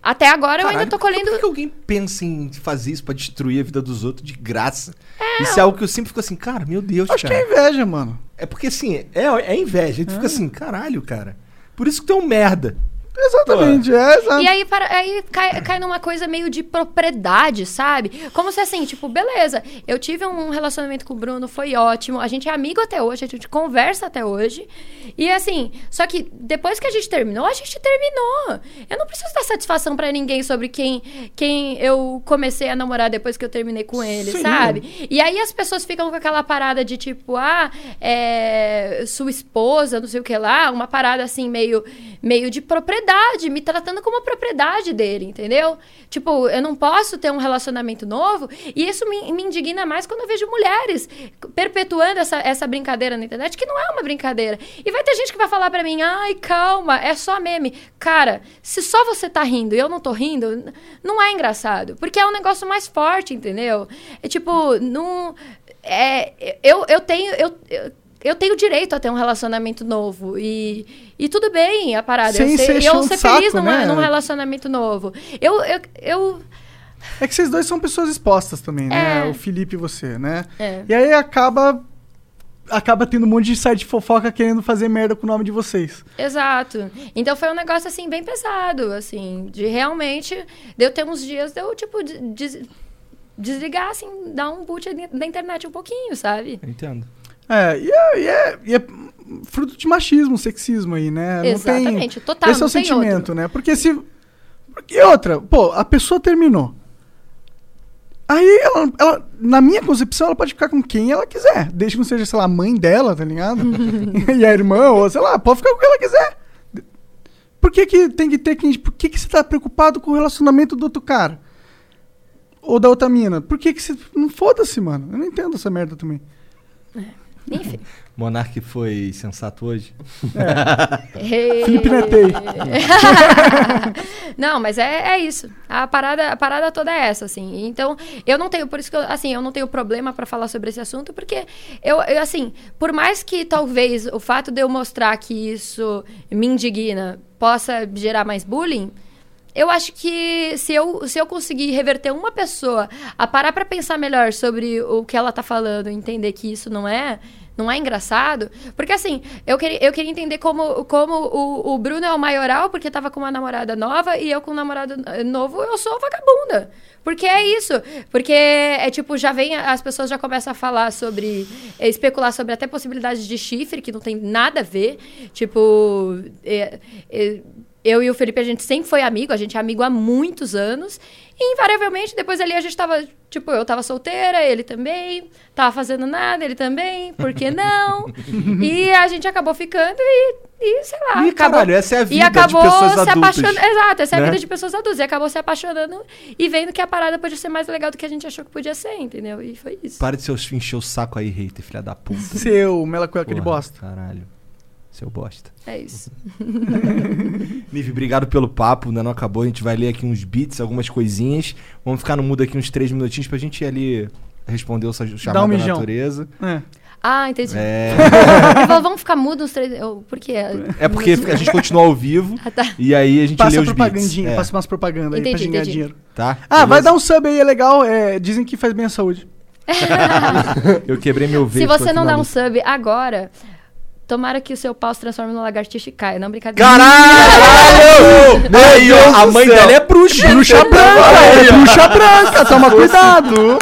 Speaker 3: Até agora eu ainda tô colhendo.
Speaker 2: Por que alguém pensa em fazer isso pra destruir a vida dos outros de graça? Isso é algo que eu sempre fico assim, cara, meu Deus,
Speaker 1: Acho que
Speaker 2: cara.
Speaker 1: é inveja, mano.
Speaker 2: É porque assim, é, é inveja. A gente fica assim, caralho, cara. Por isso que tu é um merda.
Speaker 1: Exatamente, é, exato.
Speaker 3: E aí, para, aí cai, cai numa coisa meio de propriedade, sabe? Como se assim, tipo, beleza, eu tive um relacionamento com o Bruno, foi ótimo, a gente é amigo até hoje, a gente conversa até hoje. E assim, só que depois que a gente terminou, a gente terminou. Eu não preciso dar satisfação pra ninguém sobre quem, quem eu comecei a namorar depois que eu terminei com ele,
Speaker 1: Sim.
Speaker 3: sabe? E aí as pessoas ficam com aquela parada de tipo, ah, é, sua esposa, não sei o que lá, uma parada assim, meio, meio de propriedade, me tratando como propriedade dele, entendeu? Tipo, eu não posso ter um relacionamento novo, e isso me, me indigna mais quando eu vejo mulheres perpetuando essa, essa brincadeira na internet, que não é uma brincadeira. E vai ter gente que vai falar pra mim, ai, calma, é só meme. Cara, se só você tá rindo e eu não tô rindo, não é engraçado. Porque é um negócio mais forte, entendeu? É tipo, não. É, eu, eu tenho. Eu, eu, eu tenho direito a ter um relacionamento novo. E, e tudo bem a parada.
Speaker 1: Sem
Speaker 3: eu sei,
Speaker 1: ser
Speaker 3: e eu ser
Speaker 1: saco,
Speaker 3: feliz numa-
Speaker 1: né?
Speaker 3: num relacionamento novo. Eu. eu, eu
Speaker 1: É que vocês dois são pessoas expostas também, né?
Speaker 3: É.
Speaker 1: O Felipe e você, né?
Speaker 3: É.
Speaker 1: E aí acaba. Acaba tendo um monte de site de fofoca querendo fazer merda com o nome de vocês.
Speaker 3: Exato. Então foi um negócio assim bem pesado, assim, de realmente de eu ter uns dias de eu tipo de- des- desligar assim, dar um boot da internet um pouquinho, sabe?
Speaker 2: Entendo.
Speaker 1: É, e é, e é- e é fruto de machismo, sexismo aí, né? Não
Speaker 3: Exatamente,
Speaker 1: tem,
Speaker 3: total,
Speaker 1: Esse é o
Speaker 3: não
Speaker 1: sentimento,
Speaker 3: outro.
Speaker 1: né? Porque se. E outra, pô, a pessoa terminou. Aí ela, ela- na minha concepção, ela pode ficar com quem ela quiser. Desde que não seja, sei lá, a mãe dela, tá ligado? e a irmã, ou sei lá, pode ficar com quem ela quiser. Por que, que tem que ter quem. Por que, que você tá preocupado com o relacionamento do outro cara? Ou da outra mina? Por que, que você. Não foda-se, mano. Eu não entendo essa merda também.
Speaker 3: Enfim.
Speaker 2: Monark foi sensato hoje?
Speaker 1: Felipe Netei.
Speaker 3: não, mas é, é isso. A parada, a parada toda é essa, assim. Então, eu não tenho, por isso que eu, assim, eu não tenho problema pra falar sobre esse assunto, porque eu, eu, assim, por mais que talvez o fato de eu mostrar que isso me indigna possa gerar mais bullying, eu acho que se eu, se eu conseguir reverter uma pessoa a parar pra pensar melhor sobre o que ela tá falando, entender que isso não é não é engraçado, porque assim, eu queria, eu queria entender como, como o, o Bruno é o maioral porque tava com uma namorada nova e eu com um namorado novo, eu sou vagabunda. Porque é isso. Porque é tipo, já vem, as pessoas já começam a falar sobre, eh, especular sobre até possibilidades de chifre, que não tem nada a ver. Tipo, é, é, eu e o Felipe, a gente sempre foi amigo, a gente é amigo há muitos anos. E invariavelmente, depois ali a gente tava, tipo, eu tava solteira, ele também, tava fazendo nada, ele também, por que não? e a gente acabou ficando e, e sei lá.
Speaker 2: Ih,
Speaker 3: acabou,
Speaker 2: caralho, essa é a vida
Speaker 3: e
Speaker 2: de
Speaker 3: acabou
Speaker 2: pessoas
Speaker 3: se
Speaker 2: adultas,
Speaker 3: apaixonando. Exato, essa é a
Speaker 2: né?
Speaker 3: vida de pessoas adultas. E acabou se apaixonando e vendo que a parada podia ser mais legal do que a gente achou que podia ser, entendeu? E foi isso.
Speaker 2: Para de seus encher o saco aí, hater, filha da puta.
Speaker 1: Seu mela cueca de
Speaker 2: Porra,
Speaker 1: bosta.
Speaker 2: Caralho. Seu bosta.
Speaker 3: É isso.
Speaker 2: Nive, obrigado pelo papo, ainda não acabou. A gente vai ler aqui uns beats, algumas coisinhas. Vamos ficar no mudo aqui uns três minutinhos pra gente ir ali responder o chamado
Speaker 1: um
Speaker 2: da
Speaker 1: mijão.
Speaker 2: natureza.
Speaker 1: É.
Speaker 3: Ah, entendi.
Speaker 2: É,
Speaker 3: Ele falou, vamos ficar mudos uns três. Eu, por quê?
Speaker 2: é porque a gente continua ao vivo
Speaker 3: Ah, tá.
Speaker 2: e aí a gente lê
Speaker 1: Passa
Speaker 2: os beats.
Speaker 1: propagandinha,
Speaker 2: É,
Speaker 1: passa umas propagandas aí pra gente ganhar dinheiro.
Speaker 2: Tá?
Speaker 1: Ah, vai
Speaker 2: Beleza?
Speaker 1: dar um sub aí, é legal. é, dizem que faz bem à saúde.
Speaker 2: Eu quebrei meu
Speaker 3: Se
Speaker 2: veio.
Speaker 3: você não dá um sub agora, tomara que o seu pau se transforme numa lagartixa e caia. Não, brincadeira.
Speaker 2: Caralho! Aí, ó, a mãe dela é bruxa.
Speaker 1: Bruxa branca, é bruxa branca, toma cuidado.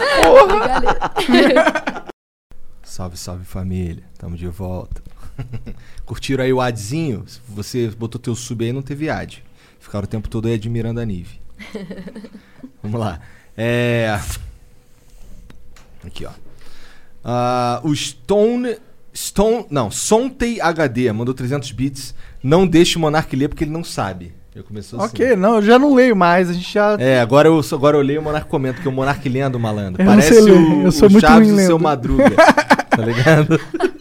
Speaker 2: Salve, salve família. Tamo de volta. Curtiram aí o adzinho? Se você botou teu sub aí, não teve ad. Ficaram o tempo todo aí admirando a Nive. Vamos lá. É. Aqui, ó. Ah, o Stone. Stone. Não, Sontei HD mandou 300 bits. Não deixe o Monark ler porque ele não sabe. Eu começou assim.
Speaker 1: Ok, não, eu já não leio mais, a gente já...
Speaker 2: É, agora eu, agora eu leio e o Monark comenta, porque o Monark lendo, malandro.
Speaker 1: Eu
Speaker 2: Parece o,
Speaker 1: eu sou
Speaker 2: o
Speaker 1: muito
Speaker 2: Chaves do seu. Madruga. tá ligado?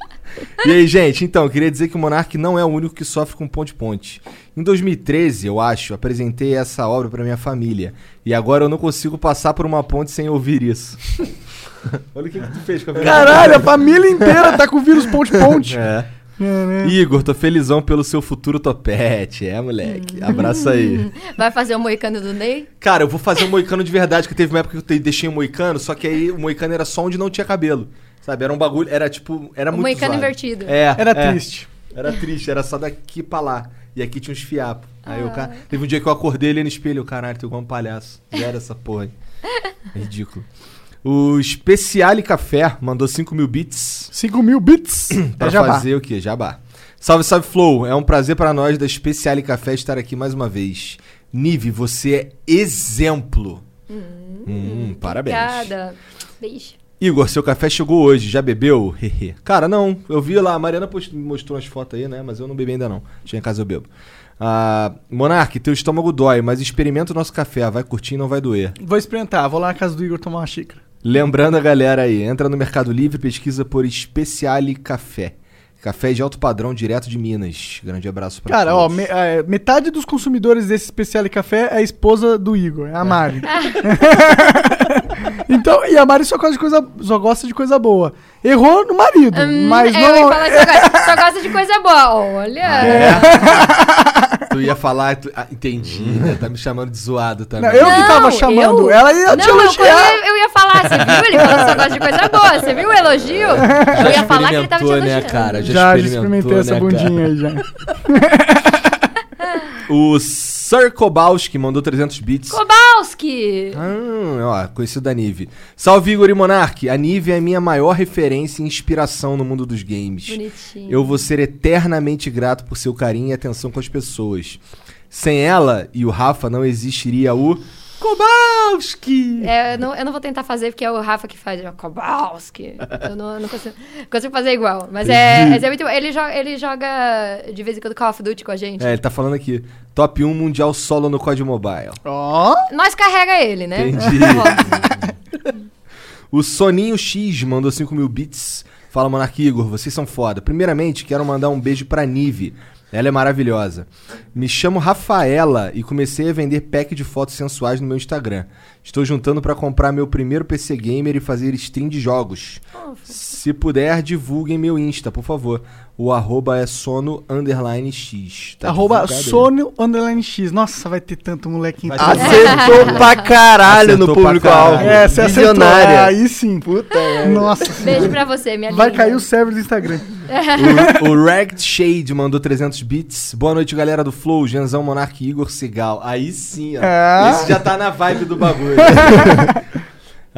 Speaker 2: E aí, gente, então, eu queria dizer que o Monark não é o único que sofre com ponte-ponte. Em 2013, eu acho, apresentei essa obra pra minha família. E agora eu não consigo passar por uma ponte sem ouvir isso. Olha o que, que tu fez com a vida.
Speaker 1: Caralho, a família inteira tá com vírus ponte-ponte.
Speaker 2: É.
Speaker 1: É, né?
Speaker 2: Igor, tô felizão pelo seu futuro topete. É, moleque. Abraço aí.
Speaker 3: Vai fazer o moicano do Ney?
Speaker 2: Cara, eu vou fazer um moicano de verdade, que teve uma época que eu deixei um moicano, só que aí o moicano era só onde não tinha cabelo. Sabe? Era um bagulho, era tipo, era
Speaker 3: O
Speaker 2: muito
Speaker 3: moicano
Speaker 2: zoado.
Speaker 3: invertido.
Speaker 2: É,
Speaker 1: Era
Speaker 2: é.
Speaker 1: triste.
Speaker 2: Era triste, era só daqui pra lá. E aqui tinha uns fiapos. Aí o cara. Teve um dia que eu acordei ele no espelho, eu, caralho, tô igual um palhaço. Já era essa porra aí. É ridículo. O Speciale Café mandou 5 mil bits
Speaker 1: 5 mil bits.
Speaker 2: pra
Speaker 1: É jabá.
Speaker 2: fazer o quê? Jabá. Salve, salve, Flow. É um prazer pra nós da Speciale Café estar aqui mais uma vez. Nive, você é exemplo. Hum, parabéns.
Speaker 3: Obrigada. Beijo.
Speaker 2: Igor, seu café chegou hoje, já bebeu? Hehe. Cara, não. Eu vi lá, a Mariana mostrou umas fotos aí, né? Mas eu não bebi ainda não. Tinha em casa eu bebo. Ah, Monark, teu estômago dói, mas experimenta o nosso café. Vai curtir e não vai doer.
Speaker 1: Vou experimentar, vou lá na casa do Igor tomar uma xícara.
Speaker 2: Lembrando a galera aí, entra no Mercado Livre, pesquisa por Speciale Café. Café de alto padrão, direto de Minas. Grande abraço pra
Speaker 1: Cara, ó,
Speaker 2: todos.
Speaker 1: me- é, metade dos consumidores desse Speciale Café é a esposa do Igor, é a Mari. então, e a Mari só gosta de coisa, só gosta de coisa boa. Errou no marido,
Speaker 3: Hum,
Speaker 1: mas
Speaker 3: eu ia
Speaker 1: não.
Speaker 3: falar só, gosta, só gosta de coisa boa. Olha.
Speaker 2: É. Tu ia falar, tu- ah, entendi, né? Tá me chamando de zoado também.
Speaker 1: Não, eu que tava
Speaker 3: Não,
Speaker 1: chamando.
Speaker 3: eu-
Speaker 1: Ela ia
Speaker 3: Não,
Speaker 1: te elogiar.
Speaker 3: eu, eu falar, você viu? Ele falou que só gosta de coisa boa. Você viu o elogio? Eu ia falar que ele tava te
Speaker 2: experimentou,
Speaker 3: elogiando.
Speaker 2: né, cara? Já
Speaker 1: Já, já experimentei essa
Speaker 2: né,
Speaker 1: bundinha aí já.
Speaker 2: O Sir Kowalski mandou 300 bits.
Speaker 3: Kowalski!
Speaker 2: Ah, ó, conhecido da Nive. Salve Igor e Monark. A Nive é a minha maior referência e inspiração no mundo dos games.
Speaker 3: Bonitinho.
Speaker 2: Eu vou ser eternamente grato por seu carinho e atenção com as pessoas. Sem ela e o Rafa não existiria o Kowalski.
Speaker 3: É, eu, não, eu não vou tentar fazer porque é o Rafa que faz. é Kowalski. Eu não, eu não consigo, consigo fazer igual. Mas é, mas é muito bom. Ele joga, ele joga de vez em quando Call of Duty com a gente.
Speaker 2: É, ele tá falando aqui. Top 1 mundial solo no COD Mobile.
Speaker 1: Ó,
Speaker 3: Nós carrega ele, né?
Speaker 2: Entendi. O Soninho X mandou 5 mil bits. Fala, Monark Igor, vocês são foda. Primeiramente, quero mandar um beijo pra Nive. Ela é maravilhosa. Me chamo Rafaela e comecei a vender pack de fotos sensuais no meu Instagram. Estou juntando pra comprar meu primeiro PC Gamer e fazer stream de jogos. Se puder, divulguem meu Insta, por favor. O arroba é sono underline x. Tá
Speaker 1: arroba. Sono Underline X. Nossa, vai ter tanto moleque
Speaker 4: Acertou pra caralho
Speaker 2: Acertou
Speaker 4: no público-alvo.
Speaker 1: É, você acertou.
Speaker 4: Visionária.
Speaker 1: Aí sim.
Speaker 4: Puta.
Speaker 1: Nossa.
Speaker 3: Beijo pra você, minha
Speaker 1: Vai
Speaker 3: linda.
Speaker 1: cair o server do Instagram.
Speaker 2: O, o Ragged Shade mandou 300 bits. Boa noite, galera do Flow, Janzão, Monark e Igor Segal. Aí sim, ó.
Speaker 1: É.
Speaker 2: Esse já tá na vibe do bagulho.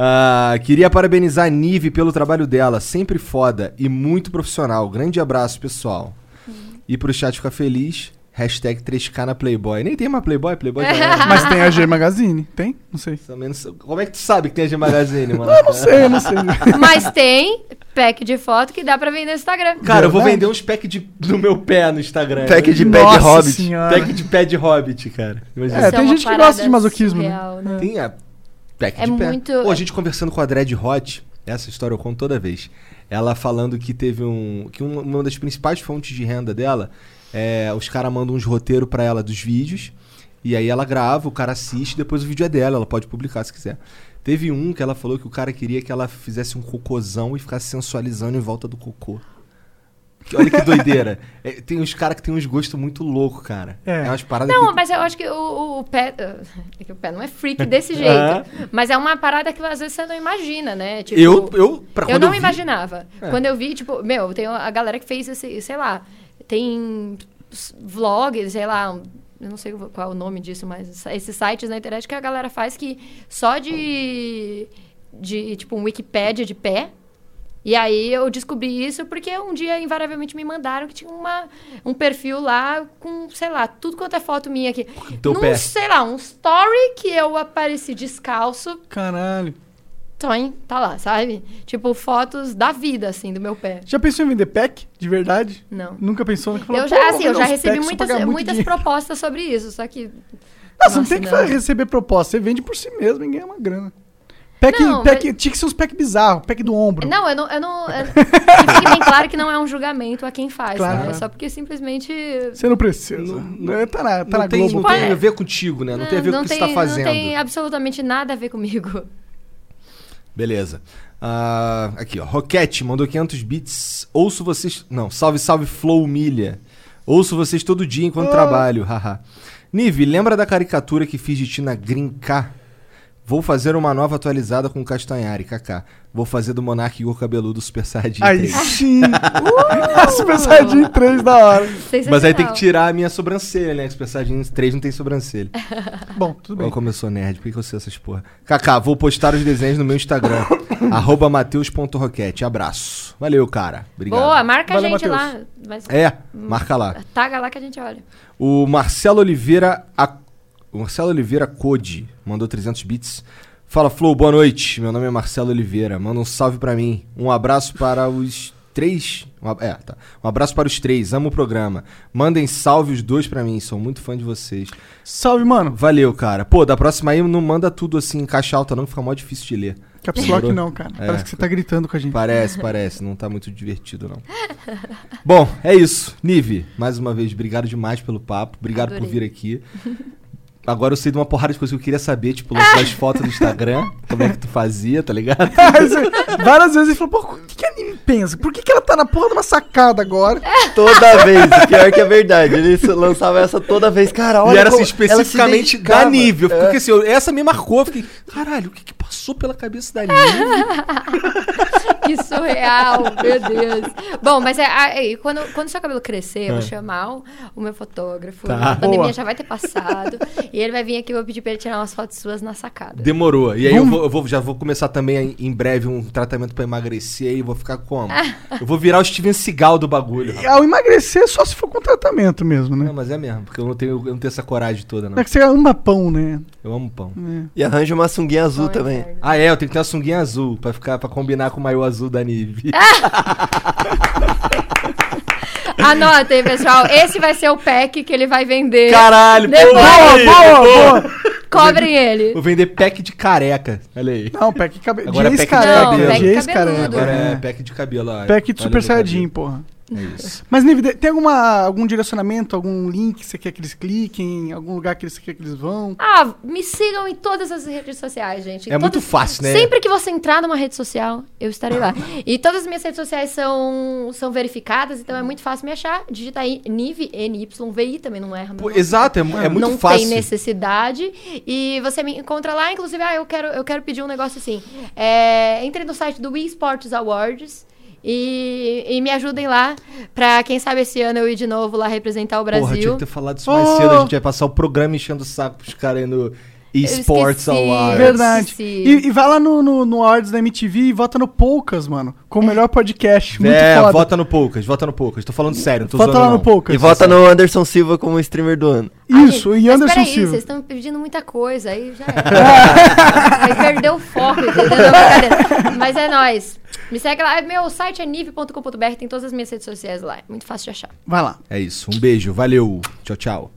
Speaker 2: Ah, queria parabenizar a Nive pelo trabalho dela, sempre foda e muito profissional. Grande abraço, pessoal. E pro chat ficar feliz, Hashtag 3K na Playboy. Nem tem mais Playboy, Playboy já era.
Speaker 1: Mas tem a G Magazine, tem? Não sei.
Speaker 2: Também não sei- Como é que tu sabe que tem a G Magazine, mano?
Speaker 1: Eu não sei, eu não sei.
Speaker 3: Mas tem pack de foto que dá pra vender no Instagram.
Speaker 2: Cara, eu vou vender uns pack de, do meu pé no Instagram.
Speaker 4: Pack de pé de
Speaker 1: Nossa
Speaker 4: hobbit.
Speaker 1: senhora.
Speaker 2: Pack de pé de hobbit, cara. Imagina.
Speaker 1: É,
Speaker 3: Isso
Speaker 1: tem
Speaker 3: uma
Speaker 1: gente que
Speaker 3: parada
Speaker 1: gosta de masoquismo, né?
Speaker 3: surreal, né?
Speaker 2: Tem a pack
Speaker 3: É
Speaker 2: de pé.
Speaker 3: muito-
Speaker 2: Pô, a gente conversando com a Dread Hot, essa história eu conto toda vez. Ela falando que teve um. que um- uma das principais fontes de renda dela é. Os caras mandam uns roteiros pra ela dos vídeos. E aí ela grava, o cara assiste, depois o vídeo é dela, ela pode publicar se quiser. Teve um que ela falou que o cara queria que ela fizesse um cocôzão e ficasse sensualizando em volta do cocô. Que- Olha que doideira. É, tem uns caras que tem uns gostos muito loucos, cara.
Speaker 1: É.
Speaker 2: É, umas paradas
Speaker 3: Não,
Speaker 2: que...
Speaker 3: mas eu acho que o, o pé. É que o pé não é freak desse jeito.
Speaker 2: Aham.
Speaker 3: Mas é uma parada que às vezes você não imagina, né? Tipo,
Speaker 2: Eu, eu, pra
Speaker 3: eu não
Speaker 2: vi-
Speaker 3: imaginava.
Speaker 2: É.
Speaker 3: Quando eu vi, tipo, meu, tem a galera que fez esse, sei lá, tem vlogs, sei lá, eu não sei qual é o nome disso, mas esses sites na internet que a galera faz que só de, de tipo, um Wikipédia de pé. E aí eu descobri isso porque um dia, invariavelmente, me mandaram que tinha uma, um perfil lá com, sei lá, tudo quanto é foto minha aqui.
Speaker 2: teu
Speaker 3: Num,
Speaker 2: pé.
Speaker 3: sei lá, um story que eu apareci descalço,
Speaker 1: Caralho.
Speaker 3: Toin, tá lá, sabe? Tipo, fotos da vida, assim, do meu pé.
Speaker 1: Já pensou em vender pack? De verdade?
Speaker 3: Não.
Speaker 1: Nunca pensou nunca falou,
Speaker 3: Eu
Speaker 1: "Pô,
Speaker 3: já,
Speaker 1: vou
Speaker 3: assim, eu já recebi muitas, muitas
Speaker 1: dinheiro."
Speaker 3: propostas sobre isso, só que.
Speaker 1: Não, você não
Speaker 3: Nossa,
Speaker 1: tem que
Speaker 3: não.
Speaker 1: receber proposta. Você vende por si mesmo e ganha uma grana. Pack,
Speaker 3: Não,
Speaker 1: pack, Tinha que ser uns pack bizarros, pack do ombro.
Speaker 3: Não, eu não. Eu não eu, que fique bem claro que não é um julgamento a quem faz,
Speaker 1: Claro.
Speaker 3: né? Só porque simplesmente.
Speaker 1: Você não precisa. É, tá na, tá
Speaker 2: não
Speaker 1: na
Speaker 2: tem,
Speaker 1: Globo.
Speaker 2: não tem
Speaker 3: Pode-
Speaker 2: a ver contigo, né? Não, tem a ver com o que você tá fazendo.
Speaker 3: Não tem absolutamente nada a ver comigo.
Speaker 2: Beleza. Ah, aqui, ó. Roquete mandou 500 bits. Ouço vocês. Não, salve, salve, Flow Milha. Ouço vocês todo dia enquanto
Speaker 1: Ah.
Speaker 2: trabalho, haha. Nive, lembra da caricatura que fiz de ti na K? Vou fazer uma nova atualizada com o Castanhari, KK. Vou fazer do Monark Igor Cabeludo Super Saiyajin
Speaker 1: Aí
Speaker 2: 3.
Speaker 1: sim. Super Saiyajin 3 da hora.
Speaker 2: Mas aí tem que tirar a minha sobrancelha, né? Que Super Saiyajin 3 não tem sobrancelha.
Speaker 1: Bom, tudo bem.
Speaker 2: Olha como eu sou nerd, por que que eu sei essas porra? Kaká, vou postar os desenhos no meu Instagram. arroba mateus.roquete. Abraço. Valeu, cara. Obrigado.
Speaker 3: Boa, marca
Speaker 1: Valeu,
Speaker 3: a gente
Speaker 2: O Marcelo Oliveira. Code mandou 300 bits. Fala, Flow, boa noite. Meu nome é Marcelo Oliveira. Manda um salve pra mim. Um abraço para os três. Um, é, tá. Um abraço para os três. Amo o programa. Mandem salve os dois pra mim. Sou muito fã de vocês.
Speaker 1: Salve, mano.
Speaker 2: Valeu, cara. Pô, da próxima aí não manda tudo assim em caixa alta, não, que fica mó difícil de ler.
Speaker 1: Caps Lock não, cara.
Speaker 2: É.
Speaker 1: Parece que você tá gritando com a gente.
Speaker 2: Parece, parece. Não tá muito divertido, não. Bom, é isso. Nive, mais uma vez, obrigado demais pelo papo. Obrigado por
Speaker 3: Adorei.
Speaker 2: vir aqui. Agora eu sei de uma porrada de coisas que eu queria saber, tipo, lançar as fotos do Instagram, como é que tu fazia, tá ligado?
Speaker 1: Aí você- Várias vezes ele falou, pô, o que, que a Nini pensa? Por que, que ela tá na porra de uma sacada agora?
Speaker 4: Toda vez, pior que é verdade. Ele lançava essa toda vez, cara. Olha
Speaker 2: e era assim,
Speaker 4: como ela se
Speaker 2: especificamente da fiquei
Speaker 4: É.
Speaker 2: porque, assim, eu- essa me marcou. Eu fiquei, caralho, o que, que passou pela cabeça da Nive?
Speaker 3: Que surreal, meu Deus. Bom, mas é, aí, quando, quando seu cabelo crescer, eu vou chamar o, o meu fotógrafo.
Speaker 2: Tá.
Speaker 3: A pandemia
Speaker 1: Boa.
Speaker 3: já vai ter passado. e ele vai vir aqui, eu vou pedir pra ele tirar umas fotos suas na sacada.
Speaker 2: Demorou. E aí eu, vou, eu vou- já vou começar também em, breve um tratamento pra emagrecer e vou ficar como? Eu vou virar o Steven Seagal do bagulho. rapaz.
Speaker 1: Ao emagrecer, só se for com tratamento mesmo, né?
Speaker 2: Não, mas é mesmo, porque eu não tenho, eu não tenho essa coragem toda, não.
Speaker 1: É que você ama pão, né?
Speaker 2: Eu amo pão.
Speaker 4: E arranja uma sunguinha azul
Speaker 3: Bom
Speaker 4: também.
Speaker 3: inferno.
Speaker 2: Ah, é, eu tenho que ter uma sunguinha azul pra, ficar, pra combinar com o maiô azul da Nive.
Speaker 3: Anotem, pessoal. Esse vai ser o pack que ele vai vender.
Speaker 2: Caralho,
Speaker 3: Depois-
Speaker 1: boa,
Speaker 2: pô.
Speaker 1: boa.
Speaker 3: Cobrem ele.
Speaker 2: Vou vender pack de careca. Olha aí.
Speaker 1: Não, pack cabelo.
Speaker 2: Agora é
Speaker 1: Jace
Speaker 2: pack de
Speaker 1: careca.
Speaker 2: cabelo. Não,
Speaker 3: pack
Speaker 1: careca.
Speaker 3: cabeludo.
Speaker 2: Agora é
Speaker 1: É.
Speaker 2: pack de cabelo.
Speaker 1: Pack de Super Saiyajin,
Speaker 2: cabelo.
Speaker 1: porra.
Speaker 2: É isso.
Speaker 1: Mas, Nive, tem alguma, algum direcionamento, algum link que você quer que eles cliquem, algum lugar que você quer que eles vão?
Speaker 3: Ah, me sigam em todas as redes sociais, gente. Em
Speaker 2: É muito fácil, né?
Speaker 3: Sempre que você entrar numa rede social, eu estarei lá. e todas as minhas redes sociais são, são verificadas, então é muito fácil me achar. Digita aí NIV, N-Y-V-I, também não erra.
Speaker 2: Pô, exato, é, é muito
Speaker 3: não
Speaker 2: fácil.
Speaker 3: tem necessidade. E você me encontra lá, inclusive, ah, eu quero, eu quero pedir um negócio assim. É, entre no site do Wii Sports Awards. E, e me ajudem lá, pra quem sabe esse ano eu ir de novo lá representar o Brasil.
Speaker 2: Porra, tinha que ter falado isso mais
Speaker 1: Oh.
Speaker 2: cedo. A gente vai passar o programa enchendo o saco pros caras no. Esports. Awards.
Speaker 1: Verdade. E, e vai lá no, no, no Awards da MTV e vota no Poucas, mano. Como melhor podcast. Muito
Speaker 2: é,
Speaker 1: foda.
Speaker 2: vota no Poucas, vota no Poucas. Tô falando sério, não tô
Speaker 1: Vota lá no
Speaker 2: não.
Speaker 1: Poucas.
Speaker 4: E vota no Anderson Silva como streamer do ano.
Speaker 3: Ai,
Speaker 1: Isso,
Speaker 3: gente,
Speaker 1: e
Speaker 3: mas
Speaker 1: Anderson
Speaker 3: peraí,
Speaker 1: Silva.
Speaker 3: vocês estão me pedindo muita coisa, aí já era. aí perdeu o foco, entendeu? Mas é nóis. Me segue lá, meu site é nive.com.br, tem todas as minhas redes sociais lá, é muito fácil de achar.
Speaker 1: Vai lá.
Speaker 2: É isso, um beijo, valeu, tchau, tchau.